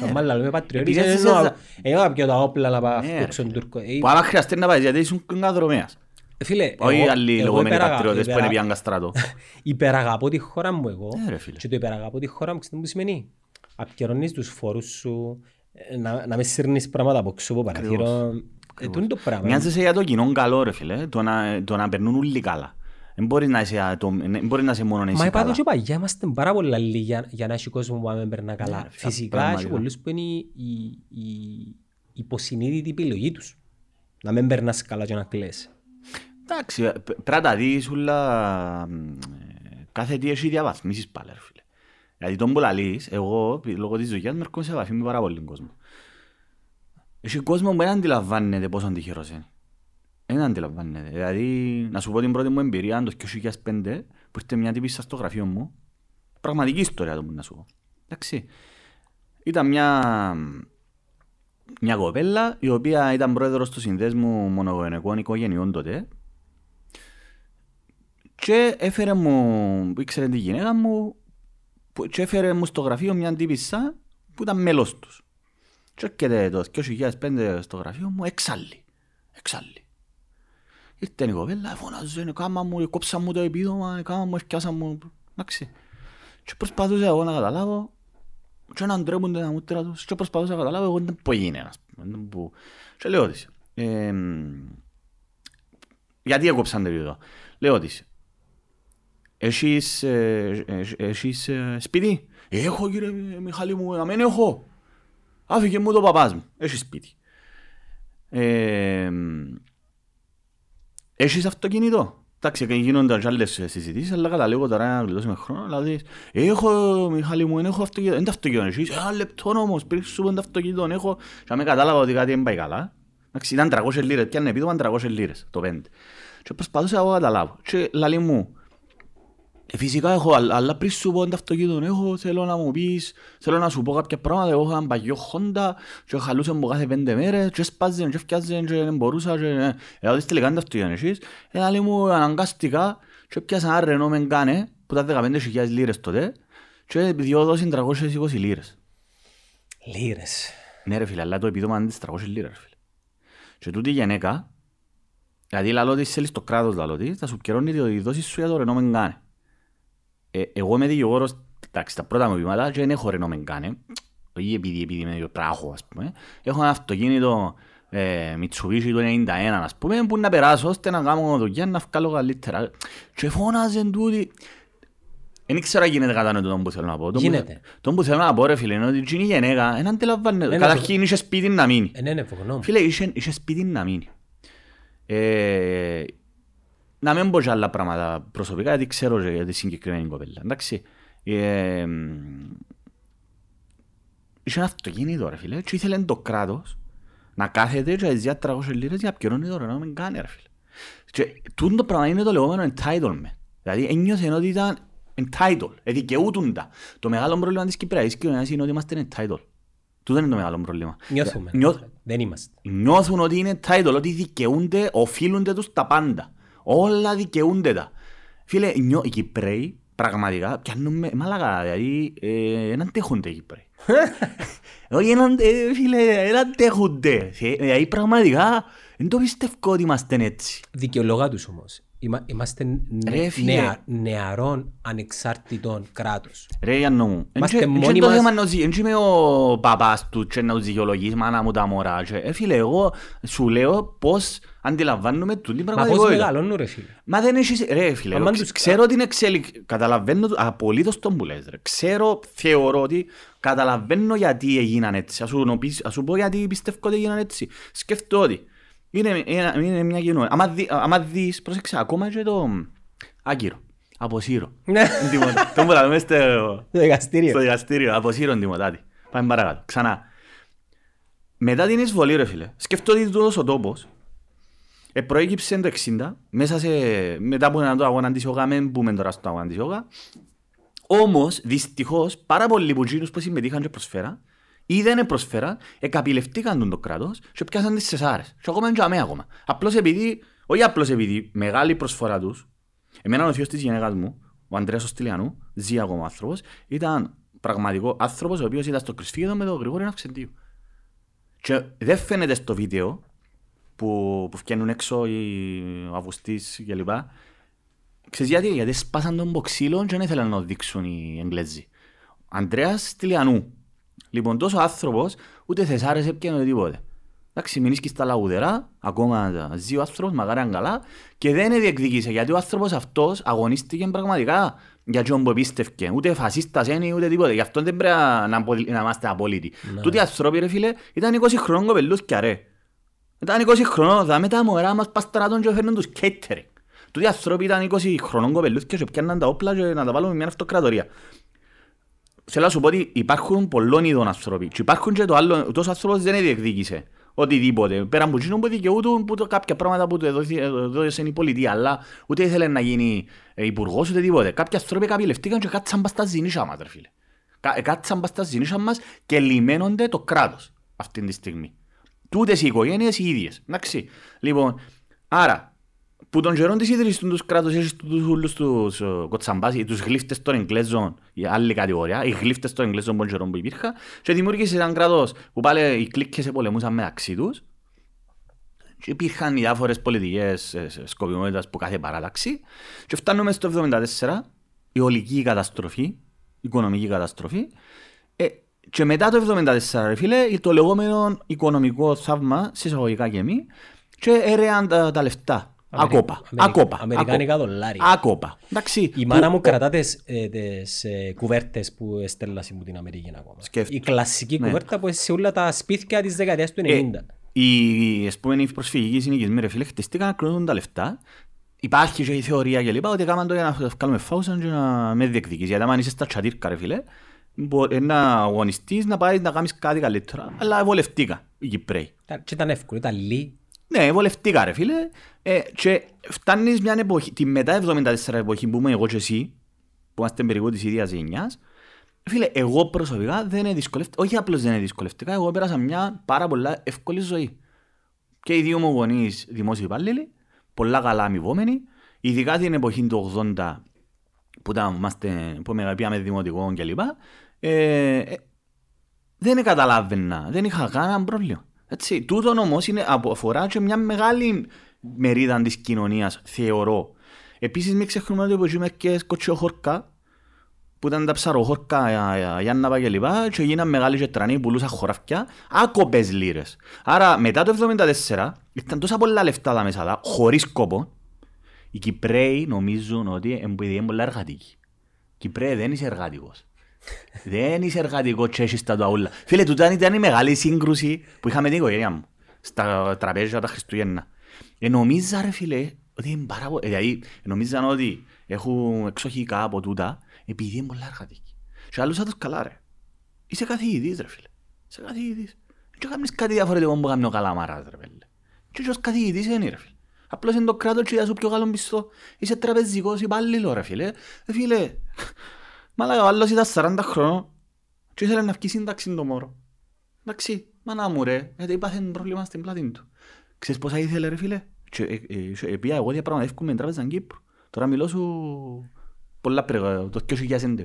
Normal, αλλά είμαι πατριώτης. Επειδή Ε, έτσι εννοώ- σε- Εγώ να πιω τα όπλα να πάω Ναι, αυτό ρε στον φίλε. Τούρκο. Ε, Που άμα χρειαστεί να πάει, γιατί ήσουν καδρομέας. Φίλε, Όχι οι εγώ- άλλοι εγώ λεγόμενοι υπεραγα- πατριώτες που υπερα- είναι πιάνκα στράτο. Υπεραγαπώ τη χώρα μου εγώ. Ναι, ρε φίλε. Και το υπεραγαπώ τη χώρα μου, ξέρετε τι σημαίνει; Απκαιρώνεις τους φόρους σου, ε, να, να μες σύρνεις πράγματα από ξώ από παραθύρο. Ε, τούτο το πράγμα. Μοιάζεσαι για το κοινό καλό ρε φίλε, το να, το να περνούν όλοι καλά. Δεν μπορείς να είσαι, ατομ- δεν μπορείς να είσαι μόνο εσύ Μα είπα το καλά. και παγιά, είμαστε πάρα πολλά λίγοι για, για να έχει κόσμο που πάμε περνά καλά. Ναι, ρε, Φυσικά πραγματικά. έχει πολλούς που είναι η, η, η υποσυνείδητη επιλογή τους. Να μην περνάς καλά και να κλαις. Εντάξει, ε, π- πρέπει να τα δεις ούλα, μ, ε, κάθε τι έχει διαβαθμίσεις πάλι ρε φίλε. Γιατί τον που λαλείς, εγώ π- λόγω της δουλειάς μου έρχομαι σε επαφή με πάρα πολύ κόσμο. Έχει κόσμο που δεν αντιλαμβάνεται πόσο τυχερός είναι. Δεν αντιλαμβάνεται. Δηλαδή, να σου πω την πρώτη μου εμπειρία, το 2005, που ήρθε μια τύπησα στο γραφείο μου, πραγματική ιστορία το που να σου πω. Εντάξει. Ήταν μια, μια κοπέλα η οποία ήταν πρόεδρος του συνδέσμου μονογονικών οικογενειών τότε και έφερε μου, ήξερε τη γυναίκα μου που- και έφερε μου στο γραφείο μια τύπισσα που ήταν μέλος τους. Και έρχεται το 2005 στο γραφείο μου εξάλλη. Εξάλλη. Ήρθε η κοπέλα, φωνάζε, κάμα μου, κόψα μου το επίδομα, κάμα μου, έφτιασα μου, εντάξει. Και προσπαθούσα εγώ να καταλάβω και να ντρέπονται τα μούτρα τους και προσπαθούσα να καταλάβω εγώ δεν που έγινε, ας πούμε. δεν που- Και λέω της, εμ, γιατί έκοψαν το επίδομα; Λέω της, έχεις, ε, ε, έχεις ε, σπίτι; Έχω κύριε Μιχάλη μου, να μην έχω. Άφηκε μου το παπάς μου, έχεις σπίτι. Ε, Έχεις αυτοκίνητο; Εντάξει, και γίνονται και άλλες συζητήσεις, αλλά καταλήγω τώρα να γλιτώσουμε χρόνο, δηλαδή, έχω, Μιχάλη μου, έχω αυτοκίνητο, δεν το αυτοκίνητο έχεις, ένα λεπτό όμως, πριν σου πω το αυτοκίνητο έχω, και με κατάλαβα ότι κάτι δεν πάει καλά. Εντάξει, ήταν 300 λίρες, πιάνε επίδομα 300 λίρες, το πέντε. Και προσπαθούσα εγώ να καταλάβω. Και λαλή μου, ε, φυσικά έχω, αλλά- αλλά πριν σου πω το αυτοκίνητο έχω, θέλω να μου πεις, θέλω να σου πω κάποια πράγματα, εγώ είχα έναν παγιό Honda και χαλούσε μου κάθε πέντε μέρες και σπάζε και έφτιαζε και δεν μπορούσα και ε, εγώ δεις τελικά είναι το αυτοκίνητο εσείς, ε, άλλη μου αναγκάστηκα και πιάσα ένα Renault Megane που ήταν 15.000 λίρες τότε και διόδωσαν 320 λίρες. Λύρες. Ναι ρε φίλε, αλλά το επίδομα είναι τις 300 λίρες ρε φίλε. Και τούτη η γυναίκα, δηλαδή λαλό της θέλεις το κράτος λαλό της, θα σου καιρώνει τη δόση σου για το Renault Megane. Ε, εγώ είμαι δικηγόρος, εντάξει, τα πρώτα μου βήματα και δεν έχω Renault Megane, όχι επειδή, επειδή είμαι πράγω ας πούμε, έχω ένα αυτοκίνητο ε, Mitsubishi του 91 ας πούμε, που να περάσω ώστε να κάνω δουλειά να βγάλω καλύτερα. Και φώναζε τούτη, δεν ξέρω αν γίνεται κατανοητό το που θέλω να πω. Το που- Γίνεται. Το που θέλω να πω ρε φίλε είναι ότι εκείνη η γενέκα δεν αντιλαμβάνεται. Ναι, Καταρχήν είχε σπίτι να μείνει. Ε, ναι, ναι, φοβονόμουν. Φίλε, είχε, είχε σπίτι να μείνει. Ε, να μην πω και άλλα πράγματα προσωπικά, γιατί ξέρω και για τη συγκεκριμένη κοπέλα. Εντάξει. Ε, μ, είχε ένα αυτοκίνητο ρε φίλε και ήθελε το κράτος να κάθεται και να ζητά 300 λίρες για να πληρώνει δώρο, να μην κάνει ρε φίλε. Και τούτο το πράγμα είναι το λεγόμενο entitlement. Δηλαδή ένιωθε ότι ήταν entitled, ε, δικαιούτουν τα. Το μεγάλο πρόβλημα της Κυπριακής κοινωνίας είναι ότι είμαστε entitled. Τούτο είναι το μεγάλο πρόβλημα. Νιώθουμε. Νιώ- Δεν είμαστε. νιώθουν ότι είναι title, ότι δικαιούνται, οφείλονται τους τα πάντα. Όλα δικαιούνται τα. Φίλε, νιώ, οι Κυπρέοι πραγματικά πιάνουν μάλακα, δηλαδή ε, δεν αντέχονται οι Κυπρέοι. Όχι, έναν, ε, φίλε, δεν αντέχονται. Ε, Δηλαδή πραγματικά δεν το πιστεύω ότι είμαστε έτσι. Δικαιολογά τους όμως. Είμα- Είμαστε νε- Ρε, φίλε. νεα- νεαρών ανεξάρτητων κράτους. Ρε Γιάννο μου, Είμαστε εν μόνοι το μας. θέμα να ζει- εν είμαι ο παπάς του και να τους δικαιολογείς μάνα μου τα μωρά. και, Ε, φίλε, εγώ σου λέω πώς αντιλαμβάνομαι τούτη την Μα πώς πραγματικότητα. μεγαλώνουν ρε φίλε. Μα δεν έχεις... Ρε φίλε, Αμάν εγώ ξε- τους- ξέρω την εξέλιξη, καταλαβαίνω το- απολύτως τον που λες ρε. Ξέρω, θεωρώ ότι καταλαβαίνω γιατί έγιναν έτσι. Ας σου, νοπείς- ας σου πω γιατί πιστεύω ότι έγιναν έτσι. Σκέφτομαι ότι είναι, είναι, είναι μια κοινωνία. Άμα, δει, άμα δεις, πρόσεξε, ακόμα και το Άγκυρο, αποσύρω. Ναι. Τίποτα. Τον που λέμε στο Το δικαστήριο. στο δικαστήριο, αποσύρω τίποτα. Πάμε παρακάτω. Ξανά. Μετά την εισβολή ρε φίλε, σκεφτώ ότι τούτος ο τόπος ε, προέκυψε το 60, μέσα σε, μετά από έναν το αγώνα της ΟΓΑ, μην μπούμε τώρα στο αγώνα της ΟΓΑ. Όμως, δυστυχώς, πάρα πολλοί που γίνους που συμμετείχαν και προσφέρα, ή δεν προσφέρα, εκαπηλευτήκαν τον το κράτος και πιάσαν τις σεσάρες. Και ακόμα είναι και αμέ ακόμα. Απλώς επειδή, όχι απλώς επειδή, μεγάλη προσφορά τους, εμένα ο θείος της γυναίκας μου, ο Ανδρέας ο Στυλιανού, ζει ακόμα άνθρωπος, ήταν πραγματικό άνθρωπος ο οποίος ήταν στο κρυσφύγεδο με τον Γρηγόρη Αυξεντίου. Και δεν φαίνεται στο βίντεο που, που βγαίνουν έξω οι ο Αυγουστής και λοιπά. Ξέρεις γιατί, γιατί σπάσαν τον μποξίλο και δεν ήθελαν να το δείξουν οι Εγγλέζοι. Ανδρέας Τηλιανού. Λοιπόν, τόσο άνθρωπος ούτε θεσάρες έπιανε ούτε τίποτε. Εντάξει, μείνεις στα λαγουδερά, ακόμα ζει ο άνθρωπος, μακάρι αν καλά, και δεν διεκδικήσε, γιατί ο άνθρωπος αυτός αγωνίστηκε πραγματικά για τον που πίστευκε. Ούτε φασίστας είναι, ούτε τίποτε. Γι' αυτό δεν πρέπει να, απολυ- να είμαστε απόλυτοι. Τούτοι οι άνθρωποι, ρε φίλε, ήταν 20 χρόνων κοπελούθκια, ρε. Ήταν 20 χρόνων, θα με τα μωρά μας πας στρατών και φέρνουν τους catering. Τούτοι οι άνθρωποι ήταν 20 χρόνων κοπελούθκια και πιάνναν τα όπλα και να τα βάλουν με μια αυτοκρατορία. Θέλω να σου πω ότι υπάρχουν πολλών ειδών άνθρωποι και υπάρχουν και το άλλο, τόσο άνθρωπος δεν διεκδίκησε οτιδήποτε. Πέραν που εκείνον που δικαιούτουν που το κάποια πράγματα που του έδωσε- έδωσε η πολιτεία, αλλά ούτε ήθελε να γίνει ε, υπουργός ούτε τίποτε. Κάποιοι άνθρωποι καπηλευτήκαν και κάτσαν πας στα ζηνίσια μας, ρε φίλε. Κα- ε, Κάτσαν πας στα ζηνίσια μας και λιμένονται το κράτος αυτή τη στιγμή. Τούτες οι οικογένειες οι ίδιες. Εντάξει. Λοιπόν, άρα, που τον καιρόν της ίδρυσης του κράτους έχεις τους ούλους τους ε, κοτσαμπάς, τους γλύφτες των Εγγλέζων, η άλλη κατηγορία, οι γλύφτες των Εγγλέζων που τον καιρόν που υπήρχαν και δημιούργησε έναν κράτος που πάλι οι κλίκες πολεμούσαν μεταξύ τους. Και υπήρχαν οι διάφορες πολιτικές ε, σε- σκοπιμότητας που κάθε παράταξη. Και φτάνουμε στο 1974, η ολική καταστροφή, η οικονομική καταστροφή. Ε, και μετά το 1974, ρε φίλε, το λεγόμενο οικονομικό θαύμα, συσσαγωγικά και μη, και έρεαν τα, τα λεφτά. Αμερι- Ακόπα. Αμερικα- Ακόπα. αμερικάνικα ακόπα. δολάρια. Ακόπα. Εντάξει. Η που- μάνα μου κρατά τις, ε, τις ε, κουβέρτες που εστέλασε μου την Αμερική ακόμα. Σκέφτομαι. Η κλασική Ναι. κουβέρτα που είναι σε όλα τα σπίτια της δεκαετίας του 90. Ε, η ας πούμε, η προσφυγική συνοικισμή, ρε φίλε, χτιστήκαν να κρίνουν τα λεφτά. Υπάρχει και η θεωρία και λοιπά ότι έκαναν το για να βγάλουμε φάουσαν και να με διεκδικείς. Γιατί άμα είσαι στα τσατήρκα, ρε φίλε, μπορεί να αγωνιστείς, να πάει να κάνεις κάτι καλύτερα. Αλλά βολευτήκα οι Κυπρέοι. Ήταν- Και ήταν εύκολο, ήταν λίγο. Ναι, βολευτήκα ρε φίλε. Ε, και φτάνεις μια εποχή, τη μετά 74 εποχή που είμαι εγώ και εσύ, που είμαστε περίπου της ίδιας γενιάς, φίλε, εγώ προσωπικά δεν είναι δυσκολευτικά, όχι απλώς δεν είναι δυσκολευτικά, εγώ πέρασα μια πάρα πολλά εύκολη ζωή. Και οι δύο μου γονείς δημόσιοι υπάλληλοι, πολλά καλά αμοιβόμενοι, ειδικά την εποχή του 80 που, ήταν, είμαστε, που με πήγαμε δημοτικό κλπ. Ε, ε, δεν καταλάβαινα, δεν είχα κανένα πρόβλημα. Έτσι, τούτο όμως είναι, απο- αφορά και μια μεγάλη μερίδα της κοινωνίας, θεωρώ. Επίσης μην ξεχνούμε ότι υπό και κοτσιοχόρκα, που ήταν τα ψαροχόρκα Γιάννα Πα και λοιπά και γίναν μεγάλοι και τρανοί, πουλούσαν χωράφια, άκοπες λίρες. Άρα μετά το 1974 ήταν τόσα πολλά λεφτά τα μέσα, τα, χωρίς κόπο, οι Κυπρέοι νομίζουν ότι επειδή είναι πολλά εργατικοί. Κυπρέοι δεν είσαι εργατικός. Δεν είσαι εργατικό και έχεις τα τουαούλα. Φίλε, τούτα ήταν η μεγάλη σύγκρουση που είχαμε την οικογένεια μου. Στα τραπέζια τα Χριστούγεννα. Ε, νομίζα ρε φίλε ότι είναι πάρα πολύ... Δηλαδή, νομίζαν ότι έχουν εξοχικά από τούτα, επειδή είναι πολλά εργατικοί. Και άλλους θα τους καλά ρε. Είσαι καθηγητής ρε φίλε. Είσαι καθηγητής. Και κάνεις κάτι διαφορετικό που κάνει ο καλαμάρας ρε φίλε. Και ως καθηγητής είναι ρε φίλε. Απλώς είναι το κράτος και σου πιο καλό μισθό. Είσαι τραπεζικός υπάλληλος ρε φίλε. Ε, φίλε, μαλάκα ο άλλος ήταν 40 χρονών και ήθελε να βγει σύνταξη το μόρο. Εντάξει, μάνα μου ρε, γιατί υπάρχει πρόβλημα στην πλάτη του. Ξέρεις πόσα ήθελε ρε φίλε; Και ε, ε, ε, πήγα εγώ διαπραγματεύκομαι με τράπεζα Κύπρου. Τώρα μιλώ σου πολλά πριν, το 2011.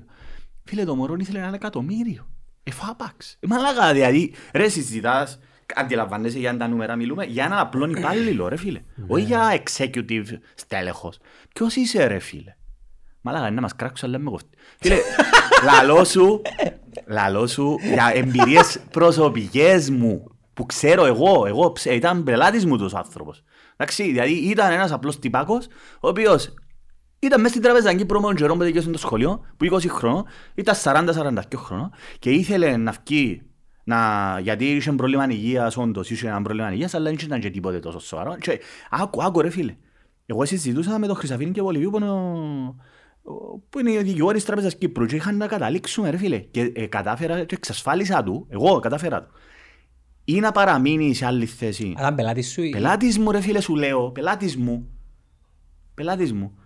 Φίλε το μωρό ήθελε ένα εκατομμύριο. Εφάπαξ. Ε, μαλάκα δηλαδή, ρε συζητάς, αντιλαμβάνεσαι για τα νούμερα μιλούμε, για έναν απλό υπάλληλο ρε φίλε. Όχι για executive στέλεχος. Ποιος είσαι ρε φίλε; Μαλάκα, να μας κράξω, αλλά με κοφτεί. Φίλε, λαλό σου, λαλό σου για εμπειρίες προσωπικές μου που ξέρω εγώ, εγώ ψε- ήταν πελάτης μου τους άνθρωπος. Εντάξει, δηλαδή ήταν ένας απλός τυπάκος, ο οποίος ήταν μέσα στην τραπεζα Κύπρο με τον Τζερόμ που τελειώσε το σχολείο, που 20 χρονών, ήταν 40-42 χρονών και ήθελε να βγει να, γιατί είχε πρόβλημα υγείας, όντως είχε ένα πρόβλημα υγείας, αλλά δεν ήταν και τίποτε τόσο σοβαρό. Και, άκου, άκου ρε φίλε, εγώ συζητούσα με τον Χρυσαφίνη και Βολιβίου που είναι ο, ο- που είναι ο δικηγόρης της Τράπεζας Κύπρου και είχαν να καταλήξουμε ρε φίλε και ε, κατάφερα και εξασφάλισα του, εγώ κατάφερα του, ή να παραμείνει σε άλλη θέση Αλλά πελάτης σου... Πελάτης μου ρε φίλε σου λέω, πελάτης μου. Πελάτης μου.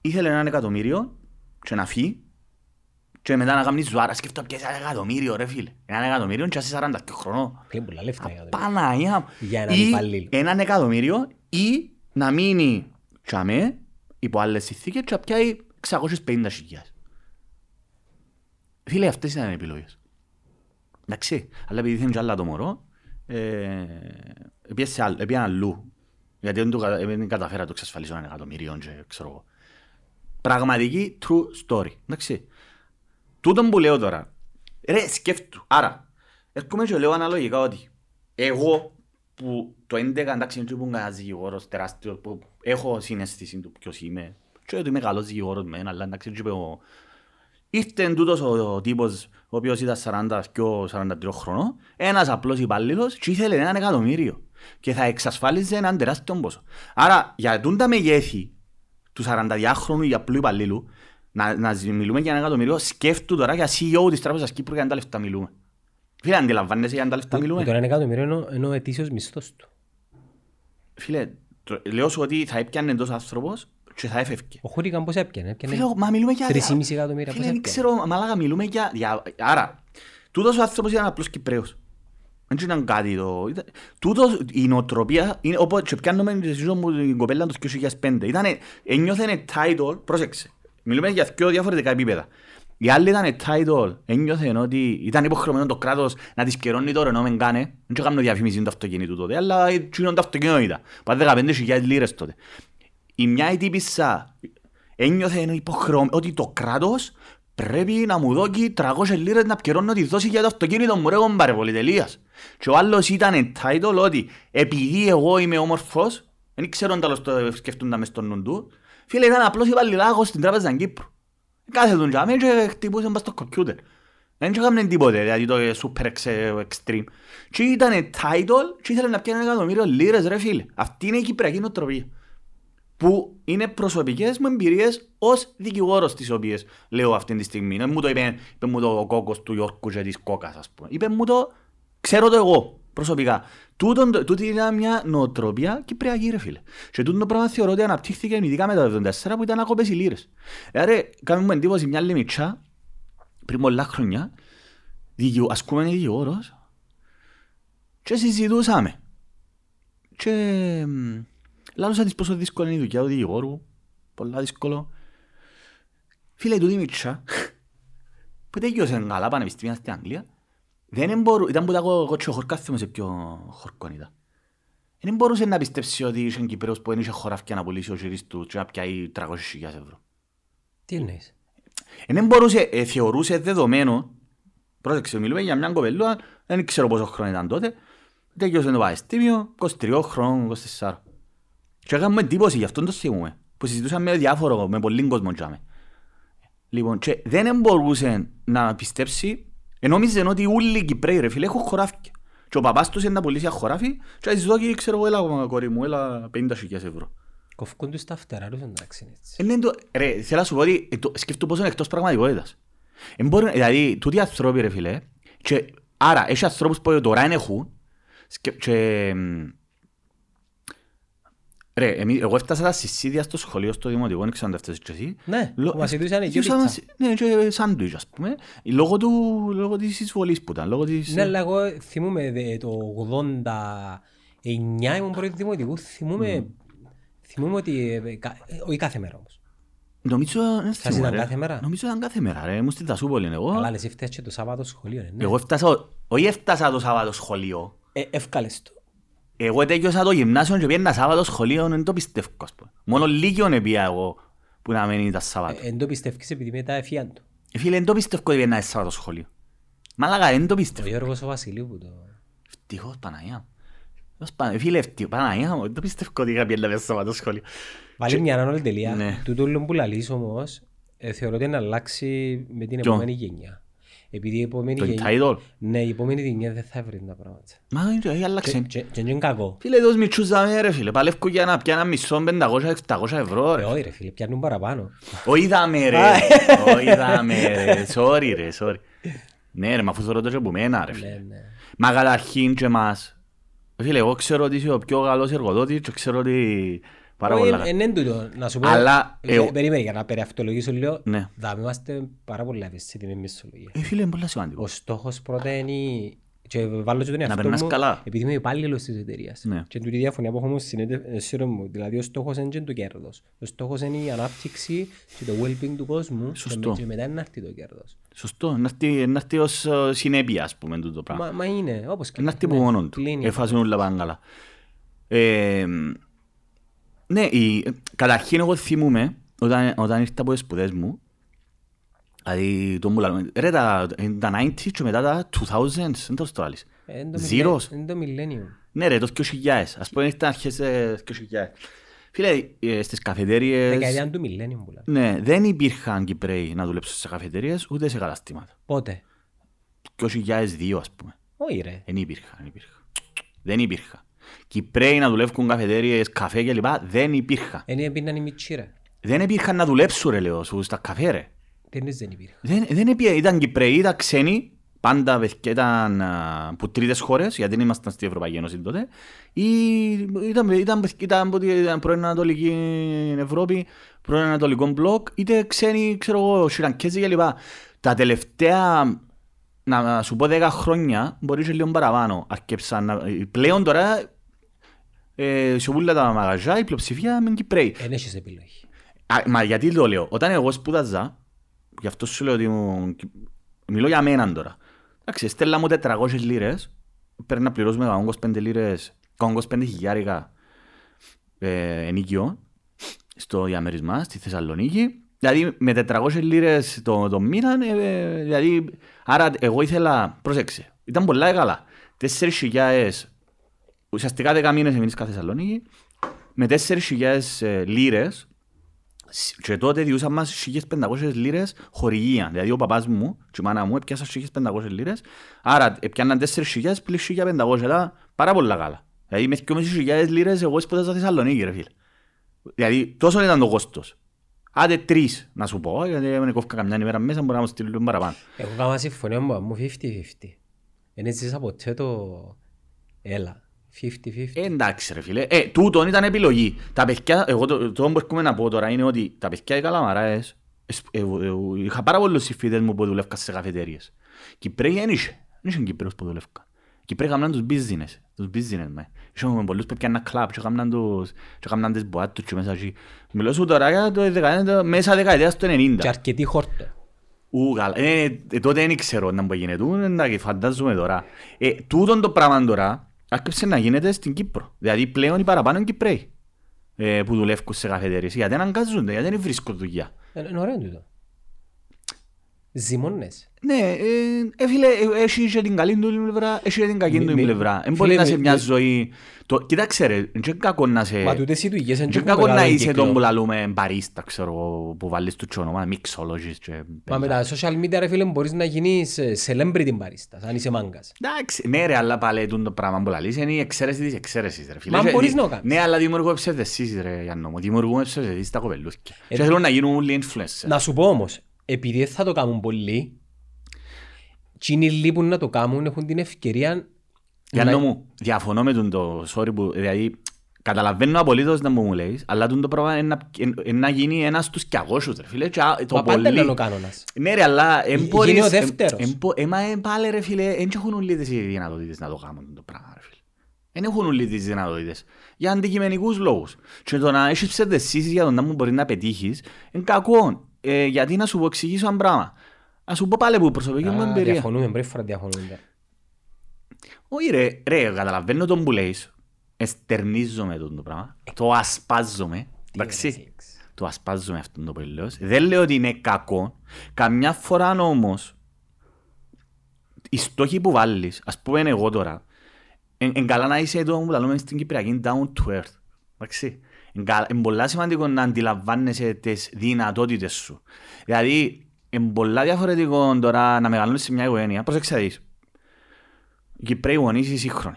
Ήθελε ένα εκατομμύριο και να φύγει και μετά να κάνει ζουάρα. Σκεφτώ πια ένα εκατομμύριο ρε φίλε. Ένα εκατομμύριο και είσαι 40 χρονών. Είναι πολλά λεφτά. για το- Παναγία μου. Για έναν Ή υπαλλήλο. Έναν εκατομμύριο ή να μείνει τσαμέ υπό άλλες συνθήκες και να πιάει 650 χιλιάδες. Φίλε, αυτές ήταν οι επιλογές. Εντάξει, αλλά επειδή θέλει και άλλα το μωρό, ε, πήγε σε άλλο- πήγε αλλού. Γιατί δεν, το, κα- δεν καταφέρα να το εξασφαλίσω ένα εκατομμύριο και ξέρω εγώ. Πραγματική true story. Εντάξει. Τούτον που λέω τώρα, ρε σκέφτου. Άρα, έρχομαι και λέω αναλογικά ότι εγώ που το 11 εντάξει είναι και που είμαι ένας δικηγόρος τεράστιος που έχω συναίσθηση του ποιος είμαι και ότι είμαι καλός δικηγόρος μεν, αλλά εντάξει και ο... Ήρθε τούτος ο, ο τύπος ο οποίος ήταν 40 και 43 χρονών, ένας απλός υπάλληλος και ήθελε έναν εκατομμύριο και θα εξασφάλιζε έναν τεράστιο ποσό. Άρα για τούν τα μεγέθη του 42χρονου ή απλού υπαλλήλου, να, να ζη- μιλούμε για ένα εκατομμύριο, σκέφτου τώρα για CEO της Τράπεζας Κύπρου για τα λεφτά μιλούμε. Φίλε, αντιλαμβάνεσαι για τα λεφτά Που μιλούμε. το ένα εκατομμύριο είναι ο- είναι ο ετήσιος μισθός του. Φίλε, το- λέω σου ότι θα έπιανε εντός άνθρωπος και θα έφευκε. Ο Χούρικαν πώς έπιανε. έπιανε Φίλε, μα μιλούμε για... 3,5 εκατομμύρια πώς Φίλε, δεν έπιανε; ξέρω, μαλάκα, μιλούμε για... για... Άρα, τούτος ο άνθρωπος ήταν απλός Κυπρέος. Δεν ήταν κάτι το... ήταν- Τούτος, η νοοτροπία, είναι όπως και πιάνουμε τη συζήτηση μου την κοπέλα το 2005. Ήτανε, ένιωθεν title, πρόσεξε, μιλούμε για δύο διαφορετικά επίπεδα. Η άλλη ήταν title, ένιωθεν ότι ήταν υποχρεωμένο το κράτος να της καιρώνει το Renault Megane. Δεν κάνω διαφήμιση του αυτοκίνητου τότε, αλλά εκείνο το αυτοκίνητο ήταν. Πάει 15.000 λίρες τότε. Η μια η τύπισσα ένιωθε υποχρεωμένο ότι το κράτος πρέπει να μου δώσει 300 λίρες να πληρώνω τη δόση για το αυτοκίνητο μου ρε κομπάρε πολυτελείας. Και ο άλλος ήταν entitled ότι επειδή εγώ είμαι όμορφος, δεν ξέρω αν τέλος το σκεφτούντα μες στον νου του, φίλε ήταν απλώς υπαλληλάκος στην τράπεζα Κύπρου. Κάθε τον τζάμε και χτυπούσε μπας στο κομπιούτερ. Δεν έκαναν τίποτε, δηλαδή το super ex- extreme. Και ήταν title και ήθελε να πιάνει ένα εκατομμύριο λίρες ρε φίλε. Αυτή είναι η κυπριακή νοοτροπία. Που είναι προσωπικές μου εμπειρίες ως δικηγόρος τις οποίες λέω αυτή τη στιγμή. Δεν μου το είπε, είπε μου το ο κόκκος του Ιόρκου και της κόκκας ας πούμε. Είπε μου το, ξέρω το εγώ προσωπικά. Τούτον, το- τούτη ήταν μια νοοτροπία κυπριακή ρε φίλε. Και τούτο το πράγμα θεωρώ ότι αναπτύχθηκε ειδικά μετά το 1974 που ήταν ακόπες οι λίρες. Άρα κάνουμε εντύπωση μια λιμιτσά πριν πολλά χρόνια δικηγο- ασκούμενη δικηγόρος και συζητούσαμε. Και μ, λάλωσα της πόσο δύσκολη είναι η δουλειά του δικηγόρου. Πολλά δύσκολο. Φίλε, τούτη μίτσα που τελειώσε καλά πανεπιστήμια στην Αγγλία δεν μπορού, ήταν που τα εγώ εγώ και ο χορκάς θυμώ σε ποιο χορκόν ήταν. Δεν μπορούσε να πιστέψει ότι είχε Κυπρέος που δεν είχε χωράφια να πουλήσει ο γύρις του και να πιάει 300.000 ευρώ. Τι εννοείς; Δεν μπορούσε, ε, θεωρούσε δεδομένο, πρόσεξε, μιλούμε για μια κοπελούα, δεν ξέρω πόσο χρόνο ήταν τότε, τελειώσε το πανεπιστήμιο, 23 χρόνων, 24. Και έκαμε εντύπωση, γι' αυτό το θυμούμε, που συζητούσαμε με διάφορο, με πολλοί κόσμο τζάμε. Λοιπόν, και δεν μπορούσε να πιστέψει, ενόμιζε ότι όλοι οι Κυπρέοι ρε φίλε έχουν χωράφια. Και ο παπάς τους είναι να πουλήσει ένα χωράφι και να της δώσει, ξέρω εγώ, έλα κόρη μου, έλα 50.000 ευρώ. Κοφκούν τους τα φτερά τους εντάξει έτσι. Ε, ναι, το- Ρε, θέλω να σου πω ότι ε, το- σκέφτομαι πόσο είναι εκτός πραγματικότητας. Εν μπορεί- Δηλαδή, τούτοι οι ανθρώποι ρε φίλε, και, άρα έχει ανθρώπους που τώρα είναι έχουν, σκε- και, μ, ρε, εμείς, εγώ έφτασα τα συσίδια στο σχολείο, στο δημοτικό, δεν ξέρω αν τα έφτασες και εσύ. Ναι, Λο- που μας ζητούσαν εκεί ζητούσαν πίτσα. μας- Ναι, και σάντουιτς ας πούμε, λόγω, του, λόγω της εισβολής που ήταν, λόγω της... Ναι, αλλά εγώ θυμούμαι δε- το 89 ήμουν πρώτη δημοτικού, θυμούμαι, θυμούμαι ότι, ε, κα- ε, όχι κάθε μέρα όμως. Νομίζω, δεν θυμούμαι, ήταν ρε. κάθε μέρα; Νομίζω ήταν κάθε μέρα, ρε, ήμουν στην Δασούπολη εγώ. Αλλά εσύ φταίς και το Σάββατο σχολείο, ε, ναι. Εγώ έφτασα, όχι έφτασα το Σάββατο σχολείο, Ε, Εύκαλες το. Εγώ τέλειωσα το γυμνάσιο και πήγαινα Σάββατος σχολείο, δεν το πιστεύω. ας πούμε. Μόνο λίγιον επία εγώ που να μένει τα Σάββατο. Ε, Εν το πιστεύεις επειδή μετά εφιάν του. Ε, Φίλε, δεν το πιστεύω ότι πήγαινα Σάββατο σχολείο. Μαλάκα, δεν το Ο πιστεύω. Γιώργος ο Βασιλείου που το... Ευτυχώς, Παναγιά μου. Ευτυχώς, Πανα- Φίλε, ευτυχώς, Παναγιά μου, δεν το πιστεύω ότι είχα πήγαινα μέσα Σάββατο σχολείο. Βάλει μια ανώνολη τελεία. Ναι. Τούτο όλο που λαλείς όμως, ε, θεωρώ ότι να αλλάξει με την Ποιο; επόμενη γενιά. Επειδή η επόμενη Το γενιά... entitled. Ναι, η επόμενη γενιά δεν θα βρει τα πράγματα. Μα δεν έχει αλλάξει. Και- Και και είναι κακό. Φίλε, δώσ' μητσούς δάμε ρε φίλε. Παλεύκω για να πιάνω μισό 500-700 ευρώ Ε, ρε. όχι ρε φίλε, πιάνουν παραπάνω. Όχι δάμε ρε. Όχι δάμε ρε. Sorry ρε, sorry. Ναι ρε, μα αφού θεωρώ το και από μένα ρε φίλε. Ναι, ναι. Μα καταρχήν και εμάς. Φίλε, εγώ ξέρω ότι είσαι ο πιο καλός εργοδότης και ξέρω ότι πάρα Όχι, πολλά εν- καλά. εν είναι τούτο. Να σου πω, Αλλά, ε, εγώ- περίμενε για να περιαυτολογήσω λίγο, Ναι. δάμε είμαστε πάρα πολλά ευαίσθητοι με μισθολογία. Ε, φίλε, είναι πολύ σημαντικό. Ο στόχος πρώτα είναι και βάλω και τον εαυτό περνάς μου, καλά. επειδή είμαι υπάλληλος της εταιρείας. Ναι. Και τούτη η διαφωνία που έχω μου στην εταιρεία μου, δηλαδή ο στόχος είναι και το κέρδος. Ο στόχος είναι η ανάπτυξη και το well-being του κόσμου και, Σωστό. με- και μετά να έρθει το κέρδος. Σωστό, να έρθει- να έρθει ως ε, συνέπεια, ας πούμε, τούτο πράγμα. Μα, μα είναι, όπως και Να έρθει από ναι, μόνον του. κλείνει. Εφάσουν όλα πάνε καλά. Ε, ναι, η, καταρχήν εγώ θυμούμαι όταν, όταν ήρθα από τις σπουδές μου Δηλαδή, το μου λέμε, ρε τα, τα 90s και μετά τα 2000s, δεν το στράλεις. Ε, είναι το Zeros. millennium- Είναι το millennium. Ναι ρε, το 2000, ας πούμε ήρθαν αρχές ε, 2000. Φίλε, ε, στις καφετέριες, Δεκαετία του millennium που λέμε. ναι, δεν υπήρχαν Κυπρέοι να δουλέψουν σε καφετέριες ούτε σε καταστήματα. Πότε; 2002 ας πούμε. Όχι ρε. Δεν υπήρχαν, δεν υπήρχαν. Δεν υπήρχαν. Κυπρέοι να δουλεύουν καφετέριες, καφέ κλπ. Δεν υπήρχαν. Εν έπιναν οι μητσί ρε. Δεν υπήρχαν να δουλέψουν ρε λέω σου στα καφέ ρε. Τι εννοείς δεν υπήρχε. Δεν, δεν υπήρχαν, ήταν Κυπρέοι, ήταν ξένοι, πάντα παιδιά ήταν α, από τρίτες χώρες, γιατί δεν ήμασταν στην Ευρωπαϊκή Ένωση τότε, ή ήταν, ήταν, ήταν, από την πρώην Ανατολική Ευρώπη, πρώην Ανατολικό μπλοκ, είτε ξένοι, ξέρω εγώ, Σιρανκέζοι κλπ. Τα τελευταία, να σου πω 10 χρόνια, μπορεί και λίγο παραπάνω, αρκέψαν, να- πλέον τώρα, ε, σε όλα τα μαγαζιά, η πλειοψηφία είναι Κυπρέοι. Εν έχεις επιλογή. Α, μα γιατί το λέω. Όταν εγώ σπούδαζα, γι' αυτό σου λέω ότι μου... μιλώ για μένα τώρα. Εντάξει, στέλνα μου 400 λίρες, πρέπει να πληρώσουμε 125 λίρες, 125 χιλιάρικα ε, ενίκιο στο διαμερισμά στη Θεσσαλονίκη. Δηλαδή με 400 λίρες το, το μήνα, ε, ε, δηλαδή, άρα εγώ ήθελα, πρόσεξε, ήταν πολλά καλά. 4.000, ουσιαστικά 10 μήνες έμεινες κάθε Θεσσαλονίκη, με 4.000 ε, λίρες και τότε διούσαν μας 1.500 λίρες χορηγία. Δηλαδή ο παπάς μου και η μάνα μου έπιασαν 1.500 λίρες. Άρα έπιαναν 4.000 πλην 1.500. Ήταν πάρα πολλά καλά. Δηλαδή με 2.500 λίρες εγώ σπούδασα στη Θεσσαλονίκη ρε φίλε. Δηλαδή τόσο ήταν το κόστος. Άντε τρεις να σου πω, γιατί με κόφηκα καμιά ημέρα μέσα μπορεί να μου στείλουν παραπάνω. Εγώ κάμα συμφωνία μου, μου 50-50. Εν έζησα ποτέ το... Έλα. 50-50. Ε, εντάξει ρε φίλε. Ε, τούτον ήταν επιλογή. Τα παιδιά, εγώ το, το που έρχομαι να πω τώρα είναι ότι τα παιδιά οι καλαμαράες, εσ- ε, ε, ε, είχα πάρα πολλούς συμφίδες μου που δουλεύκαν σε καφετέριες. Κυπρέοι δεν είχε. Δεν είχε Κυπρέους που δουλεύκαν. Κυπρέοι έκαναν τους business. Τους business με. Είχαμε πολλούς που έπιαναν κλαμπ και έκαναν τους και έκαναν τις μποάτ τους και μέσα εκεί. Μιλώ σου τώρα για το δεκαετία, μέσα δεκαετίας του 90. Και αρκετή χόρτο. Ου, καλά. Ε, ε, τότε δεν ξέρω να μπορεί γίνεται. Ου, εντάξει, φαντάζομαι τώρα. Ε, τούτον το πράγμα τώρα άρχισε να γίνεται στην Κύπρο. Δηλαδή πλέον οι παραπάνω είναι Κυπρέοι ε, που δουλεύουν σε καφετέρειες. Γιατί αναγκάζονται, γιατί δεν βρίσκουν δουλειά. Ε, Είναι ωραίο τούτο. Ζυμώνες. Ναι, ε, ε, φίλε, ε, έχεις και την καλή του πλευρά, έχεις και την κακή Μη- του μη- πλευρά. Δεν φίλε, μπορεί να μη- σε μια μη- ζωή... Το, κοίταξε ρε, δεν είναι κακό να σε... Μα τούτες οι δουλειές είναι Δεν είναι και κακό να μεγάλο είσαι κύκλο. τον που λαλούμε μπαρίστα, ξέρω εγώ, που βάλεις τους όνομα, mixologist και... Μα με τα social media ρε φίλε μπορείς να γίνεις ε, celebrity barista, αν είσαι μάγκας. Εντάξει, ναι ρε, αλλά πάλι τούτο πράγμα που λαλείς είναι η εξαίρεση της εξαίρεσης ρε φίλε. Μα Και- μπορείς να το κάνεις. Ναι, αλλά δημιουργούμε ψευδεσίσεις ρε Γιάννο μου, δημιουργούμε ψευδεσίσεις στα κοπελούθια. Ε, Και θέλουν να γίνουν όλοι influencers. Να σου πω όμως, επειδή δεν θα το κάνουν πολλοί, εκείνοι λείπουν να το κάνουν έχουν την ευκαιρία Γιάννο να- μου, διαφωνώ με τον το sorry που, δηλαδή, καταλαβαίνω απολύτως να μου μου λέεις, αλλά τον το πράγμα είναι να- είναι να γίνει ένας στους κιαγόσους ρε φίλε. και α- Το Μα πάντα πολύ... είναι ο κανόνας. Ναι ρε, αλλά εν Γι- μπορείς... γίνει ο εν- δεύτερος. εν μπο- Ε, μα ε, πάλι ρε φίλε, δεν έχουν όλοι τις δυνατότητες να το κάνουν το πράγμα ρε φίλε. Δεν έχουν όλοι τις δυνατότητες. Για αντικειμενικούς λόγους. Και το να έχεις ψευδεσίσεις για το να μου μπορείς να πετύχεις, είναι κακό. Ε, γιατί να σου πω εξηγήσω ένα πράγμα. Να σου πω πάλι που προσωπική μου Α, εμπειρία. Διαφωνούμε, πρώτη φορά διαφωνούμε. Όχι ρε, ρε, καταλαβαίνω τον που λέεις. Εστερνίζομαι τον το πράγμα. Το ασπάζομαι. Εντάξει. Το ασπάζομαι αυτό το που λέω. Δεν λέω ότι είναι κακό. Καμιά φορά όμως, οι στόχοι που βάλεις, ας πούμε εγώ τώρα, είναι καλά να είσαι εδώ που λέμε στην Κυπριακή down to earth. Εντάξει. Είναι πολλά σημαντικό να αντιλαμβάνεσαι τις δυνατότητες σου. Δηλαδή, είναι πολλά διαφορετικό τώρα να μεγαλώνεις σε μια οικογένεια. Πρόσεξε να δεις. Οι Κυπρέοι γονείς είσαι σύγχρονοι.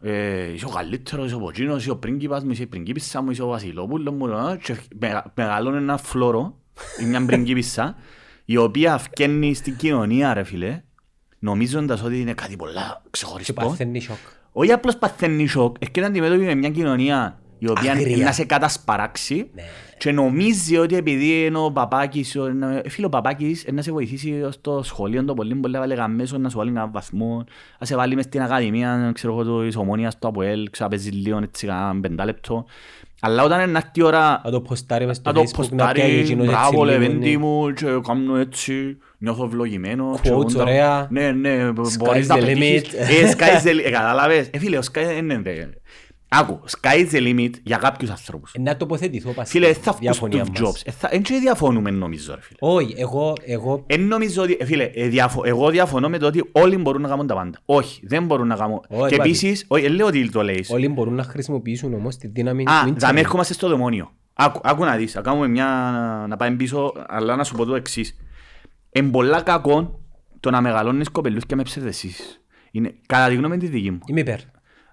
Ε, είσαι ο καλύτερος, είσαι ο ποτσίνος, είσαι ο πρίγκιπας μου, είσαι η πριγκίπισσα μου, είσαι ο βασιλόπουλος μου ε, και μεγα- μεγαλώνει ένα φλόρο ή μια πριγκίπισσα η οποία φκένει στην κοινωνία ρε φίλε νομίζοντας ότι είναι κάτι πολλά Και ξεχωριστό. παθαίνει σοκ. Όχι απλώς παθαίνει σοκ, έχει και να αντιμετωπίσει με μια κοινωνία η οποία Αγρία. είναι να σε κατασπαράξει Ναι. και νομίζει ότι επειδή είναι ο παπάκης, ο- είναι- ε, φίλε ο παπάκης ε, να σε βοηθήσει στο σχολείο το πολύ πολύ να βάλει μέσο, να σου βάλει έναν βαθμό, να σε βάλει μες στην ακαδημία, ξέρω εγώ, της ομόνιας στο ΑΠΟΕΛ, ξέρω, να παίζεις λίγο έτσι κανένα πεντάλεπτο. Αλλά όταν είναι να έρθει η ώρα Να το ποστάρει μες στο να το facebook, να πιάει ποστάρει, εκείνος έτσι μπράβο λίγο, λεβέντη ναι. μου και κάνω έτσι, νιώθω ευλογημένο. Quotes ξέρω, τα- ωραία. Ναι, ναι, Sky's μπορείς να the πετύχεις. limit. Ε, sky's the limit, ε, κατάλαβες. Ε, φίλε, ο sky είναι, ρε. Άκου, sky's the limit για κάποιους ανθρώπους. Ε, Να τοποθετηθώ πας Φίλε, στη θα βγουν διαφωνία Steve μας. Jobs. Ε, θα- Εν και διαφωνούμε νομίζω, ρε φίλε. Όχι, εγώ, εγώ Εν νομίζω ότι, ε, φίλε, ε, διαφο- εγώ διαφωνώ με το ότι όλοι μπορούν να κάνουν τα πάντα. Όχι, δεν μπορούν να κάνουν. Όχι, Και πάλι. επίσης, όχι, δεν λέω ότι το λέεις. όλοι μπορούν να χρησιμοποιήσουν όμως τη δύναμη του Α, θα ίντερνετ. έρχομαστε στο δαιμόνιο. Άκου, άκου να δεις, να κάνουμε μια, να πάμε πίσω, αλλά να σου πω το εξής. Εν πολλά κακό το να μεγαλώνεις κοπελούθια με ψευδεσίσεις. Είναι, κατά τη γνώμη τη δική μου. Είμαι υπέρ.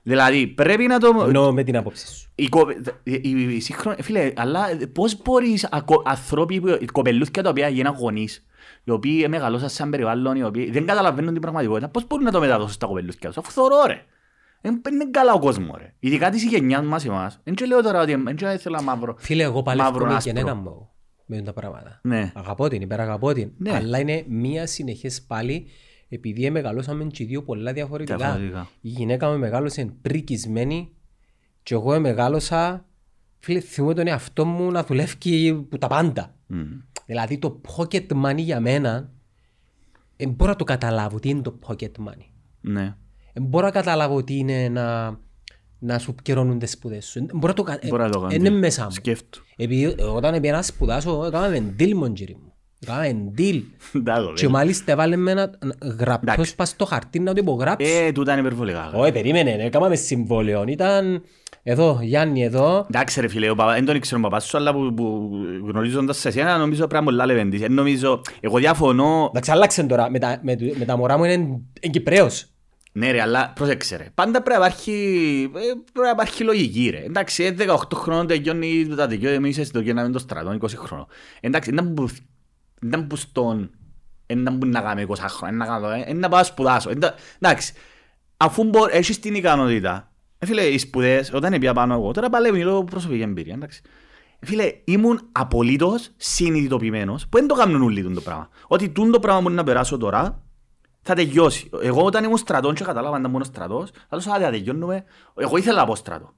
Δηλαδή, πρέπει να το... Εννοώ με την άποψη σου. Η, κο... η, η, η σύγχρονη... Φίλε, αλλά πώς μπορείς ακο... ανθρώποι, που... οι κοπελούθια τα οποία γίναν γονείς, οι οποίοι μεγαλώσαν σαν περιβάλλον, οι οποίοι δεν καταλαβαίνουν την πραγματικότητα, πώς μπορούν να το μεταδώσουν στα κοπελούθια τους, αφού θωρώ ρε. Δεν είναι καλά ο κόσμος ρε. Ειδικά της γενιάς μας εμάς. Δεν και λέω τώρα ότι δεν και θέλω μαύρο. Φίλε, εγώ παλεύω Μαύρο με άσπρο. γενέκα μου με τα πράγματα. Ναι. Αγαπώ την, υπεραγαπώ την. Ναι. Αλλά είναι μία συνεχές πάλι επειδή μεγαλώσαμε και οι δύο πολλά διαφορετικά. Διαφορετικά. Η γυναίκα μου μεγάλωσε πρικισμένη και εγώ μεγάλωσα φίλε θυμούμαι τον εαυτό μου να δουλεύει που τα πάντα. Μμ. Δηλαδή το pocket money για μένα δεν μπορώ να το καταλάβω τι είναι το pocket money. Ναι. Δεν μπορώ να καταλάβω τι είναι να, να σου καιρώνουν τις σπουδές σου. Δεν μπορώ να το κα- Μπορώ να το κάνω. Είναι μέσα μου. Σκέφτου. Επειδή όταν πήγα να σπουδάσω, έκαναμε deal μοντζίρι μου. Έκαναμε deal. Εντάξει, Και μάλιστα έβαλε με ένα γραπτός Εντάξει. πας στο χαρτί να το υπογράψω. Ε, τούτα είναι υπερβολικά. Όχι, περίμενε, έκαναμε συμβόλαιο. Ήταν εδώ, Γιάννη εδώ. Εντάξει ρε φίλε, ο παπά- δεν τον ήξερε ο παπάς σου, αλλά που, που γνωρίζοντας σε εσένα νομίζω πρέπει να πολλά λεβέντης. Ε, Νομίζω, εγώ διαφωνώ, Εντάξει, άλλαξε τώρα. Με τα, με, του- με τα μωρά μου είναι είναι Κυπρέος. ναι ρε, αλλά πρόσεξε ρε. Πάντα πρέπει να υπάρχει, ε, πρέπει να υπάρχει λογική ρε. Εντάξει, ε, 18 χρόνων τελειώνει τα δικαιώματα, εμείς είσαι στο γίναμε το στρατό, 20 χρόνων. Εντάξει, δεν που, δεν που στον, δεν που να κάνω 20 χρόνια, να κάνω, ε, να πάω να σπουδάσω. Ε, εντά- Εντάξει, αφού μπο- έχεις την ικανότητα, ε, φίλε, οι σπουδές, όταν πήγα πάνω εγώ, τώρα πάλι μιλώ προσωπική εμπειρία, εντάξει. Ε, Φίλε, ήμουν απολύτως συνειδητοποιημένος που δεν το κάνουν όλοι το πράγμα. Ότι τούν το πράγμα μπορεί να περάσω τώρα, θα τελειώσει. Εγώ όταν ήμουν στρατών και κατάλαβα να ήμουν στρατός, θα λέω, άντε, τελειώνουμε. Εγώ ήθελα να πω στρατό.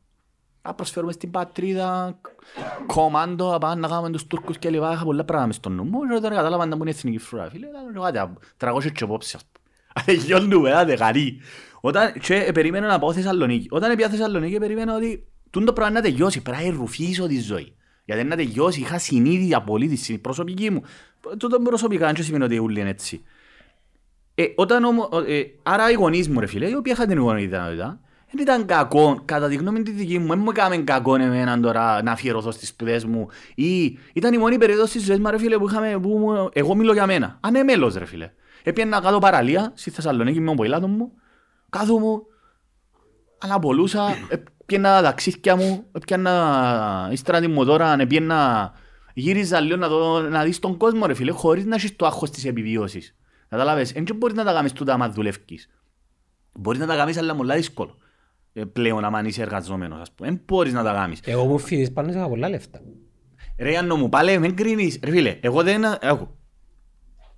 Να προσφέρουμε στην πατρίδα, κομμάντο, να πάμε να κάνουμε τους Τούρκους και λοιπά. Είχα πολλά πράγματα μες στο νου μου και όταν κατάλαβα να ήμουν εθνική φρουρά. Φίλε, λέω, άντε, τραγώσαι και υπόψη, ας πούμε. Τελειώνουμε, άντε, γαρί. Όταν, και ε, περίμενα να πάω Θεσσαλονίκη. Όταν πήγα Θεσσαλονίκη, περίμενα ότι τούν το πράγμα να τελειώσει. Πρέπει να ρουφήσω τη ζωή. Γιατί να τελειώσει, είχα συνείδη απολύτηση προσωπική μου. Τούτο προσωπικά δεν σημαίνει ότι ούλοι είναι έτσι. Ε, όταν όμως, ε, άρα οι γονείς μου ρε φίλε, οι οποίοι είχαν την γονή δυνατότητα, δεν ήταν κακό, κατά τη γνώμη τη δική μου, δεν μου έκαμε κακό εμένα τώρα να αφιερωθώ στις σπουδές μου ή ήταν η μόνη περίοδος της ζωής μου ρε φίλε που είχαμε, που μου, εγώ μιλώ για μένα, ανέμελος ρε φίλε. Έπιανα κάτω παραλία στη Θεσσαλονίκη με τον ποηλάτο μου, κάτω μου, αναπολούσα, έπιανα τα ταξίδια μου, έπιανα ύστερα τη μοτόρα, έπιανα γύριζα λίγο να, δω, να δεις τον κόσμο ρε φίλε, χωρίς να έχεις το άγχος της επιβίωσης. Κατάλαβες, δεν μπορείς να τα κάνεις τούτα άμα δουλεύεις. Μπορείς να τα κάνεις αλλά πολλά δύσκολο. Ε, πλέον άμα είσαι εργαζόμενος, ας πούμε. Δεν μπορείς να τα κάνεις. Εγώ μου φύγεις πάνω σε πολλά λεφτά. Ρε Ιάννο μου, πάλι μην κρίνεις. Ρε φίλε, εγώ δεν... Έχω.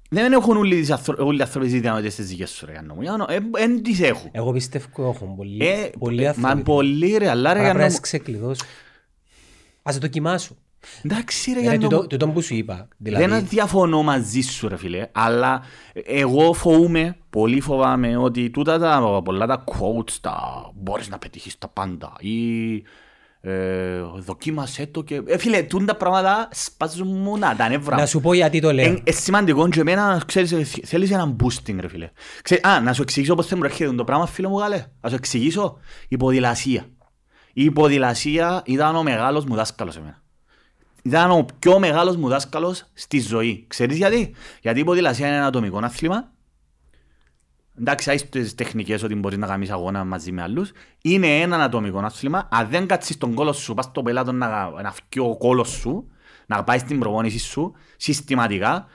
Δεν έχουν όλοι οι άνθρωποι δυνατότητες στις δικές σου ρε Ιάννο μου. Ιάννο, δεν τις έχουν. Εγώ πιστεύω έχουν πολλοί, Ε, πολλοί Μα άνθρωποι. πολύ ρε, αλλά ρε Άρα Ιάννο πρέπει να μου. σε ξεκλειδώσω. Ας το δοκιμάσω. Εντάξει ρε Ρε, Ιάννο τούτο- μου. τούτο που σου είπα. Δεν Δηλαδή, διαφωνώ μαζί σου ρε φίλε, αλλά εγώ φοβούμαι, πολύ φοβάμαι ότι τούτα τα πολλά τα quotes, τα μπορείς να πετύχεις τα πάντα ή ε, δοκίμασέ το και... Ε, φίλε, τούτα τα πράγματα σπάζουν μου να τα νεύρα. να σου πω γιατί το λέω. Είναι σημαντικό και εμένα, ξέρεις, ε, θέλεις έναν boosting ρε φίλε. Ξέρεις, α, να σου εξηγήσω πώς δεν μου έρχεται το πράγμα φίλο μου γάλε. Να σου εξηγήσω. Η ποδηλασία. Η ποδηλασία ήταν ο μεγάλος μου δάσκαλος εμένα. Ήταν ο πιο μεγάλος μου δάσκαλος στη ζωή. Ξέρεις γιατί; Γιατί η ποδηλασία είναι ένα ατομικό άθλημα. Εντάξει, άεις τις τεχνικές ότι μπορείς να κάνεις αγώνα μαζί με άλλους. Είναι ένα ατομικό άθλημα. Αν δεν κάτσεις τον κόλο σου, πας στο πελάτο να, να φκεί ο κόλος σου, να πάει στην προπόνηση σου, συστηματικά,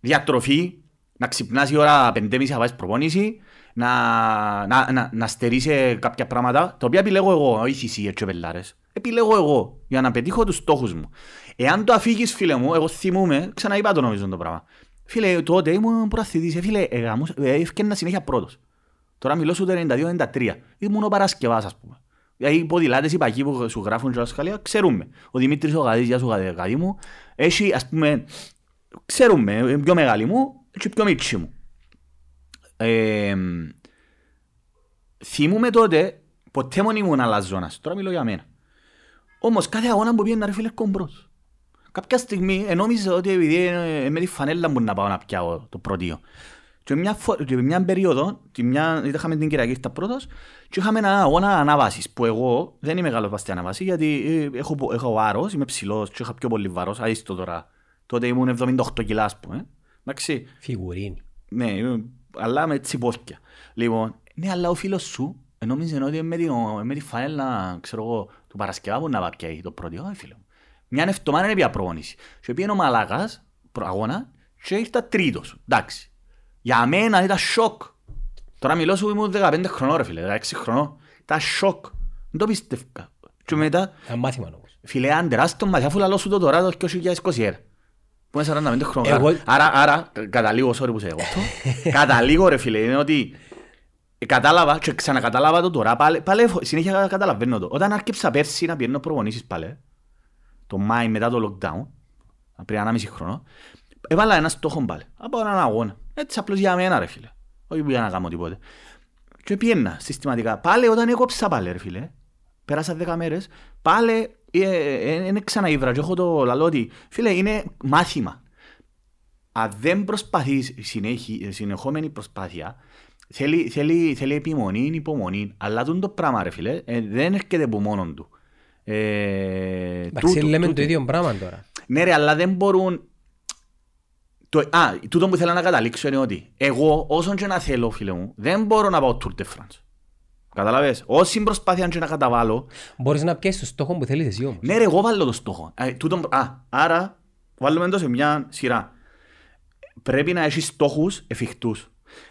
διατροφή, να ξυπνάς η ώρα 5.30 να πάεις προπόνηση, να, να, να, να στερείσαι κάποια πράγματα, τα οποία επιλέγω εγώ, όχι εσύ έτσι πελάρες. Επιλέγω εγώ για να πετύχω τους στόχους μου. Εάν το αφήγεις φίλε μου, εγώ θυμούμαι, ξαναείπα το νομίζω το πράγμα. Φίλε, τότε ήμουν προαθλητής, ε, φίλε, ε, γαμούς- ε, έφτιανα συνέχεια πρώτος. Τώρα μιλώ σου το 92-93. Ήμουν ο Παρασκευάς, ας πούμε. Δηλαδή, οι ποδηλάτες, οι παγιοί που σου γράφουν και όλα σχαλεία, ξέρουμε. Ο Δημήτρης ο Γαδής, γεια σου Γαδί- Γαδί μου, έχει, ας πούμε, ξέρουμε, ε, πιο μεγάλη μου και πιο μίτσι μου. Ε, θυμούμαι τότε, ποτέ μόνο ήμουν αλαζόνας. Τώρα μιλώ για μένα. Όμως κάθε αγώνα που πήγαινα ρε φίλε κομπρός. Κάποια στιγμή ε, νόμιζα ότι επειδή ε, με τη φανέλα μου να πάω να πιάω το πρωτείο. Και μια, φο... και μια περίοδο, τη μια... είχαμε την Κυριακή στα πρώτος και είχαμε ένα αγώνα ανάβασης που εγώ δεν είμαι καλός στη ανάβαση γιατί ε, έχω, πο- έχω βάρος, είμαι ψηλός και είχα πιο πολύ βάρος, αίστο τώρα. Τότε ήμουν 78 κιλά ας πούμε. Εντάξει, Φιγουρίνη. ναι, ε, αλλά με τσιπόθηκια. Λοιπόν, ναι, αλλά ο φίλος σου ε, νόμιζε ότι με τη, με τη φανέλα, ξέρω εγώ, του Παρασκευά που να πάει πιάει το πρώτο. Όχι, φίλε μου. Μια εβδομάδα είναι πια προπόνηση. Και πήγαινε ο Μαλάκας, προ- αγώνα, και ήρθα τρίτος. Εντάξει. Για μένα ήταν σοκ. Τώρα μιλώ σου ήμουν 15 χρονών, ρε φίλε, 16 χρονών. Ήταν σοκ. Δεν το πίστευκα. Και μετά, Ένα μάθημα όμως. Φίλε, αν τεράστιο μαθιά, αφού λαλώ σου το τώρα το 2021. Που είναι 45 χρόνια. Εγώ- Άρα, άρα, καταλήγω, sorry που σε εγώ αυτό. καταλήγω ρε φίλε, είναι ότι ε, κατάλαβα και ξανακατάλαβα το τώρα, πάλι, πάλι φο- συνέχεια καταλαβαίνω το. Όταν άρχισα πέρσι να πιένω προπονήσεις πάλι, το Μάη μετά το lockdown, πριν ένα μισή χρόνο, έβαλα ένα στόχο πάλι. Από έναν αγώνα. Έτσι απλώς για μένα ρε φίλε. Όχι για να κάνω τίποτε. Και πιένα συστηματικά. Πάλι όταν έκοψα πάλι ρε φίλε, πέρασα δέκα μέρες, πάλι είναι ξαναήβρα και έχω το λαλό ότι φίλε είναι μάθημα. Αν δεν προσπαθείς συνέχι, συνεχόμενη προσπάθεια, θέλει, θέλει, θέλει επιμονή, υπομονή. Αλλά τούτο το πράγμα ρε φίλε, ε, δεν έρχεται από μόνον του. Ε, Εντάξει, τούτο, λέμε τούτο. το ίδιο πράγμα τώρα. Ναι ρε, αλλά δεν μπορούν... Το, α, τούτο που θέλω να καταλήξω είναι ότι εγώ όσον και να θέλω φίλε μου, δεν μπορώ να πάω Tour de France. Καταλαβες, όση προσπάθεια και να καταβάλω, Μπορείς να πιέσεις το στόχο που θέλεις εσύ όμως. ναι ρε, εγώ βάλω το στόχο. Α, τούτο, α, άρα, βάλουμε το σε μια σειρά. Πρέπει να έχεις στόχους εφικτούς.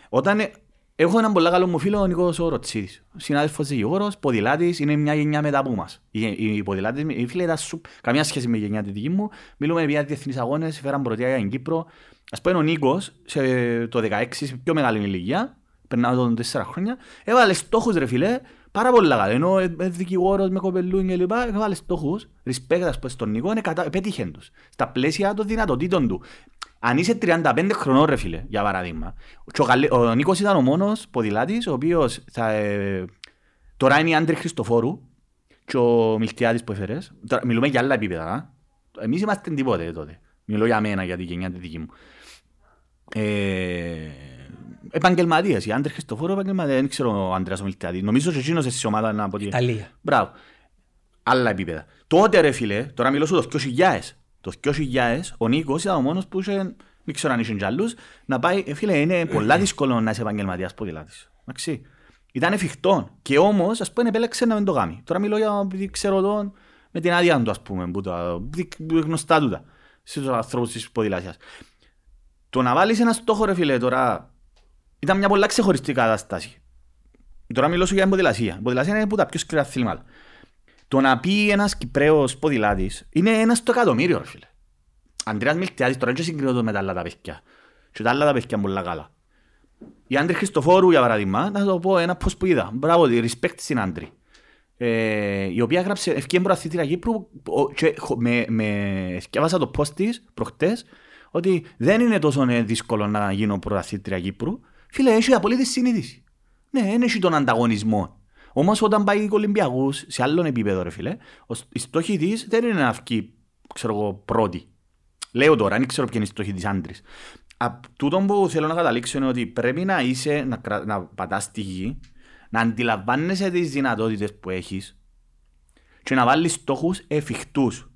Όταν ε, έχω έναν πολύ καλό μου φίλο, ο Νίκος ο Ροτσίδης. Συνάδελφος δικηγόρος, ποδηλάτης, είναι μια γενιά μετά από μας. Οι, οι, οι ποδηλάτες, οι φίλοι ήταν σου, καμία σχέση με η γενιά της δική μου. Μιλούμε για διεθνείς αγώνες, φέραν πρωτεία για την Κύπρο. Ας πούμε ο Νίκος, σε το 16, σε πιο μεγάλη ηλικία, περνάω τον 4 χρόνια, έβαλε στόχους ρε φίλε, πάρα πολύ καλά. Ενώ ε, ε, δικηγόρος με κοπελούν και λοιπά, έβαλε στόχους, respect ας πούμε στον Νίκο, είναι κατα... πέτυχε τους. Στα πλαίσια των δυνατοτήτων του. Αν είσαι 35 χρονών ρε φίλε, για παράδειγμα, και ο, Γαλλε- ο Νίκος ήταν ο μόνος ποδηλάτης, ο οποίος θα, ε, τώρα είναι η Άντρη Χριστοφόρου και ο Μιλτιάδης που έφερες. Τώρα, μιλούμε για άλλα επίπεδα, α. Εμείς είμαστε τίποτε τότε. Μιλώ για μένα, για τη γενιά τη δική μου. Ε, επαγγελματίας, οι άντρες Χριστοφόρου επαγγελματίας, δεν ξέρω ο Άντρας ο Μιλτιάδης. Νομίζω ότι εκείνος στη ομάδα να πω ότι... Ιταλία. Μπράβο. Άλλα επίπεδα. Τότε ρε φίλε, τώρα μιλώ σου το 2000. Το 2000 ο Νίκος ήταν ο μόνος που είχε, δεν ξέρω αν είχε κι άλλους, να πάει, ε, φίλε, είναι πολλά δύσκολο να είσαι επαγγελματίας ποδηλάτης. Εντάξει. Ήταν εφικτό. Και όμως, ας πούμε, επέλεξε να μην το κάνει. Τώρα μιλώ για, επειδή ξέρω τον, με την άδεια του, ας πούμε, που τα, που γνωστά τούτα, στους ανθρώπους της ποδηλασίας. Το να βάλεις ένα στόχο, ρε φίλε, τώρα, ήταν μια πολλά ξεχωριστή κατάσταση. Τώρα μιλώ σου για την ποδηλασία. Η ποδηλασία είναι από τα πιο σκληρά αθλήματα. Το να πει ένας Κυπρέος ποδηλάτης είναι ένας στο εκατομμύριο, ρε φίλε. Αντρέας Μιλτιάδης τώρα δεν συγκρίνω το με τα άλλα τα παιδιά. Και τα άλλα τα παιδιά είναι πολλά καλά. Η Άντρη Χριστοφόρου, για παράδειγμα, να το πω ένα πώς που είδα. Μπράβο, respect στην Άντρη. Ε, η οποία έγραψε ευκαιρία προαθήτρια Κύπρου ο- και χω- με, με, σκέφασα το post της προχτές ότι δεν είναι τόσο ε, δύσκολο να γίνω πρωταθλήτρια Κύπρου. Φίλε, έχει απολύτως συνείδηση. Ναι, δεν έχει τον ανταγωνισμό. Όμως όταν πάει οι Ολυμπιακούς σε άλλο επίπεδο, ρε φίλε, ο- η στόχη της δεν είναι να βγει, ξέρω εγώ, πρώτη. Λέω τώρα, δεν ξέρω ποια είναι η στόχη της άντρης. Τούτο που θέλω να καταλήξω είναι ότι πρέπει να είσαι, να, κρα... να πατάς στη γη, να αντιλαμβάνεσαι τις δυνατότητες που έχεις και να βάλεις στόχους εφικτούς.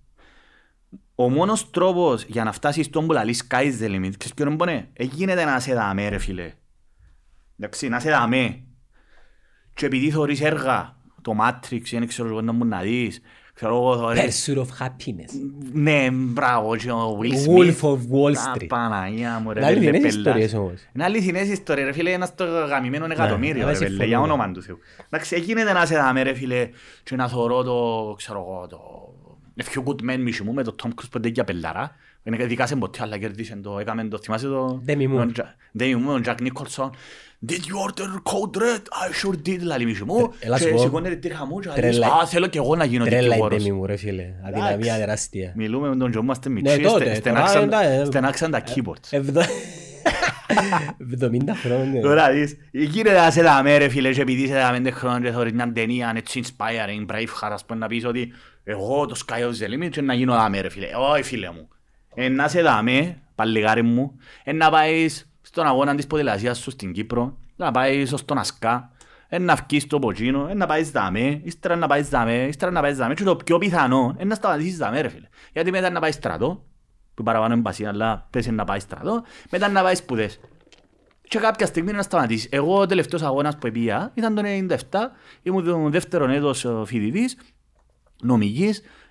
Ο μόνος τρόπος για να φτάσεις στον που λαλείς sky's the limit, ξέρεις ποιο είναι πονέ, γίνεται να σε δαμέ ρε φίλε. Εντάξει, να σε δαμέ. Και επειδή θωρείς έργα, το Matrix, δεν ξέρω εγώ να μου να δεις, ξέρω εγώ θωρείς... Pursuit of happiness. Ναι, μπράβο, και ο Will Wolf Smith. of Wall Α, Street. Παναγία μου ρε, Είναι αληθινές πελεπέλας. ιστορίες όμως. Είναι αληθινές ιστορίες ρε φίλε, ένας το γαμημένο εκατομμύριο αλλά ρε φίλε, συμφωνούμε. για όνομα του Θεού. Εντάξει, γίνεται να σε δάμε ρε φίλε και να θωρώ το, ξέρω εγώ, το... A few good men μισή μου με το Tom Cruise πέντε για πελάρα. Είναι δικάσε ποτέ, αλλά κέρδισε το, έκαμε το, θυμάσαι το... Demi Moore. τον Jack- Demi Moore, τον Jack Nicholson. Did you order code red? I sure did, λαλή μισή μου. Ε, έλα σου Και πω. σηκώνεται τη χαμού και Τρελα- λέει, α, θέλω και εγώ να γίνω Τρέλα η δικηγόρος. Demi μου ρε φίλε. Αδυναμία Εντάξει. τεράστια. Μιλούμε με τον Τζο, είμαστε Ναι, μητσί, τότε, στενάξαν τώρα, ε, στενάξαν τα keyboards. Εβδο- 70 χρόνια. Τώρα δεις, γίνεται να σε δάμε ρε φίλε και επειδή σε 15 χρόνια και θωρείς μια ταινία έτσι inspiring, Braveheart ας πούμε να πεις ότι εγώ το sky of the limit και να γίνω δάμε ρε φίλε. Όχι φίλε μου. Ε, να σε δάμε, παλιγάρι μου, ε, να πάεις στον αγώνα της ποδηλασίας σου στην Κύπρο, να πάεις στον Ασκά, ε, να βγεις στο Ποτσίνο, ε, να πάεις δάμε, ύστερα να πάεις δάμε, ύστερα να πάεις δάμε και το πιο πιθανό είναι να σταματήσεις δάμε ρε φίλε. Γιατί μετά να πάεις στρατό, που παραπάνω είναι πασία, αλλά πες να πάεις στρατό, μετά να πάεις σπουδές. Και κάποια στιγμή να σταματήσεις. Εγώ ο τελευταίος αγώνας που πήγα ήταν το 97, ήμουν το δεύτερο έτος ε,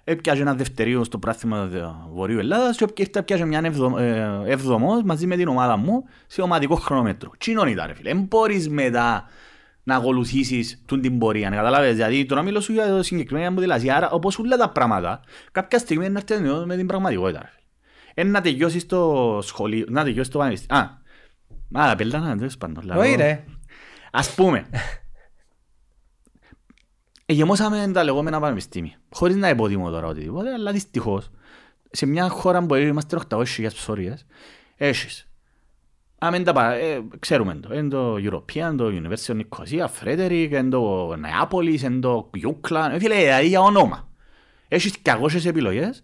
φοιτητής, νομικής, έπιαζε ένα δευτερίο στο πράθυμα Βορείου Ελλάδας και ήρθα πιάζε μια εβδο- ε, εβδομός μαζί με την ομάδα μου σε ομαδικό χρονόμετρο. Τσίνον ήταν ρε φίλε. Δεν μπορείς μετά να ακολουθήσεις τούν την πορεία, να καταλάβεις. Δηλαδή τώρα μιλώ σου για το συγκεκριμένο ποδηλασία, άρα όπως όλα τα πράγματα, κάποια στιγμή να έρθεις με την πραγματικότητα. Ρε. φίλε. Ε, να τελειώσεις το σχολείο, να τελειώσεις το πανεπιστήμιο. Α, μα πέλτα να τέλος πάντων. λαλό. Όχι ρε. Ας πούμε, εγεμώσαμε τα λεγόμενα πανεπιστήμια. Χωρίς να υποτιμώ τώρα οτιδήποτε, αλλά δυστυχώς, σε μια χώρα που είμαστε 800.000 ψωρίες, έχεις. Άμα τα πα- ε, ξέρουμε το. Είναι το European, το University of Nicosia, Frederick, είναι το Νεάπολης, είναι το Γιούκλα. Ε, Φίλε, δηλαδή για όνομα. Έχεις 200 επιλογές,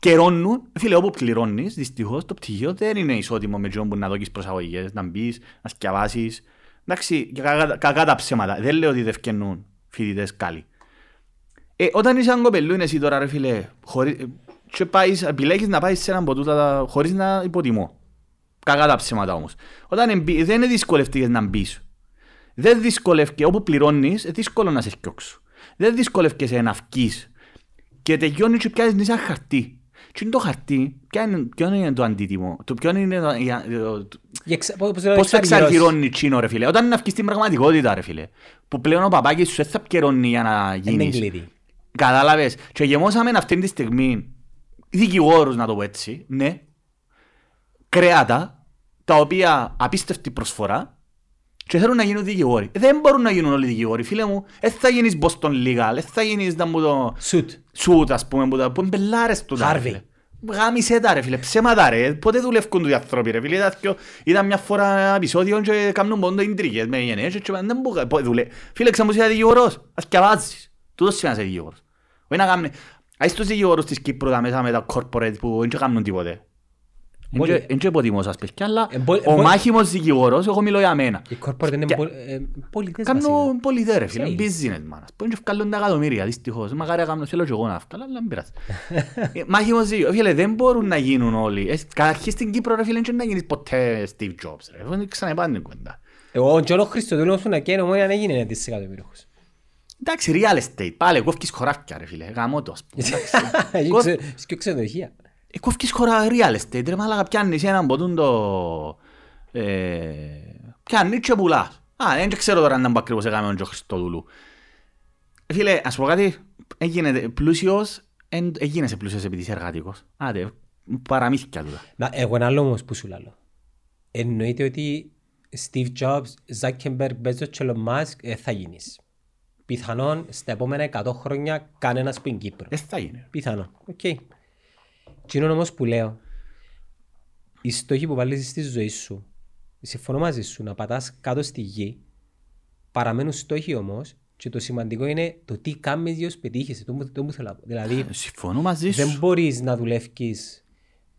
καιρώνουν. Φίλε, όπου πληρώνεις, δυστυχώς το πτυχίο δεν είναι ισότιμο με τζιόν που να δώσεις προσαγωγές, να μπεις, να σκιαβάσεις. Εντάξει, και κακά, κακά τα ψέματα. Δεν λέω ότι δεν φκαινούν φοιτητές καλοί. Ε, όταν είσαι σαν κοπελού, εσύ τώρα ρε φίλε, χωρί, ε, και πάεις, επιλέγεις να πάεις σε έναν από τούτα, τα- χωρίς να υποτιμώ. Κακά τα ψέματα όμως. Όταν εμπι, δεν είναι δυσκολευτικές να μπεις. Δεν δυσκολεύκε, όπου πληρώνεις, είναι δύσκολο να σε φτιάξω. Δεν δυσκολεύκεσαι να βγεις. Και τελειώνεις και πιάσεις ένα χαρτί. Και είναι το χαρτί, ποιο είναι, ποιο είναι το αντίτιμο, το ποιο είναι το, για- το- το- Για εξα- πώς- πώς το Πώς το εξαργυρώσεις. εξαργυρώνει τσίνο ρε φίλε, όταν να βγεις στην πραγματικότητα ρε φίλε, που πλέον ο παπάκης σου δεν θα επικαιρώνει για να Είναι γίνεις. κλειδί. Κατάλαβες; Και γεμώσαμε αυτή τη στιγμή δικηγόρους, να το πω έτσι, ναι, κρέατα, τα οποία απίστευτη προσφορά, και θέλουν να γίνουν δικηγόροι. Δεν μπορούν να γίνουν όλοι δικηγόροι, φίλε μου. Δεν θα γίνεις Boston Legal, δεν θα γίνεις να μου το Σουτ. σούτ, ας πούμε, που, τα, που είναι μπελάρες του. τα, ρε Harvey. φίλε. Γάμισε τα ρε φίλε, ψέματα ρε, πότε δουλεύκουν οι άνθρωποι ρε φίλε, ήταν, πιο- ήταν μια φορά ένα επεισόδιο και κάνουν πόντο ιντρίγες με γενναίες και δεν μπορούν, πότε δουλε... Φίλε, ξαμπούς είσαι δικηγορός, ας και βάζεις, τούτος σημαίνει να είσαι δικηγόρος. Όχι να κάνουν, Άις τους δικηγόρους της Κύπρου τα μέσα με τα corporate που δεν και κάνουν τίποτε. Μπορεί. Δεν και υποτιμώ σας παιδιά, αλλά Ε, μπο- ο μπο- μάχημος δικηγόρος, εγώ μιλώ για μένα. Οι corporate είναι Και- πολ- ε, πολιτές βασικά. Κάνω πολυδέ ρε φίλε, Sales. business μάνα. Μπορεί να βγάλουν τα εκατομμύρια δυστυχώς. Μακάρι να κάνω, θέλω και εγώ να βγάλω, αλλά δεν πειράζει. Ε, Μάχημος δικηγόρος, φίλε, δεν μπορούν να γίνουν όλοι. Ε, Καταρχήν στην Κύπρο ρε φίλε, δεν να γίνεις ποτέ Steve Jobs ρε. Δεν ξαναπάνε την κουβέντα. Εγώ ο Τζόνο Χριστοδούλος που να καίνε μόνο αν έγινε δισεκατομμύριος. Εντάξει, real estate, πάλι κόφκεις χωράφια ρε φίλε, γαμώ το ας πούμε. εντάξει. Έχει Κόφ- ξε- έχει και ξενοδοχεία. Ε, κόφκεις χώρα real estate, ρε μάλακα πιάνεις έναν ποτούν το... Ε, πιάνεις και πουλάς. Α, δεν ξέρω τώρα αν ήταν που ακριβώς έκαμε ο Τζο Χριστοδούλου. Ε, Φίλε, ας πω κάτι, έγινε πλούσιος, εν- έγινεσαι πλούσιος επειδή είσαι εργάτικος. Άντε, παραμύθια τούτα. Να, εγώ ένα άλλο όμως που σου λέω. Εννοείται ότι Steve Jobs, Zuckerberg, Bezos και Elon Musk ε, θα γίνεις. Πιθανόν στα επόμενα 100 χρόνια κανένας που την Κύπρο. Δεν θα γίνει. Πιθανόν. Οκ. Τι είναι όμως που λέω. Οι στόχοι που βάλεις στη ζωή σου, συμφωνώ μαζί σου, να πατάς κάτω στη γη, παραμένουν στόχοι όμως και το σημαντικό είναι το τι κάνεις για να τους πετύχεις. Το μου- το μου θέλω να πω. Δηλαδή, Συμφωνώ μαζί δεν σου. μπορείς να δουλεύεις,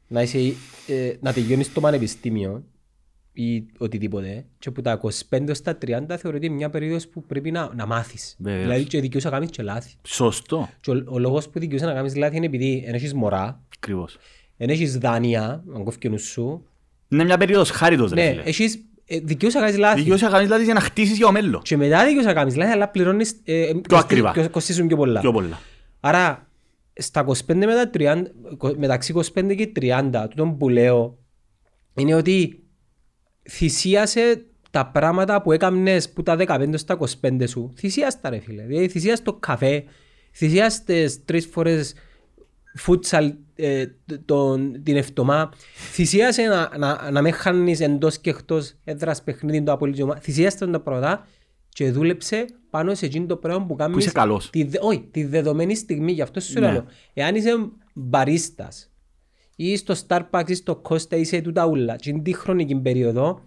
να, είσαι, ε, να τελειώνεις το πανεπιστήμιο ή οτιδήποτε και από τα 25 στα 30 θεωρείται μια περίοδος που πρέπει να, να μάθεις. Βεβαίως. Δηλαδή και δικαιούσε να κάνεις και λάθη. Σωστό. Και ο, ο λόγος που δικαιούσε να κάνεις λάθη είναι επειδή δεν έχεις μωρά, Ακριβώς. δεν έχεις δάνεια, αν κόφει και ο νους σου. Είναι μια περίοδος χάριτος ρε Ναι, φίλε. έχεις, ε, δικαιούσε να κάνεις λάθη. Δικαιώσαι να κάνεις δηλαδή για να χτίσεις για το μέλλον. Και μετά δικαιούσε να κάνεις λάθη, αλλά πληρώνεις ε, ε, κοστι- ακριβά. και κοστίζουν πιο πολλά. Πιο πολλά. Άρα, στα 25 με τα 30, κο- μεταξύ 25 και 30, τούτο που λέω, είναι ότι θυσίασε τα πράγματα που έκαμνες που τα 15 στα 25 σου. Θυσίαστα ρε φίλε. Δηλαδή θυσίασες το καφέ, θυσίασες τις τρεις φορές φούτσαλ ε, τον, την εβδομάδα. Θυσίασε να, να, να με χάνεις εντός και εκτός έδρας παιχνίδι το απολύτως ομάδα. Θυσίασε τα πράγματα και δούλεψε πάνω σε εκείνο το πράγμα που κάνεις είσαι καλός. Τη, δε- όχι, τη δεδομένη στιγμή, γι' αυτό σου Ναι. λέω. Εάν είσαι μπαρίστας ή στο Starbucks ή στο Costa είσαι τούτα ούλα και είναι τη χρονική περίοδο,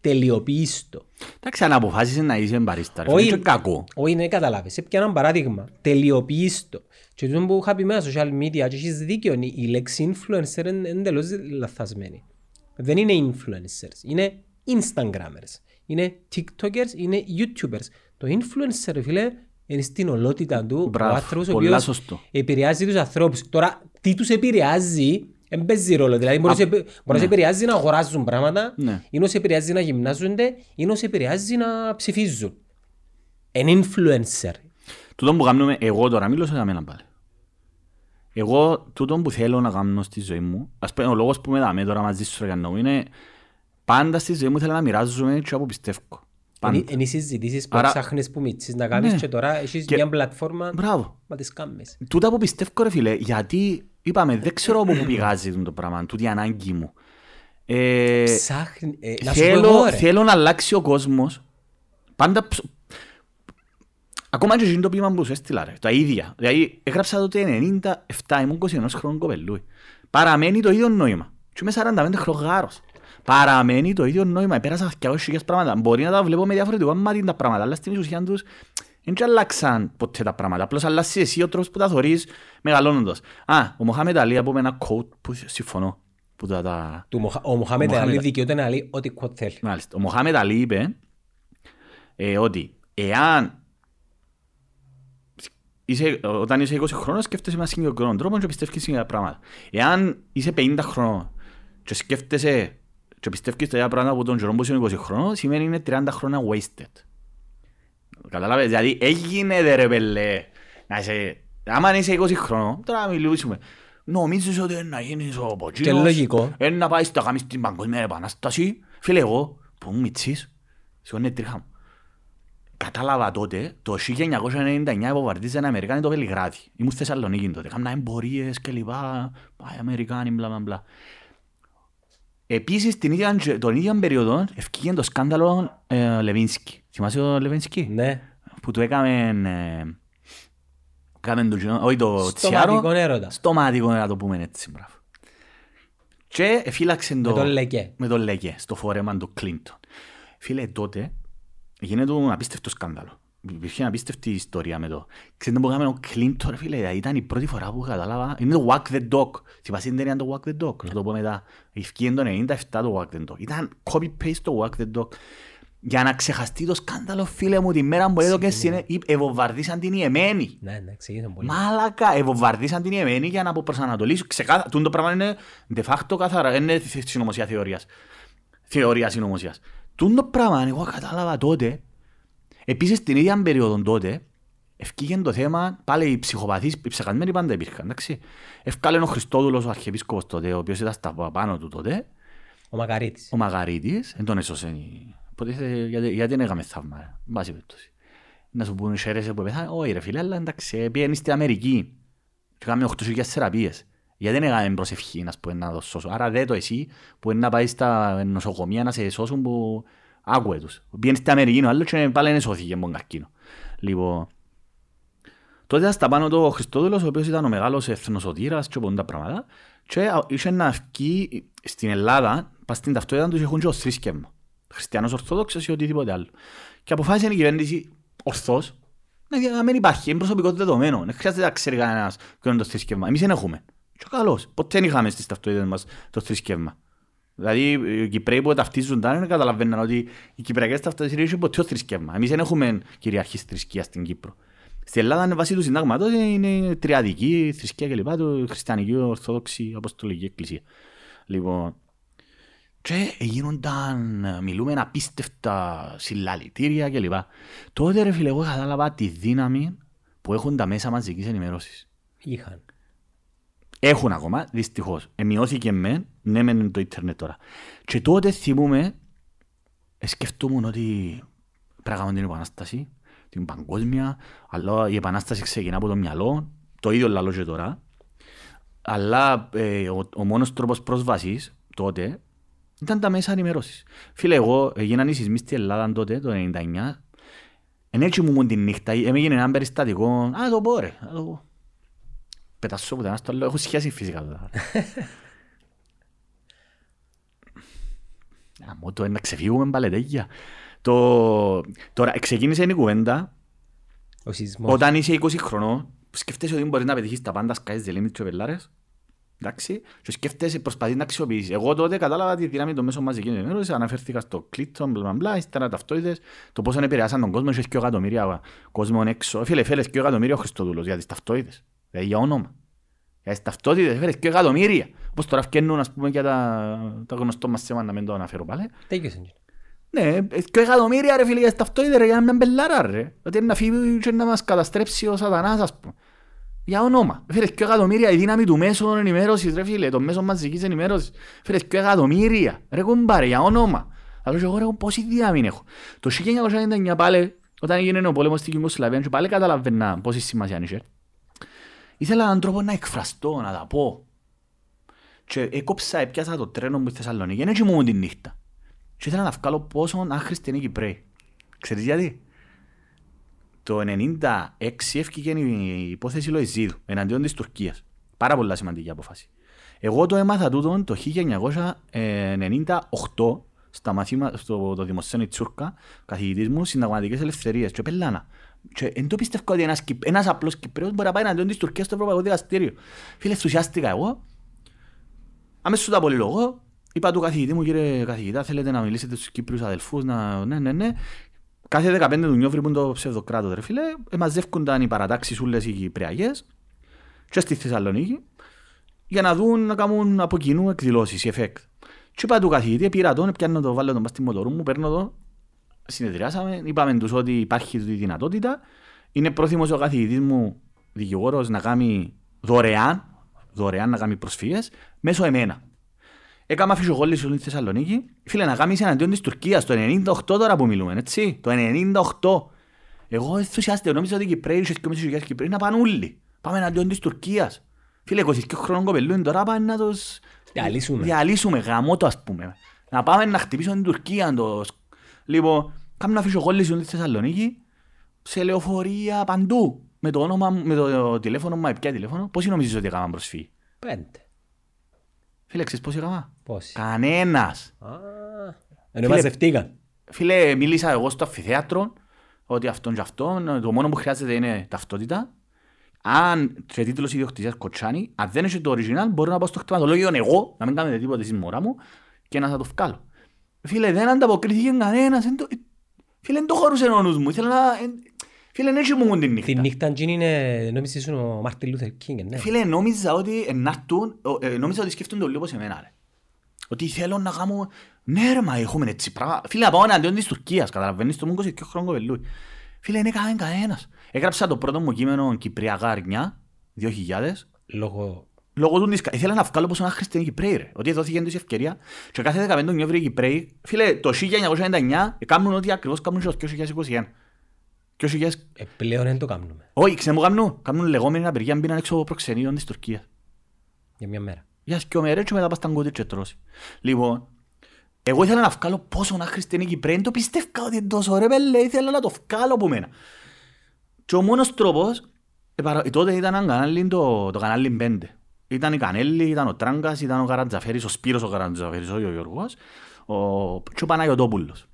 τελειοποιείς το. Εντάξει, αν αποφάσισες να είσαι μπαρίστα, ρε Όχι. φίλε, είναι κακό. Όχι, ναι, καταλάβεις. Σε πιάνω ένα παράδειγμα. Τελειοποιείς το. Και τούτο που είχα πει μέσα στα social media και έχεις δίκιο, η η λέξη influencer είναι εντελώς λαθασμένη. Δεν είναι influencers, είναι instagrammers. Είναι tiktokers, είναι youtubers. Το influencer, ρε φίλε, είναι στην ολότητα του Μπράβο, ο άνθρωπος ο πολλά οποίος σωστό. επηρεάζει τους ανθρώπους. Τώρα, τι τους επηρεάζει, δεν παίζει ρόλο. Δηλαδή, μπορεί να σε- μπορεί να σε επηρεάζει να αγοράζουν πράγματα, Ναι. ή να σε επηρεάζει να γυμνάζονται, ή να σε επηρεάζει να ψηφίζουν. Εν influencer. Τούτο που κάνουμε, εγώ τώρα μιλώ σε μένα πάλι. Εγώ, τούτο που θέλω να κάνω στη ζωή μου, ας πούμε, ο λόγος που με δάμε τώρα μαζί σου ρε Γιάννο, είναι πάντα στη ζωή μου θέλω να μοιράζομαι και από πιστεύω. Πάντα. Είναι οι συζητήσεις που Άρα- ψάχνεις που μίτσις να κάνεις Ναι. και τώρα έχεις Και- μια πλατφόρμα Μπράβο. να τις κάνεις. Τούτα που πιστεύω ρε φίλε, γιατί είπαμε, δεν ξέρω από πού πηγάζει το πράγμα, τούτη η ανάγκη μου. Ε, Ψάχνει, ε, να σου πω εγώ θέλω, ρε. θέλω να αλλάξει ο κόσμος. Πάντα ψ- Ακόμα και εκείνο το ποίημα που σου έστειλα ρε, τα ίδια. Δηλαδή έγραψα το 97, ήμουν 21 χρόνων κοπελούι. Παραμένει το ίδιο νόημα. Και είμαι 45 χρονογάρος. Παραμένει το ίδιο νόημα. Πέρασα 200 πράγματα. Μπορεί να τα βλέπω με διαφορετικό μάτι τα πράγματα, αλλά στην ουσία τους δεν και αλλάξαν ποτέ τα πράγματα. Απλώς αλλάσεις εσύ ο τρόπος που τα θωρείς μεγαλώνοντας. Α, ο Μοχάμετ Αλή από ένα quote που συμφωνώ. Που τα, τα... Του Μοχα- Ο Μοχάμετ Μοχάμετ- Αλή δικαιούται να λέει ό,τι quote θέλει. Μάλιστα. Ο Μοχάμετ Αλή είπε ε, ότι εάν είσαι, όταν είσαι 20 χρόνων σκέφτεσαι με έναν συγκεκριμένο τρόπο και πιστεύεις σε ίδια πράγματα. Εάν είσαι 50 χρόνων και σκέφτεσαι και πιστεύεις τα ίδια πράγματα από τον καιρό που είσαι 20 χρόνων σημαίνει είναι 30 χρόνια wasted. Καταλάβες, δηλαδή έγινε ρε πελέ. Να είσαι, άμα είσαι 20 χρόνων, τώρα μιλήσουμε. Νομίζεις ότι είναι να γίνεις ο Ποτσίνος. Και λογικό. Είναι να πάει στα κάνεις στην Παγκόσμια Επανάσταση; Φίλε εγώ, που ήμουν μητσής, σηκώνει τρίχα μου. Κατάλαβα τότε, το 1999 αποβαρτίζαν οι Αμερικάνοι το Βελιγράδι. Ήμουν στη Θεσσαλονίκη τότε. Κάμνα εμπορίες και λοιπά. Πάει Αμερικάνοι, μπλα μπλα μπλα. Επίσης, την ίδια, τον ίδιο περίοδο, ευκήγε το σκάνδαλο ε, Λεβίνσκι. Θυμάσαι το Λεβίνσκι; Ναι. Που του έκαμε... Ε, έκαμε το, κοινό- όχι το Στοματικό τσιάρο. έρωτα. Στοματικό να το πούμε έτσι, μπράβο. Και εφύλαξε το... Με τον Λεκέ. Με τον Λεκέ, στο φόρεμα του Κλίντον. Φίλε, τότε γίνεται ένα απίστευτο σκάνδαλο. υπήρχε μια απίστευτη ιστορία με το. Ξέρετε που έκαμε ο Κλίντον, ρε φίλε, ήταν η πρώτη φορά που κατάλαβα. Είναι το Walk the Dog. Θυμάσαι την ταινία το Walk the Dog, να το πω μετά. Ευκήγε το 97 το Walk the Dog. Ήταν copy-paste το Walk the Dog. Για να ξεχαστεί το σκάνδαλο, φίλε μου, τη μέρα που έδωκε στην... Ευοβαρδίσαν την Ιεμένη. Ναι, ναι, εξηγήσαν πολύ. Μάλακα, ευοβαρδίσαν την Ιεμένη για να αποπροσανατολίσουν. Ξεκάθα... Τούν το πράγμα είναι de facto καθαρά, δεν είναι συνωμοσία θεωρίας. Θεωρίας συνωμοσίας. Τούν το πράγμα, εγώ κατάλαβα τότε, επίσης την ίδια περίοδο τότε, ευκήγεν το θέμα, πάλι οι ψυχοπαθείς, οι ψεχασμένοι πάντα υπήρχαν, εντάξει. Ευκάλεν ο Χριστόδουλος, ο αρχιεπίσκοπος τότε, ο οποίος ήταν στα πάνω του τότε, Ο Μακαρίτης. ο Μαγαρίτης, δεν τον έσωσε. Οπότε θε- γιατί, γιατί δεν έκαμε θαύμα, ρε. Εν πάση περιπτώσει. Να σου πούνε χαίρεσαι που πεθάνε, όχι ρε φίλε, αλλά εντάξει, ε, πήγαινε στην Αμερική και έκαμε 8.000 θεραπείες. Γιατί δεν έκαμε προσευχή να, πούμε, να το σώσω. Άρα δε το εσύ που είναι να πάει στα νοσοκομεία να σε σώσουν που άκουε τους. Πήγαινε στην Αμερική ο άλλος και πάλι δεν σώθηκε από τον καρκίνο. Λοιπόν, τότε ήταν στα πάνω του ο Χριστόδουλος, ο οποίος ήταν ο μεγάλος εθνοσωτήρας και πολλά πράγματα και α- είχε να βγει στην Ελλάδα, πας στην ταυτότητα τους έχουν και ως θρήσκευμα. Χριστιανός Ορθόδοξος ή οτιδήποτε άλλο. Και αποφάσισε η κυβέρνηση ορθώς να δει- να μην υπάρχει, είναι προσωπικό δεδομένο. Δεν χρειάζεται να ξέρει κανένας ποιο είναι το θρήσκευμα. Εμείς δεν έχουμε. Και καλώς. Ποτέ δεν είχαμε στις ταυτότητες μας το θρήσκευμα. Δηλαδή οι Κυπρέοι που ταυτίζονταν δεν καταλαβαίναν ότι οι Κυπριακές ταυτότητες είναι ποτέ θρησκεύμα. Εμείς δεν έχουμε κυριαρχής θρησκεία στην Κύπρο. Στην Ελλάδα είναι βάση του συντάγματος, είναι τριαδική θρησκεία κλπ. Το χριστιανική, ορθόδοξη, αποστολική εκκλησία. Λοιπόν, και γίνονταν, μιλούμε απίστευτα συλλαλητήρια κλπ. Τότε ρε φίλε, εγώ κατάλαβα τη δύναμη που έχουν τα μέσα μαζικής ενημέρωσης. Είχαν. Έχουν ακόμα, δυστυχώς. Εμειώθηκε με, ναι, μεν το ίντερνετ τώρα. Και τότε θυμούμε, ε, σκεφτούμουν ότι πρέπει να κάνουμε την επανάσταση, την παγκόσμια, αλλά η επανάσταση ξεκινά από το μυαλό, το ίδιο λαλό και τώρα. Αλλά ε, ο, ο μόνος τρόπος πρόσβασης τότε ήταν τα μέσα ενημέρωσης. Φίλε, εγώ έγιναν οι σεισμοί στην Ελλάδα τότε, το 1999, εν έτσι μου ήμουν τη νύχτα, έμεγινε ένα περιστατικό, α, το πω ρε, α, το πω. Πετάσω που το ένα στο άλλο, έχω σχέση φυσικά τώρα. Αμώ το να ξεφύγουμε παλαιτέγια. Το... Τώρα, ξεκίνησε η κουβέντα Ο σεισμός. όταν είσαι 20 χρονών, σκέφτεσαι ότι μπορείς να πετύχεις τα πάντα sky's the limit και πελάρες. Εντάξει, και σκέφτεσαι, προσπαθείς να αξιοποιήσεις. Εγώ τότε κατάλαβα τη δύναμη των μέσων μαζικής ενημέρωσης, αναφέρθηκα στο κλίτον, μπλα μπλα μπλα, ύστερα ταυτότητες, το πόσο επηρεάσαν τον κόσμο, είχες και εκατομμύρια κόσμο έξω. Φίλε, φέρες και εκατομμύρια ο Χριστόδουλος για τις ταυτότητες, δηλαδή για όνομα. Για τις ταυτότητες φέρες και εκατομμύρια. Όπως τώρα φκένουν, ας πούμε, για τα, τα γνωστό μας θέμα, να μην το αναφέρω πάλι. Τέγιωσε. Ναι, και εκατομμύρια ρε φίλε για τις ταυτότητες ρε, για μια μπελάρα ρε. Ότι είναι να φύγει και να μας καταστρέψει ο σατανάς ας πούμε. Για όνομα. Φίλε, και εκατομμύρια η δύναμη του μέσου ενημέρωσης ρε φίλε, των μέσων μαζικής ενημέρωσης. Φίλε, και εκατομμύρια. Ρε κουμπάρε, για όνομα. Αλλά και εγώ ρε, πόση δύναμη έχω. Το 1999 πάλι, όταν έγινε ο πόλεμος στην Ιουγκοσλαβία, και πάλι καταλαβαίνα πόση σημασία είχε. Ήθελα έναν τρόπο να εκφραστώ, να τα πω. Και έκοψα, έπιασα το τρένο μου στη Θεσσαλονίκη, δεν ήμουν τη νύχτα. Και ήθελα να βγάλω πόσο άχρηστη είναι η Κυπρέη. Ξέρεις γιατί; Το 1996 έφυγε η υπόθεση Λοϊζίδου εναντίον της Τουρκίας. Πάρα πολλά σημαντική απόφαση. Εγώ το έμαθα τούτον το 1998 στα μαθήμα, στο το δημοσίευμα Τσούρκα, καθηγητής μου, συνταγματικές ελευθερίες και πελάνα. Και δεν το πιστεύω ότι ένας, Κυπ- ένας απλός Κυπρέος μπορεί να πάει εναντίον της Τουρκίας στο Ευρωπαϊκό Δικαστήριο. Φίλε, ενθουσιάστηκα εγώ. Αμέσως τα πολυλογώ. Είπα του καθηγητή μου, κύριε καθηγητά, θέλετε να μιλήσετε στους Κύπριους αδελφούς, να... ναι, ναι, ναι. Κάθε 15 του νιόβρι που είναι το ψευδοκράτο, ρε φίλε, ε, μαζεύκονταν οι παρατάξεις όλες οι Κυπριακές και στη Θεσσαλονίκη για να δουν να κάνουν από κοινού εκδηλώσεις, η εφέκτ. Και είπα του καθηγητή, πήρα τον, πιάνω το, βάλω τον πας στη μοτορού μου, παίρνω το, συνεδριάσαμε, είπαμε τους ότι υπάρχει τη δυνατότητα. Είναι πρόθυμος ο καθηγητής μου, δικηγόρος, να κάνει δωρεάν, δωρεάν να κάνει προσφύγες, μέσω εμένα. Έκανα φυσιογόλη στη Θεσσαλονίκη. Φίλε, να κάνεις εναντίον της Τουρκίας, το 98 τώρα που μιλούμε, έτσι, το 98. Εγώ ενθουσιάστηκα, νόμιζα ότι οι Κυπρέοι, οι 2.500 Κυπρέοι, να πάνε όλοι. Πάμε εναντίον της Τουρκίας. Φίλε, 22 χρόνων κοπελούν τώρα πάνε να τους Διαλύσουμε. διαλύσουμε, γαμώ το ας πούμε. Να πάμε να χτυπήσουμε την Τουρκία. Το... Λοιπόν, κάμουν φυσιογόληση στη Θεσσαλονίκη, σε λεωφορεία παντού. Με το όνομα, μου- με το τηλέφωνο μου, ποια τηλέφωνο, πόσοι νομίζεις ότι έκαναν προσφύγη; Πέντε. Φίλε, ξέρεις πόσοι έκανα. Πόσοι. Κανένας. Α, Ενώ μαζευτήκαν. Φίλε, μίλησα εγώ στο αμφιθέατρο ότι αυτόν και αυτόν, το μόνο που χρειάζεται είναι ταυτότητα. Αν σε τίτλος ιδιοκτησίας κοτσάνει, αν δεν έχει το original, μπορώ να πάω στο χτυματολόγιο εγώ, να μην κάνετε τίποτα στην μωρά μου και να σας το βγάλω. Φίλε, δεν ανταποκρίθηκε κανένας. εν το- Φίλε, δεν το χωρούσε ο νους μου. Ήθελα να... εν- Φίλε, δεν έχει μου την νύχτα. Την νύχτα εκείνη είναι, νόμιζες ήσουν ο Μάρτιν Λούθερ Κίνγκ, ναι. Φίλε, νόμιζα ότι εν νάρτουν, ε, νόμιζα ότι σκέφτονται όλοι όπως εμένα, ρε. Ότι θέλω να κάνω... Ναι ρε, μα έχουμε έτσι πράγμα. Φίλε, να πάω εναντίον της Τουρκίας, καταλαβαίνεις, το μου 22 χρόνο κοπελούι. Φίλε, δεν έκαμε κανένας. Έγραψα το πρώτο μου κείμενο Κυπριακά Αρνιά, 2000, Λόγω... λόγω του δισκα... Ήθελα να βγάλω πως είναι χριστιανοί Κυπρέοι, ρε. Ότι δόθηκε τους η ευκαιρία. Και κάθε 15 Νοέμβρη οι Κυπρέοι, φίλε, το 1999 κάνουν ό,τι ακριβώς κάνουν και το 2021. 2000... Ε, πλέον δεν το κάνουμε Όχι, ξέρετε μου κάνουν. Κάνουν λεγόμενη απεργία αν μπήκαν έξω από προξενείων της Τουρκίας. για μια μέρα. Γιας δυο μέρες και μετά πας στα κούτια και τρώσει. Λοιπόν, εγώ ήθελα να βγάλω πόσο να χριστιανοί Κυπρέοι, δεν το πιστεύω ότι είναι τόσο ρε πέλε, ήθελα να το βγάλω από μένα. Και ο μόνος τρόπος, ε, παρα- τότε ήταν ένα κανάλι, το, το κανάλι 5. Ήταν η Κανέλη, ήταν ο Τράγκας, ήταν ο Καραντζαφέρης, ο Σπύρος ο Καραντζαφέρης, όχι ο Γιώργος, ο, και ο Παναγιωτόπουλος.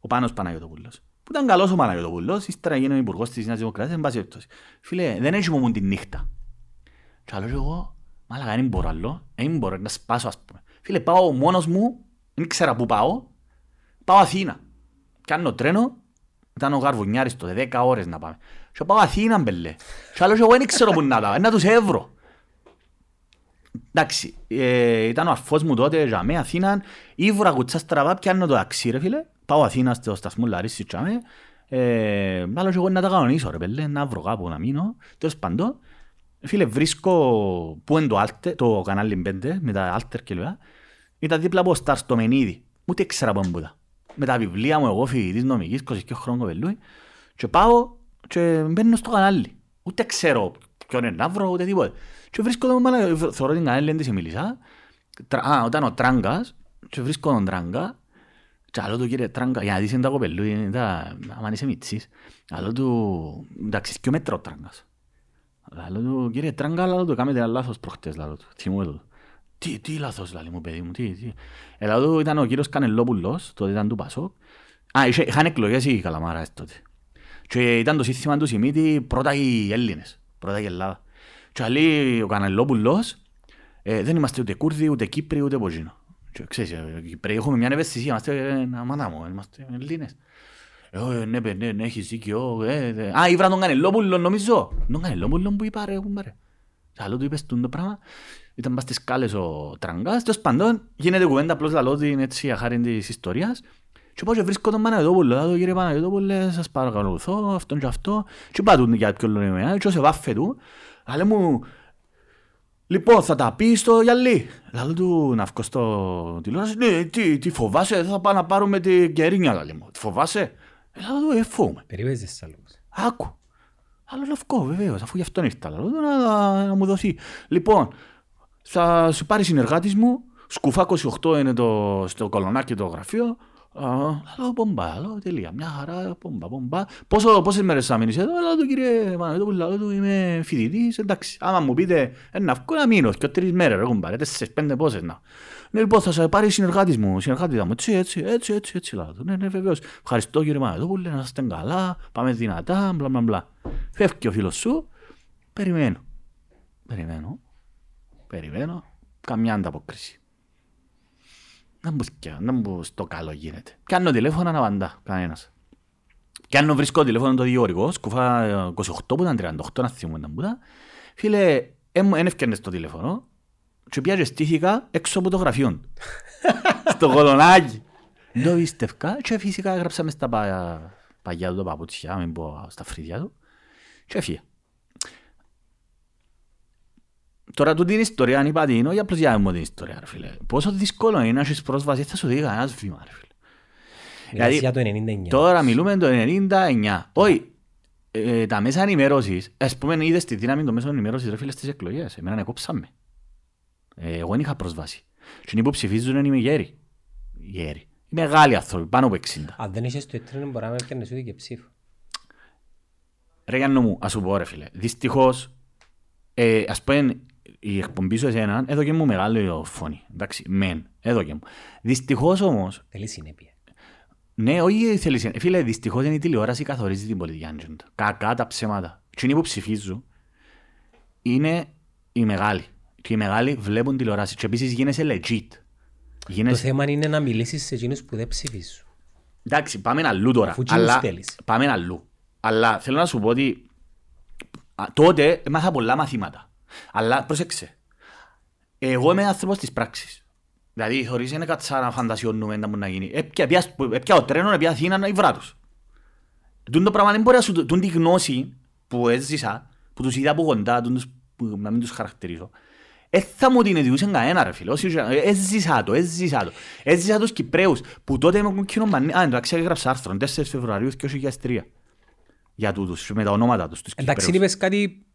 Ο Πάνος Παναγιωτόπουλος. Που ήταν καλός ο Παναγιωτόπουλος, ύστερα γίνω υπουργός της Νέας Δημοκρατίας, εν πάση περιπτώσει. Φίλε, δεν έχεις μόνο την νύχτα. Και άλλο εγώ, μάλακα δεν μπορώ άλλο, δεν μπορώ να σπάσω ας πούμε. Φίλε, πάω μόνος μου, δεν ξέρα πού πάω, πάω Αθήνα. Κάνω τρένο, ήταν ο Γαρβουνιάρης τότε, 10 ώρες να πάμε. Και πάω Αθήνα μπελέ. Και άλλο εγώ δεν ξέρω πού να τα, να τους έβρω. Εντάξει, ε, ήταν ο αρφός μου τότε, για με Αθήνα, ήβρα κουτσά στραβά, πιάνω το ταξί ρε φίλε, πάω Αθήνας στο σταθμό Λαρίσι και με, ε, άλλο εγώ να τα κανονίσω ρε πέλε, να βρω κάπου να μείνω, τέλος πάντων, φίλε βρίσκω που είναι το, Alter, το κανάλι 5 με τα Alter και λοιπά, ήταν δίπλα από Star στο Μενίδη, ούτε ήξερα πού είναι με τα βιβλία μου εγώ φοιτητής νομικής, 22 χρόνων κοπελούι, και πάω και μπαίνω στο κανάλι, ούτε ξέρω ποιον είναι να βρω, ούτε τίποτα. Και βρίσκω τον μάνα, θωρώ την κανέλη, δεν της μίλησα. Τρα- Α, ήταν ο Τράγκας, και βρίσκω τον Τράγκα, και άλλο του κύριε Τράγκα, για να δεις είναι τα κοπελούι, είναι τα, άμα είσαι μητσής. Άλλο του, εντάξει, δυο μέτρα ο Τράγκας. Άλλο του, κύριε Τράγκα, άλλο του, κάμετε ένα λάθος προχτές, άλλο του, θυμούμαι το. Τι, τι λάθος, λέει μου παιδί μου, τι, τι. Ε, Άλλο του ήταν ο κύριος Κανελόπουλος, τότε ήταν του Πασόκ. Α, είχε- είχαν εκλογές οι Καλαμάρας τότε. Και ήταν το σύστημα του Σιμίτη πρώτα οι Έλληνες, πρώτα η Ελλάδα. Και λέει ο Κανελόπουλος, ε, δεν είμαστε ούτε Κούρδοι, ούτε Κύπροι, ούτε Ποζίνο. Και ξέρεις, ε, οι Κυπρέοι έχουμε μια ευαισθησία, είμαστε ε, να μάνα μου, είμαστε Έλληνες. Ε, ε, ναι, παι, ναι, ναι, έχεις δίκιο. ε, ε. Α, ήβρα τον Κανελόπουλο, νομίζω. Τον Κανελόπουλο που είπα, ρε, κουμπάρε. Και άλλο του είπες τούτο πράγμα. Ήταν πας στις σκάλες ο Τραγκάς. Τέλος πάντων, γίνεται κουβέντα απλώς λαλό την έτσι για χάρη της ιστορίας. Και πάω και βρίσκω τον Παναγιώτοπουλο. Λέω, κύριε Παναγιώτοπουλε, σας παρακαλουθώ, αυτόν και αυτό. Και πάω του για ποιον λόγο είμαι, και όσο βάφε του. Αλλά μου, Λοιπόν, θα τα πεις στο γυαλί. Λέω του να βγω στο τηλεόραση. Ναι, τι, τι φοβάσαι, θα πάω να πάρουμε την κερίνια, λέει μου. Τι φοβάσαι; Λέω του, ε, φοβούμαι. Περιπέζεσαι άλλος. Άκου. Άλλο να βγω, βεβαίως, αφού γι' αυτόν ήρθα. Λέω του να, να, να μου δοθεί. Λοιπόν, θα σου πάρει συνεργάτης μου. Σκουφά 28 είναι το, στο κολονάκι το γραφείο. Α, Λέω πομπά, λέω τελεία, μια χαρά, πομπά, πομπά. Πόσο, πόσες μέρες θα μείνεις εδώ, λέω του κύριε Παναγιώτοπουλο, λέω του είμαι φοιτητής, εντάξει. Άμα μου πείτε «Ε, να βγω να μείνω, και τρεις μέρες, ρε κουμπάρε, τέσσερις, πέντε πόσες να. Ναι, λοιπόν, θα σε πάρει συνεργάτης μου, συνεργάτητα μου, έτσι, έτσι, έτσι, έτσι, έτσι, λέω του. Ναι, ναι, βεβαίως. Ευχαριστώ κύριε Παναγιώτοπουλε, να είστε καλά, πάμε δυνατά, μπλα, μπλα, μπλα. Φεύγει ο φίλος σου, περιμένω. Περιμένω, περιμένω, καμιά ανταπόκριση. Να μπω σκιά, να μπω στο καλό γίνεται. Πιάνω τηλέφωνο να απαντά, κανένας. Πιάνω βρίσκω τηλέφωνο το διόρικο, σκουφά ε, 28 που ήταν 38, να θυμούν τα μπούτα. Φίλε, δεν έφτιανε στο τηλέφωνο και πια και στήθηκα έξω από το γραφείο του. στο κολονάκι. Δεν το πίστευκα και φυσικά έγραψα μες στα πα- παγιά του παπούτσια, μην πω στα φρύδια του και έφυγε. Τώρα τούτη την ιστορία αν είπα την, όχι απλώς για να μου την ιστορία ρε φίλε. Πόσο δύσκολο είναι να έχεις πρόσβαση, θα σου δει κανένας βήμα ρε φίλε. Μιλάς Δηλαδή, για το 99. Τώρα μιλούμε το 99. Όχι, ε, τα μέσα ενημέρωσης, ας πούμε είδες τη δύναμη των μέσων ενημέρωσης ρε φίλε στις εκλογές. Εμένα κόψαμε. Ε, εγώ δεν είχα πρόσβαση. Και οι που ψηφίζουν είμαι γέροι. Γέροι. Οι μεγάλοι άνθρωποι, πάνω από 60. Αν δεν είσαι στο ίτρινο μπορεί να με έπαιρνες ούτε και ψήφο. Ρε Γιάννο μου, ας σου πω ρε φίλε, δυστυχώς, ε, ας πούμε, η εκπομπή σου εσένα, εδώ και μου μεγάλο φωνή, εντάξει, μεν, εδώ και μου. Δυστυχώς όμως, Θέλεις συνέπεια. Ναι, όχι θέλεις. Ε, Φίλε, δυστυχώς είναι η τηλεόραση καθορίζει την πολιτική άτζεντα. Κακά τα ψέματα. Και είναι που ψηφίζουν είναι οι μεγάλοι. Και οι μεγάλοι βλέπουν τηλεόραση. Και επίσης γίνεσαι legit. Το Γίνεσαι... θέμα είναι να μιλήσεις σε εκείνους που δεν ψηφίζουν. Εντάξει, πάμε αλλού τώρα. Αφού τσίνους Αλλά... θέλεις. Πάμε αλλού. Αλλά θέλω να σου πω ότι α, τότε έμαθα πολλά μαθήματα. Αλλά πρόσεξε. Εγώ είμαι άνθρωπος της πράξης. Δηλαδή, χωρίς είναι κατσά να φαντασιώνουμε να μου να γίνει. Έπια, πια, έπια ο τρένος, έπια Αθήνα, η βράτος. Τούν το πράγμα δεν μπορεί να σου... Τούν τη γνώση που έζησα, που τους είδα από κοντά, τούν τους, που, να μην τους χαρακτηρίζω. Ε, θα μου την ειδιούσε κανένα ρε φίλε. Όσοι- ε, Έζησα το, έζησα το. Έζησα τους Κυπρέους που τότε με κοινό μανί... Α, εντάξει, έγραψα άρθρο 4 Φεβρουαρίου 2003 για τούτους, με τα ονόματα τους, τους Εντάξει, Κυπρέους. είπες κάτι, ε,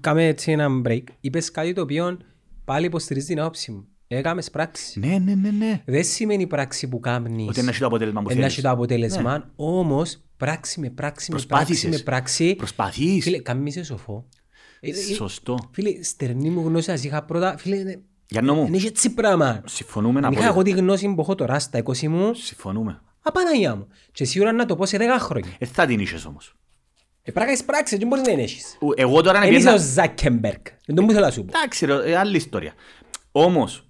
κάμε έτσι ένα break, είπες κάτι το οποίο πάλι υποστηρίζει την άποψη μου. Έκαμες πράξη. Ναι, ναι, ναι, ναι. Δεν σημαίνει πράξη που κάνεις Ότι να έχει το αποτέλεσμα που να θέλεις. έχει το αποτέλεσμα, όμως πράξη με πράξη με πράξη Προσπάθησες. με πράξη. Προσπαθείς. Φίλε, κάμει σε σοφό. Ε, ε, Σωστό. Φίλε, στερνή μου γνώση ας είχα πρώτα, φίλε, είναι- Γιάννο μου, είναι και έτσι πράγμα. συμφωνούμε Αν είχα απόλυτα. εγώ τη γνώση που έχω τώρα στα 20 μου, Συμφωνούμε. απαναγιά μου. Και σίγουρα να το πω σε 10 χρόνια. Ε, θα την είχες όμως. Ε, πρέπει να κάνεις πράξη, δεν μπορείς να είναι έχεις. Ου- Εγώ τώρα Εν είσαι ο πήγαινα... Ζάκεμπερκ. Δεν το μου θέλω να σου πω. Εντάξει ρε, ε, άλλη ιστορία. Όμως,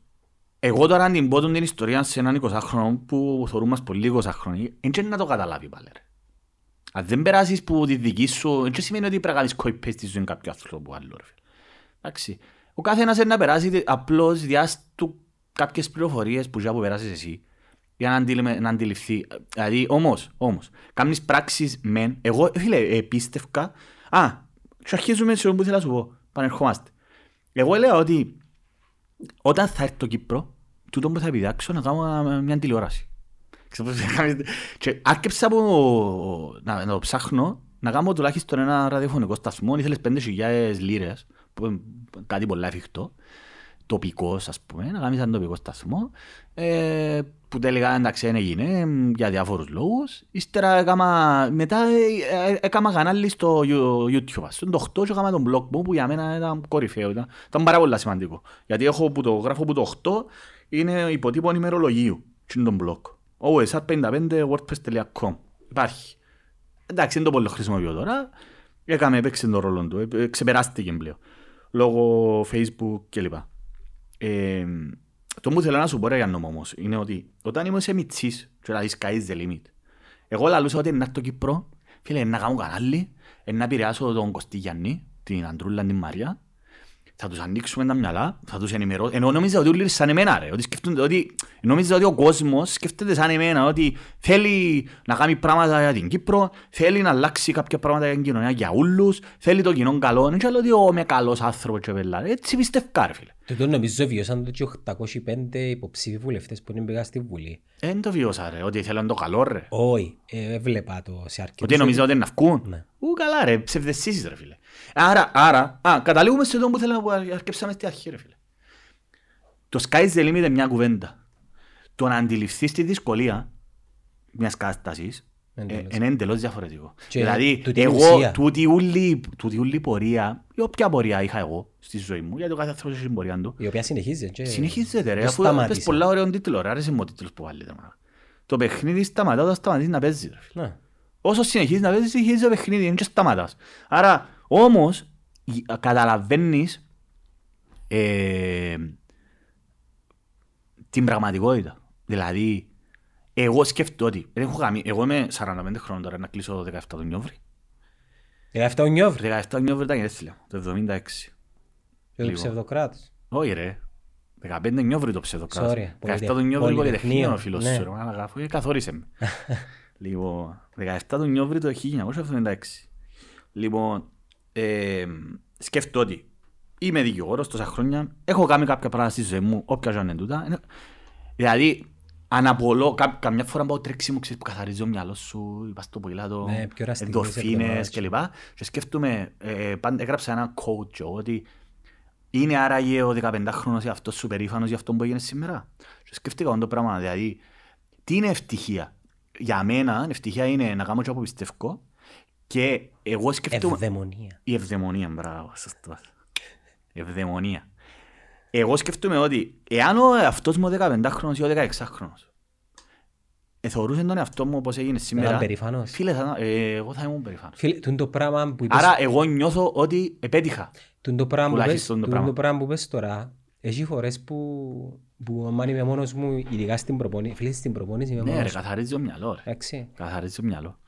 εγώ τώρα αν την πω την ιστορία σε έναν 20χρονο που θεωρούν μας πολύ 20χρονοι, δεν να το καταλάβει πάλι ρε. Αν δεν περάσεις που τη δική σου, δεν σημαίνει ότι πρέπει να κάνεις copy paste στη ζωή κάποιου άνθρωπου άλλου ρε. φίλε. Εντάξει. Ο καθένας είναι να περάσει τε- απλώς διάς του κάποιες πληροφορίες που já που περάσεις εσύ για να, αντιλη- να αντιληφθεί. Δηλαδή, όμως, όμως, κάνεις πράξεις μεν. Εγώ, φίλε, επίστευκα. Α, και αρχίζουμε σε όπου ήθελα να σου πω. Πανερχόμαστε. Εγώ λέω ότι όταν θα έρθει το Κύπρο, τούτο που θα επιδάξω να κάνω ε, μια τηλεόραση. Ξέρω πώς θα κάνεις- Και άρχισα από να, να το ψάχνω να κάνω τουλάχιστον ένα ραδιοφωνικό σταθμό. Ήθελες 5.000 λίρες, που είναι κάτι πολύ εφικτό. Τοπικός, ας πούμε, να κάνεις έναν τοπικό σταθμό. Ε, που τελικά εντάξει δεν έγινε ε, για διάφορους λόγους. Ύστερα έκαμα, μετά ε, ε, έκανα κανάλι στο You- YouTube. Στον το 8 και έκανα τον blog μου που για μένα ήταν κορυφαίο. Ήταν, ήταν πάρα πολύ σημαντικό. Γιατί έχω που το γράφω που το 8 είναι υποτύπων ημερολογίου. Και είναι τον blog. osr55wordpress.com Υπάρχει. Εντάξει, δεν το πολύ χρησιμοποιώ τώρα. Έκαμε, έπαιξε τον ρόλο του. Ε, ξεπεράστηκε πλέον. Λόγω Facebook κλπ. Ε, το που θέλω να σου πω ρε Γιάννο μου όμως είναι ότι όταν ήμουν σε μητσής και δηλαδή sky is the limit εγώ λαλούσα ότι να έρθω Κύπρο φίλε να κάνω κανάλι να επηρεάσω τον Κωστή Γιάννη την Αντρούλα την Μαρία θα τους ανοίξουμε τα μυαλά, θα τους ενημερώσω. Ενώ νόμιζα ότι όλοι σαν εμένα ρε, ότι σκέφτονται ότι, νόμιζα ότι ο κόσμος σκέφτεται σαν εμένα, ότι θέλει να κάνει πράγματα για την Κύπρο, θέλει να αλλάξει κάποια πράγματα για την κοινωνία για όλους, θέλει το κοινό καλό, δεν ξέρω ότι εγώ είμαι καλός άνθρωπος και πελά. Έτσι πιστεύω ρε φίλε. Και το νομίζω βιώσαν το και 805 υποψήφοι βουλευτές που είναι πήγα στη Βουλή. Δεν το βιώσα ρε, ότι θέλουν το καλό ρε. Όχι, ε, έβλεπα το σε αρκετούς. Ότι νομίζω ότι είναι να βγουν. Ναι. Ου, καλά ρε, ψευδεσίσεις ρε φίλε. Άρα, άρα, α, καταλήγουμε σε αυτό που θέλω να πω, αρκέψαμε στη αρχή ρε φίλε. Το sky is the limit είναι μια κουβέντα. Το να αντιληφθείς τη δυσκολία μιας κατάστασης ε, Εντελώς. είναι εντελώς διαφορετικό. Και δηλαδή, τούτη η εγώ, ουσία. τούτη ούλη, τούτη ούλη πορεία, ή όποια πορεία είχα εγώ στη ζωή μου, γιατί ο κάθε άνθρωπος έχει την πορεία του, Η οποία συνεχίζει. και- Συνεχίζεται ρε, δεν αφού πες σταμάτησε. πολλά ωραίων τίτλο, ρε, άρεσε μου ο τίτλος που βάλετε. μάνα. Το παιχνίδι σταματά όταν σταματήσει να παίζεις ρε φίλε. Ναι. Όσο συνεχίζεις να παίζεις, συνεχίζεις το παιχνίδι, δεν και σταματάς. Άρα, όμως, η- καταλαβαίνεις ε, την πραγματικότητα. Δηλαδή, εγώ σκέφτομαι ότι, δεν έχω καμία, εγώ είμαι 45 χρόνων τώρα να κλείσω το 17 του Νιόβρη. 17 ο Νιόβρη 17 του Νιόβρη ήταν γενέθλια μου, το 76. και το Λίγο. ψευδοκράτος. Όχι ρε, 15 Νιόβρη το ψευδοκράτος. Sorry, 17 πολυτε- του Νιόβρη πολυτεχνείο, πολυτεχνείο, φίλος ναι. σου, ρε, μάλακα, αφού καθόρισε με. Λοιπόν, 17 του Νιόβρη το 1976. Λοιπόν, ε, σκέφτομαι ότι είμαι δικηγόρος τόσα χρόνια, έχω κάνει κάποια πράγματα στη ζωή μου, όποια ζωή είναι τούτα. Είναι- Δηλαδή, αναπολώ, κα, καμιά φορά πάω τρέξιμο, ξέρεις που καθαρίζει το μυαλό σου, είπα στο ποδήλατο, Ναι, πιο εραστική εντορφίνες είσαι κλπ. Και σκέφτομαι, ε, πάντα έγραψα ένα quote Joe, ότι είναι άραγε ο 15χρονος αυτός σου περήφανος για αυτό που έγινε σήμερα. Και σκέφτηκα αυτό το πράγμα, δηλαδή, τι είναι ευτυχία. Για μένα, ευτυχία είναι να κάνω και που πιστεύω και εγώ σκέφτομαι... Ευδαιμονία. Η ευδαιμονία, μπράβο, σωστός. Ευδαιμονία. Εγώ σκέφτομαι ότι εάν ο αυτός μου ο 15χρονος ή ο 16χρονος ε, θεωρούσε τον εαυτό μου όπως έγινε σήμερα. ήταν περήφανος. Φίλε, θα, ε, εγώ θα ήμουν περήφανος. Φίλε, τούτο το πράγμα που είπες, Άρα εγώ νιώθω ότι επέτυχα. τούτο το πράγμα που πες, τουλάχιστον το τούτο πράγμα. το πράγμα που πες τώρα, έχει φορές που, που άμα είμαι μόνος μου, ειδικά στην προπόνηση, φίλες, στην προπόνηση είμαι Ναι ρε, μόνος μου. καθαρίζει το μυαλό ρε. Εντάξει, Καθαρίζει το μυαλό.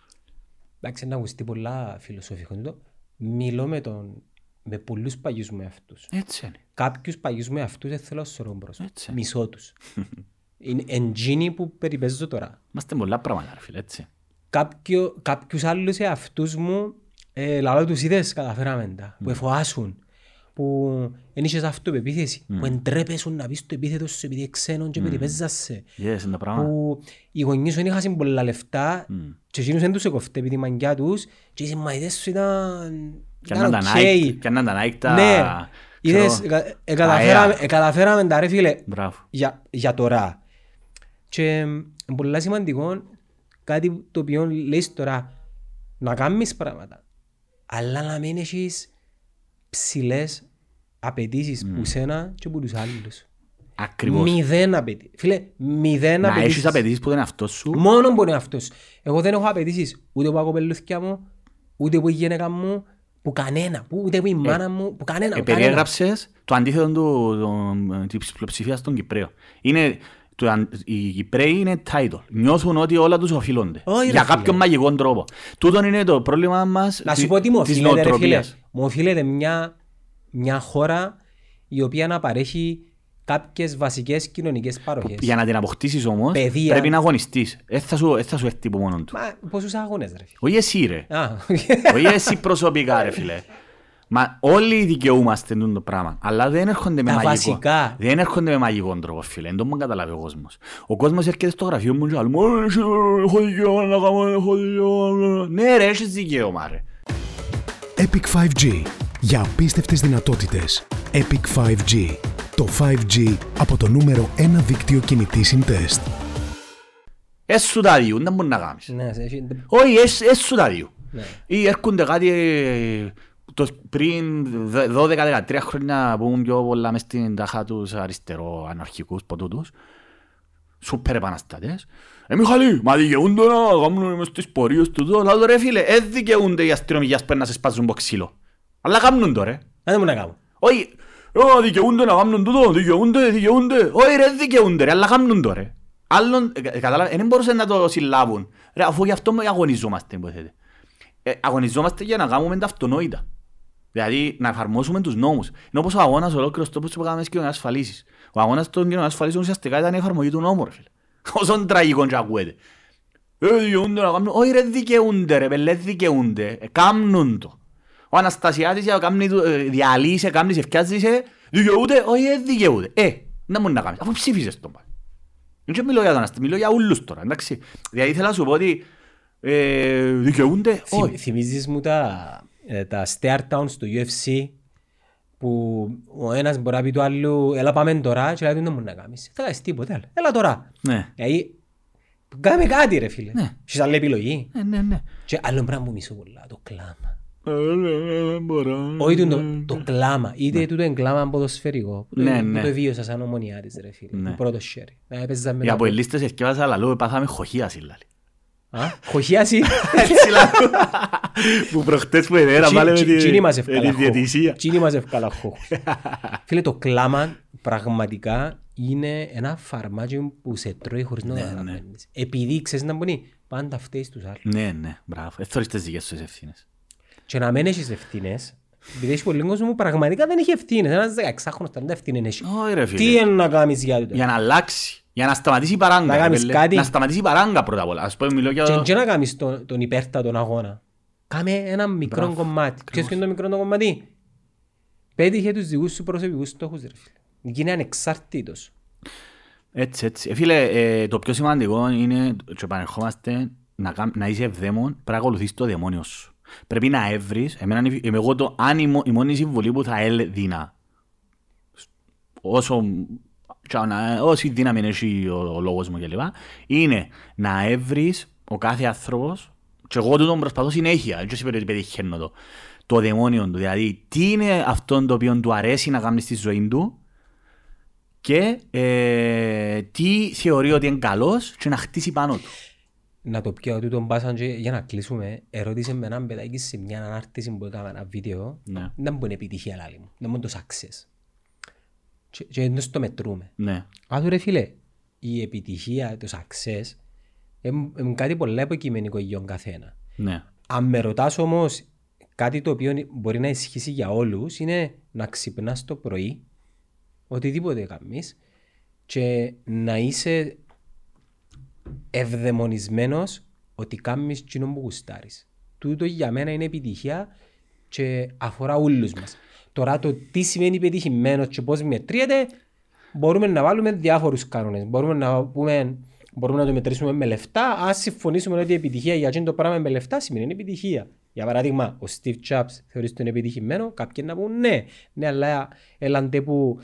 εντάξει, να ακουστεί πολλά φιλοσοφικό τούτο. Μιλώ με, τον, με πολλούς παλιούς μου εαυτούς. Έτσι είναι. Κάποιους παλιούς μου εαυτούς δεν θέλω να σωρώ μπρος. Έτσι. Μισώ τους. Είναι εντζίνοι που περιπέζω τώρα. Είμαστε πολλά πράγματα ρε φίλε, έτσι. κάποιο, κάποιους άλλους εαυτούς μου ε, λαλώ τους είδες καταφέραμε τα, που εφοάσουν, που δεν είχες αυτοπεποίθηση, που εντρέπεσουν να πεις το επίθετο σου επειδή ξένον και περιπαίζαν σε, Έτσι είναι τα πράγματα. που οι γονείς σου δεν είχαν πολλά λεφτά και εκείνους δεν τους έκοφτε επειδή η μαγκιά τους και οι συμμαθητές σου ήταν, Πιάνναν ήταν τα OK. Nike, πιάνναν τα Nike τα... Ναι, ξέρω, είδες, εκα- εκαταφέραμε- αέα. εκαταφέραμε τα ρε φίλε, Μπράβο. για, για τώρα. Και είναι πολύ σημαντικό κάτι το οποίο λέει τώρα να κάνεις πράγματα αλλά να μην έχεις ψηλές απαιτήσεις που σένα και που τους άλλους. Ακριβώς. Μηδέν απαιτήσεις. Φίλε, μηδέν Να έχεις απαιτήσεις. απαιτήσεις που δεν είναι αυτός σου. Μόνο που είναι αυτός. Εγώ δεν έχω απαιτήσεις ούτε από κοπελούθια μου, ούτε από η γυναίκα μου, που κανένα, που ούτε από η μάνα μου, που κανένα. Ε, κανένα. περιέγραψες το αντίθετο του, των- της πλειοψηφίας των Κυπρέων. Είναι, το, αν- οι Κυπρέοι είναι title. Νιώθουν ότι όλα τους οφείλονται. Όχι, ρε για φίλε. κάποιον μαγικό τρόπο. Τούτον είναι το πρόβλημα μας Να σου τη- πω τι μου της οφείλεται, ρε φίλε. νοοτροπίας. Μου οφείλεται μια, μια χώρα η οποία να παρέχει κάποιες βασικές κοινωνικές παροχές. Για να την αποκτήσεις όμως Παιδεία. πρέπει να αγωνιστείς. Δεν θα σου, δεν θα σου έρθει από μόνο του. Μα πόσους αγώνες ρε φίλε. Όχι εσύ ρε. Α, Όχι εσύ προσωπικά ρε φίλε. Μα όλοι δικαιούμαστε τούτο το πράγμα. Αλλά δεν έρχονται με Τα μαγικό. βασικά. Δεν έρχονται με μαγικό τρόπο, φίλε. Δεν το μου καταλάβει ο κόσμος. Ο κόσμος έρχεται στο γραφείο μου και λέει «Μου, εσύ, έχω δικαίωμα να κάνω, έχω δικαίωμα». Ναι ρε, έχεις δικαίωμα ρε. Epic 5G. Για απίστευτες δυνατότητες. Epic 5G. Το 5G από το νούμερο 1 δίκτυο κινητής συντεστ. Έσου τα δύο, δεν μπορείς να κάνεις. ναι, σε- έχει- Όχι, έσ- έσου τα δύο. Ναι. Ή έρχονται κάτι ε, το, πριν 12-13 χρόνια που ήμουν πιο πολλά μες στην τάχα τους αριστερό αναρχικούς ποτούτους. Σούπερ επαναστάτες. Ε, Μιχαλή, μα δικαιούνται να κάνουν μες στις πορείες του εδώ. Λάδω ρε φίλε, ε, δικαιούνται οι αστυνομικοί που να σε σπάζουν από ξύλο. Αλλά κάνουν το ρε. Δεν μου να κάνω. Όχι, «Ω, δικαιούνται να κάνουν τούτο, δικαιούνται, δικαιούνται. Όχι ρε, δικαιούνται ρε, αλλά κάνουν το ρε. Άλλον, ε, κα- κατάλαβε, δεν μπορούσαν να το συλλάβουν. Ρε, αφού γι' αυτό με αγωνιζόμαστε, υποθέτε. Ε, αγωνιζόμαστε για να κάνουμε τα αυτονόητα. Δηλαδή, να εφαρμόσουμε τους νόμους. Είναι όπως ο αγώνας ολόκληρος τόπος που κάναμε στις κοινωνικές ασφαλίσεις. Ο αγώνας των κοινωνικών ασφαλίσεων ουσιαστικά ήταν η εφαρμογή του νόμου, ρε φίλε. Όσον τραγικό και ακούεται. Ε, δικαιούνται να κάνουν. Όχι ρε, δικαιούνται ρε, πελέ, δικαιούνται. Ε, κάμνουν το. Ο Αναστασιάτης για κάνει του- ε, διαλύσε, κάνει σε φτιάζεσαι, δικαιούται, όχι ε, δικαιούται. Ε, δεν μπορεί να κάνεις, αφού ψήφισες τον πάλι. Δεν μιλώ για τον Αναστασιάτη, μιλώ για όλους τώρα, εντάξει. Δηλαδή ήθελα να σου πω ότι ε, δικαιούνται, Θυμ- όχι. Θυμίζεις μου τα, ε, τα stare downs του UFC που ο ένας μπορεί να πει του άλλου έλα πάμε τώρα και λέει του δεν μπορεί να κάνεις. Θα κάνεις τίποτε άλλο. Έλα τώρα. Ναι, Δηλαδή, κάμε κάτι ρε φίλε. Ναι. Έχεις άλλη επιλογή. ναι, ναι, ναι. Και άλλο πράγμα που μισώ πολλά, το κλάμα. Ε, ναι, ναι, δεν μπορώ. Όχι το, το κλάμα, είτε τούτο είναι κλάμα ποδοσφαιρικό. που το- Ναι, που ναι. το βίωσα σαν ομονιάτης ρε φίλε. Ναι. Το πρώτο χέρι. Να έπαιζα με Οι τα- αποελίστες ευκαιβάσα αλλά λόγω πάθαμε χοχίαση λάλη. Α, χοχιάσει. Έτσι λάλη. Που προχτές που εδέρα πάλι με τη- Τσίνη μας με τη ευκάλα διαιτησία. Τσίνη μας ευκάλα χώχους. Φίλε, το κλάμα πραγματικά είναι ένα φαρμάκι που σε τρώει χωρίς να το καταλαβαίνεις. Επειδή ξέρεις να μπορεί, πάντα φταίεις τους άλλους. Ναι, ναι, μπράβο. Δεν θωρείς τις δικές σου τις ευθύνες. Και να μην έχεις ευθύνες, επειδή έχεις πολύ κόσμο που πραγματικά δεν έχει ευθύνες. Ένας 16χρονος δεν ευθύνες έχει. Όχι ρε φίλε. Τι είναι να κάνεις για τούτο. Για να αλλάξει. Για να σταματήσει η παράγκα. Να ρε κάνεις πέλε. κάτι. Να σταματήσει η παράγκα πρώτα απ' όλα. Ας πούμε μιλώ για... Και, και να κάνεις τον, τον υπέρτατον αγώνα. Κάμε ένα μικρό Μπράβο. κομμάτι. Ξέρεις ποιο είναι το μικρό το κομμάτι; Πέτυχε τους δικούς σου προσωπικούς στόχους ρε φίλε. Είναι ανεξάρτητος. Έτσι, έτσι. Ε, φίλε, ε, το πιο σημαντικό είναι, και επανερχόμαστε, να, κάμ- να είσαι ευδαίμον, πρέπει να ακολουθείς το δαιμόνιο σου. Πρέπει να έβρεις, εμένα, είναι- είμαι εγώ το, αν η, μο- η μόνη συμβολή που θα έδινα, όσο, τσάω, να- όση δύναμη έχει ο, ο λόγος μου κλπ. Είναι να έβρεις ο κάθε άνθρωπος, και εγώ τούτον προσπαθώ συνέχεια, δεν ξέρω ότι πετυχαίνω το, το δαιμόνιο του. Δηλαδή, τι είναι αυτό το οποίο του αρέσει να κάνει στη ζωή του, και ε, τι θεωρεί ότι είναι καλός και να χτίσει πάνω του. Να το πιω ότι τον πάσαν και για να κλείσουμε, ερώτησε με έναν παιδάκι σε μια ανάρτηση που έκαμε ένα βίντεο, Ναι. δεν μπορεί να επιτυχία λάλη μου, δεν μπορεί το success. Και, και δεν το μετρούμε. Ναι. Α, ρε φίλε, η επιτυχία, το success, είναι κάτι πολύ υποκειμενικό για τον καθένα. Ναι. Αν με ρωτάς όμως κάτι το οποίο μπορεί να ισχύσει για όλους είναι να ξυπνάς το πρωί, οτιδήποτε κάνεις και να είσαι ευδαιμονισμένος ότι κάνεις εκείνο που γουστάρεις. Τούτο για μένα είναι επιτυχία και αφορά όλους μας. Τώρα το τι σημαίνει πετυχημένος και πώς μετριέται μπορούμε να βάλουμε διάφορους κανόνες. Μπορούμε να, πούμε, μπορούμε να το μετρήσουμε με λεφτά. Αν συμφωνήσουμε ότι η επιτυχία για εκείνο το πράγμα με λεφτά σημαίνει είναι επιτυχία. Για παράδειγμα, ο Steve Jobs θεωρείς τον επιτυχημένο, κάποιοι να πούν ναι, ναι, αλλά έλαντε που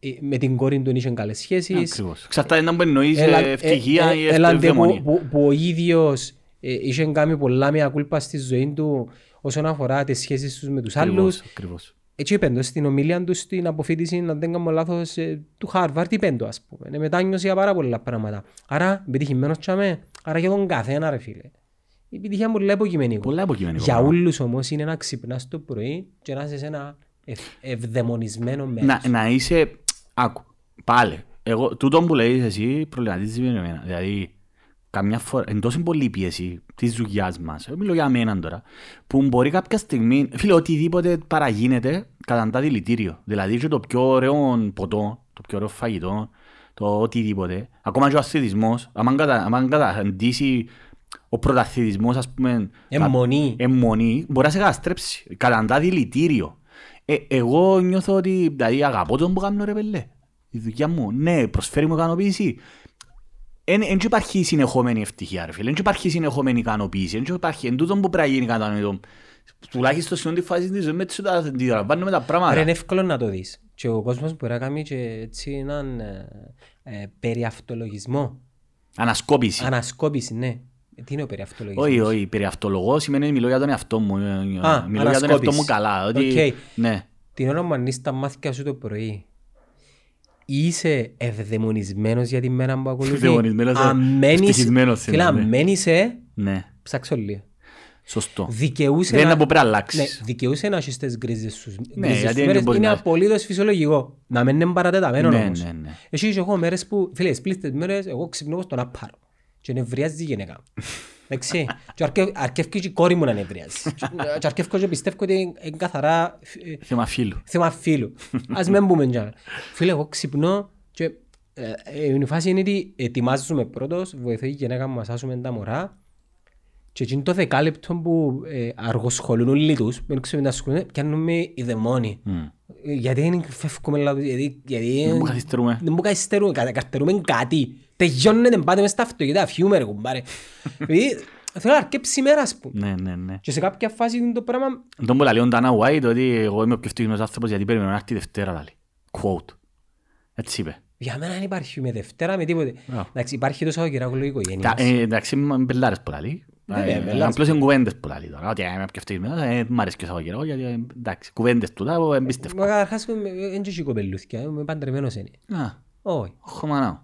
ε, με την κόρη του είχε καλές σχέσεις. Ακριβώς. Εξαρτάται να μπορεί να εννοείς Έλα- ε, ευτυχία ε, ή ε, έλαντε ευδαιμονία. που, που, που ο ίδιος ε, είχε κάνει πολλά μια κούλπα στη ζωή του όσον αφορά τις σχέσεις τους με τους Ακριβώς, άλλους. ακριβώς. Έτσι είπε το στην ομιλία του στην αποφύτιση, αν δεν κάνω λάθος, ε, του Χάρβαρτ, είπε το ας πούμε. Ε, μετάνιωσε για πάρα πολλά πράγματα. Άρα, επιτυχημένος τσάμε, άρα για τον καθένα ρε φίλε. Η επιτυχία μου λέει υποκειμενικό. Πολλά υποκειμενικό Για πράγμα. όλους όμως είναι να ξυπνάς το πρωί και να είσαι σε ένα ευ, ευδαιμονισμένο μέρος. να, να είσαι. Άκου. Πάλι. Εγώ, τούτο που λέεις εσύ προβληματίζεις με εμένα. Δηλαδή, καμιά φορά, εν τόσο πολύ πίεση της δουλειά μας, μιλώ για μένα τώρα, που μπορεί κάποια στιγμή, φίλε, οτιδήποτε παραγίνεται κατά δηλητήριο. Δηλαδή, και το πιο ωραίο ποτό, το πιο ωραίο φαγητό, το οτιδήποτε, ακόμα και ο αθλητισμός, αν κατα, άμα καταντήσει ο πρωταθλητισμός, ας πούμε. Εμμονή. Εμμονή, μπορεί να σε καταστρέψει. Καταντά δηλητήριο. Ε, εγώ νιώθω ότι δηλαδή, αγαπώ τον που κάνω ρε πελέ. Η δουλειά μου, ναι, προσφέρει μου ικανοποίηση. Δεν υπάρχει συνεχόμενη ευτυχία, ρε φίλε. Δεν υπάρχει συνεχόμενη ικανοποίηση. Δεν υπάρχει. Εν τούτο που πρέπει να γίνει κατανοητό. Τουλάχιστον σε ό,τι φάση της ζωής με τις αντιλαμβάνουμε τα Άρα πράγματα. είναι εύκολο να το δεις. Και ο κόσμος μπορεί να κάνει και έτσι έναν ε, ε, περιαυτολογισμό. Ανασκόπηση. Ανασκόπηση, ναι. Ε, Τι είναι ο περιαυτολογισμός; Όχι, όχι. Περιαυτολογώ σημαίνει μιλώ για τον εαυτό μου. Ε, Α, Μιλώ για τον εαυτό ανασκόπηση. μου καλά. Ότι, Οκ. ναι. Την ώρα που ανοίξεις τα μάτια σου το πρωί, είσαι ευδαιμονισμένος για τη μέρα που ακολουθεί. Ευδαιμονισμένος, ε, Αν μένεις- ευτυχισμένος Φίλε, είναι, αν ναι. μένεις, ε, ναι. ψάξω λίγο. Σωστό. Δικαιούσε Δεν είναι να... που πρέπει να αλλάξεις. Ναι, δικαιούσε να έχεις τις γκρίζες σου. Ναι, γκρίζες γιατί σου δεν μέρες. μπορεί Είναι να- απολύτως φυσιολογικό. Να μην είναι παρατεταμένο Ναι, όμως. ναι, ναι. Εσύ και εγώ μέρες που, φίλε, τις πλήστες μέρες, εγώ ξυπνώ όπως τον απάρο. Και νευριάζει η γυναίκα μου. Εντάξει. Και αρκε- αρκεύκει και η κόρη μου να νευριάζει. Και- Και αρκεύκω και πιστεύω ότι είναι καθαρά ε, Θέμα φίλου. θέμα φίλου. Ας μην μπούμε τζάμε. Φίλε, εγώ ξυπνώ και ε, ε, η φάση είναι ότι ετοιμάζουμε πρώτος, βοηθάει η γυναίκα μου να σάσουμε τα μωρά και εκείνο το δεκάλεπτο που ε, αργοσχολούν όλοι τους, μην ξέρουμε να ασχολούν, πιάνουμε οι δαιμόνοι. Ε, Γιατί δεν φεύγουμε λάθος, γιατί... γιατί Δεν μου καθυστερούμε. δεν μου καθυστερούμε, κα- καθυστερούμε κάτι. Τελειώνεται, πάτε μες στα αυτοκίνητα, φιούμε ρε κουμπάρε. Δηλαδή, Θέλω να αρκέψει η μέρα, ας πούμε. Ναι, ναι, ναι. Και σε κάποια φάση είναι το πράγμα Τον που λέει ο Ντάνα White ότι εγώ είμαι ο πιο ευτυχισμένος άνθρωπος γιατί περιμένω να έρθει η Δευτέρα, λέει. Quote. Έτσι είπε. Για μένα δεν υπάρχει με Δευτέρα με τίποτε. Μπράβο. Εντάξει, υπάρχει το Σαββατοκυριακό λόγω Τα- οικογένειας. ε, Εντάξει, είμαι μπελάρες που λέει. Βέβαια, Ε, μπελάρες. Απλώς είναι κουβέντες που λέει τώρα. Ότι είμαι πιο ευτυχισμένος, ε, μ' αρέσει και ο Σαββατοκύριακο γιατί ε, εντάξει, κουβέντες του τα που εμπιστεύω. Μα καταρχάς δεν έχει κοπελούθηκια, είμαι παντρεμένος είναι. Α, Όχι. χωμανάω.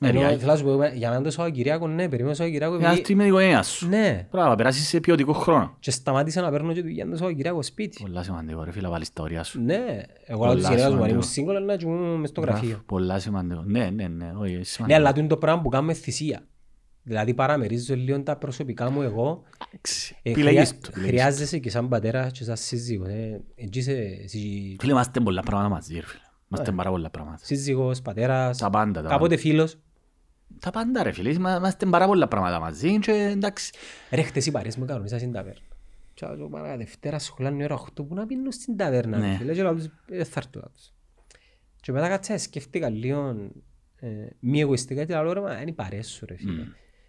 Ενώ, Μεριά. θέλω να σου πω, για μένα το Σαββατοκυριακό, ναι, περιμένω το Σαββατοκυριακό Για να επειδή... έρθει με την οικογένεια σου. Ναι. Μπράβο, περάσεις σε ποιοτικό χρόνο. Και σταμάτησα να παίρνω και δουλειά το Σαββατοκυριακό σπίτι. Πολλά σημαντικό ρε φίλε, να βάλεις τα ωριά σου. Ναι. Εγώ λέω Πολλά της γυναίκας μου, αν ήμουν σημαντικό. σύγκολα, να κοιμούμαι μες στο γραφείο. Μπράβο, Πολλά σημαντικό. Ναι, ναι, ναι. όχι, Ναι, σημαντικό. αλλά τούτο το πράγμα που κάνουμε θυσία. Δηλαδή παραμερίζω λίγο τα προσωπικά μου εγώ. Εντάξει, Ε, επιλέγεις χρειά- του, επιλέγεις του. Χρειάζεσαι και σαν πατέρα και σαν σύζυγος. ε. Εκεί είσαι εσύ- Φίλε, είμαστε πολλά πράγματα μαζί, ρε φίλε. Είμαστε πάρα πολλά πράγματα. σύζυγος, πατέρας, Τα πάντα, τα κάποτε φίλος. Τα πάντα ρε φίλε, είμα- είμαστε πάρα πολλά πράγματα μαζί και εντάξει. Ρε, χτες οι παρέες μου κανονίσα στην ταβέρνα. Και άλλο παρά Δευτέρα σχολάνε η ώρα 8 που να πίνουν στην ταβέρνα. Ναι. ρε φίλε. Και λέω τους, «Ε, θα έρθω τους. Και μετά κάτσα σκέφτηκα λίγο ε, μη εγωιστικά και λέω ρε μα είναι οι παρέες σου ρε φίλε.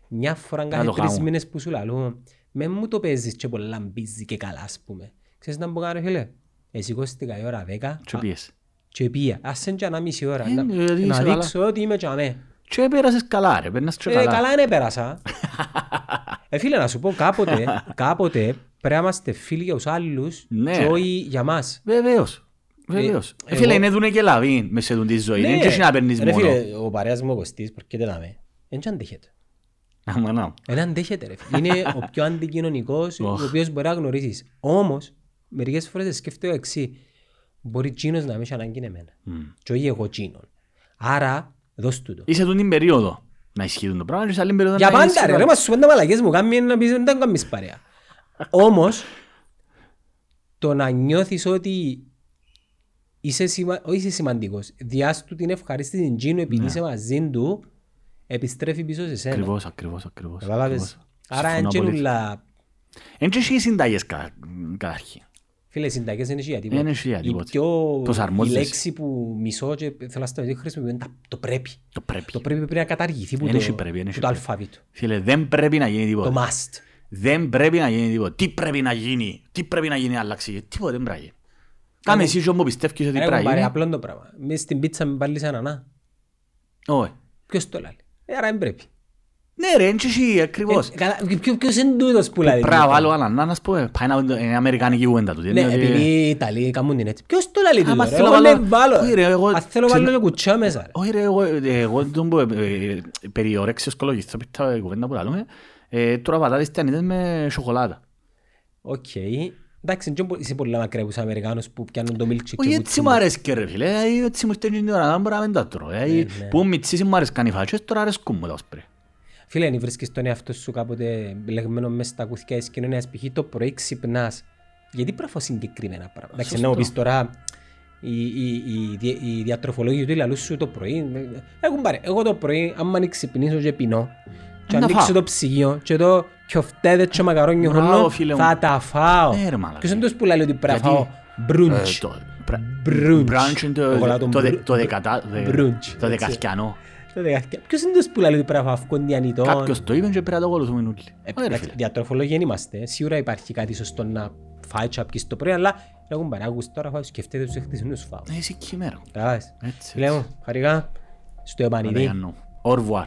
Μια φορά κάθε το τρεις κάνουμε. μήνες που σου λαλώ με μου το παίζεις και πολλά μπίζει και καλά ας πούμε. Ξέρεις να μου κάνω ρε φίλε; Εσηκώστηκα η ώρα 10 Και πήγες. και πήγα. Ας είναι και ένα μισή ώρα. Ε, να- γιατί Να είσαι καλά. δείξω ότι είμαι και αμέ. Και πέρασες καλά ρε, πέρνας και Ε, καλά. καλά είναι πέρασα. ε, φίλε, να σου πω, κάποτε, κάποτε πρέπει να είμαστε φίλοι για τους άλλους Ναι. και όχι για μας. Βεβαίως. Βεβαίως. Ε, Ε, Φίλε, εγώ- είναι δούνε και λαβή μες σε τούτη ζωή. Δεν έχει να παίρνεις ρε μόνο. φίλε, ο παρέας μου ο Κωστής, προκειται να με. Δεν και αντέχεται. Άμα να. Δεν αντέχεται ρε φίλε. Είναι ο πιο αντικοινωνικός, ο Οχ. οποίος μπορεί να γνωρίσεις. Όμως, μερικές φορές σκέφτομαι εξή. Μπορεί τσίνος να με έχει ανάγκη εμένα. Και όχι εγώ τσίνον. Άρα, δώσ' του το. Είσαι τούτη την περίοδο να ισχύει το πράγμα και σε άλλη περίοδο Για να πάντα ισχύει ρε, το- ρε μας σου πέντε μαλακές μου, κάμει να πεις δεν κάνεις παρέα. Όμως, το να νιώθεις ότι είσαι, σημα... όχι είσαι σημαντικός, διάς του την ευχαρίστηση την Τζίνο επειδή είσαι μαζί του, επιστρέφει πίσω σε σένα. Ακριβώς, ακριβώς, ακριβώς. Καταλάβες. ακριβώς. Άρα Συμφωνώ δεν πολύ. τσίνουλα... Εν και έχει συνταγές κα- καταρχήν. Φίλε, οι συνταγές δεν έχει για τίποτα. Δεν έχει για Η τίποτα. πιο... Η Προσαρμόζεσαι. λέξη που μισώ και θέλω να σταματήσω χρησιμοποιώ είναι τα- το πρέπει. Το πρέπει. Το πρέπει πρέπει να καταργηθεί που Δεν το, έχει πρέπει, δεν που έχει το πρέπει. αλφαβήτο. Φίλε, δεν πρέπει να γίνει Το τίποτα. must. Δεν πρέπει να γίνει τίποτα. Τι πρέπει να γίνει. Τι πρέπει να γίνει να αλλάξει. Τίποτα δεν πρέπει να γίνει. Κάμε εσύ και όμως πιστεύεις ότι Ρε πρέπει να κομπάρε, γίνει. απλό το πράγμα. Μες στην πίτσα με βάλεις ανανά. Όχι. Ποιος το λέει. Ε, άρα δεν πρέπει. Ναι ρε, έτσι εσύ, ακριβώς. Ε, καλά, ποιο- Ποιος είναι τούτος που λέει. Πρέπει να βάλω ανανά, να σου πω, ε, πάει να είναι αμερικάνικη κουβέντα του. Ναι, Δηλαδή, επειδή οι Ιταλοί κάνουν την έτσι. Ποιος το λέει Άμα τούτο. ρε. θέλω Εγώ να ναι, βάλω- βάλω. Όχι, ρε, εγώ- Αν θέλω ξέρω- βάλω και κουτσά μέσα. ρε. Όχι ρε, εγώ, ε, εγώ τον που, ε, ε, περί ορέξεως κολογιστώ, πίτα η κουβέντα που λαλούμε, ε, τώρα πατάτες τιανίτες με σοκολάτα. Οκ. Εντάξει, δεν είσαι πολύ μακριά από τους Αμερικάνους που πιάνουν το milkshake Όχι και έτσι κουτσούν μου το. αρέσει και ρε φίλε, ε, έτσι μου στέλνεις την ώρα, δεν μπορώ να μην τα τρώω. ε, ναι. Που μητσής μου αρέσκαν οι φάτσες, τώρα αρέσκουν μου τα σπρέ. Φίλε, αν βρίσκεις τον εαυτό σου κάποτε λεγμένο μέσα στα κουθιά της κοινωνίας, π.χ. το πρωί ξυπνάς. Γιατί πρέπει να φάω συγκεκριμένα πράγματα. Εντάξει, Σωστό. να μου πεις τώρα, οι, οι, οι, δια- οι διατροφολόγοι του λαλούς σου το πρωί. Έχουν πάρει. Εγώ το πρωί, άμα ξυπνήσω και πεινώ, και Να ανοίξω φάω. το ψυγείο και το κιοφτέδε και μακαρόνιο Μπράβο, χρόνο, φίλε μου. θα τα φάω. Ναι, ρε, μαλάκα. Ποιος είναι τους που λέει ότι πρέπει να Γιατί- φάω Ε, brunch. το- πρα- Brunch. Brunch είναι Εγώ λέω το- τον το δε- μπρου- το δεκατά- δε- brunch, το έτσι. δεκαθιανό. Το δεκαετία. Ποιος είναι τους που λέει ότι πρέπει να φάω αυκοντιανιτών. Κάποιος το είπε και πρέπει να το ακολουθούμε όλοι. Ε, Όχι, ρε, εντάξει, φίλε. Διατροφολόγοι δεν είμαστε. Σίγουρα υπάρχει κάτι σωστό να φάει και να πιεις το πρωί, αλλά έχουν παράγους τώρα φάω σκεφτείτε τους χτες να τους φάω. Ε, Εσύ κείμερο. Κατάλαβες. Έτσι, Λέω, χαρικά, στο επανειδή. Au revoir.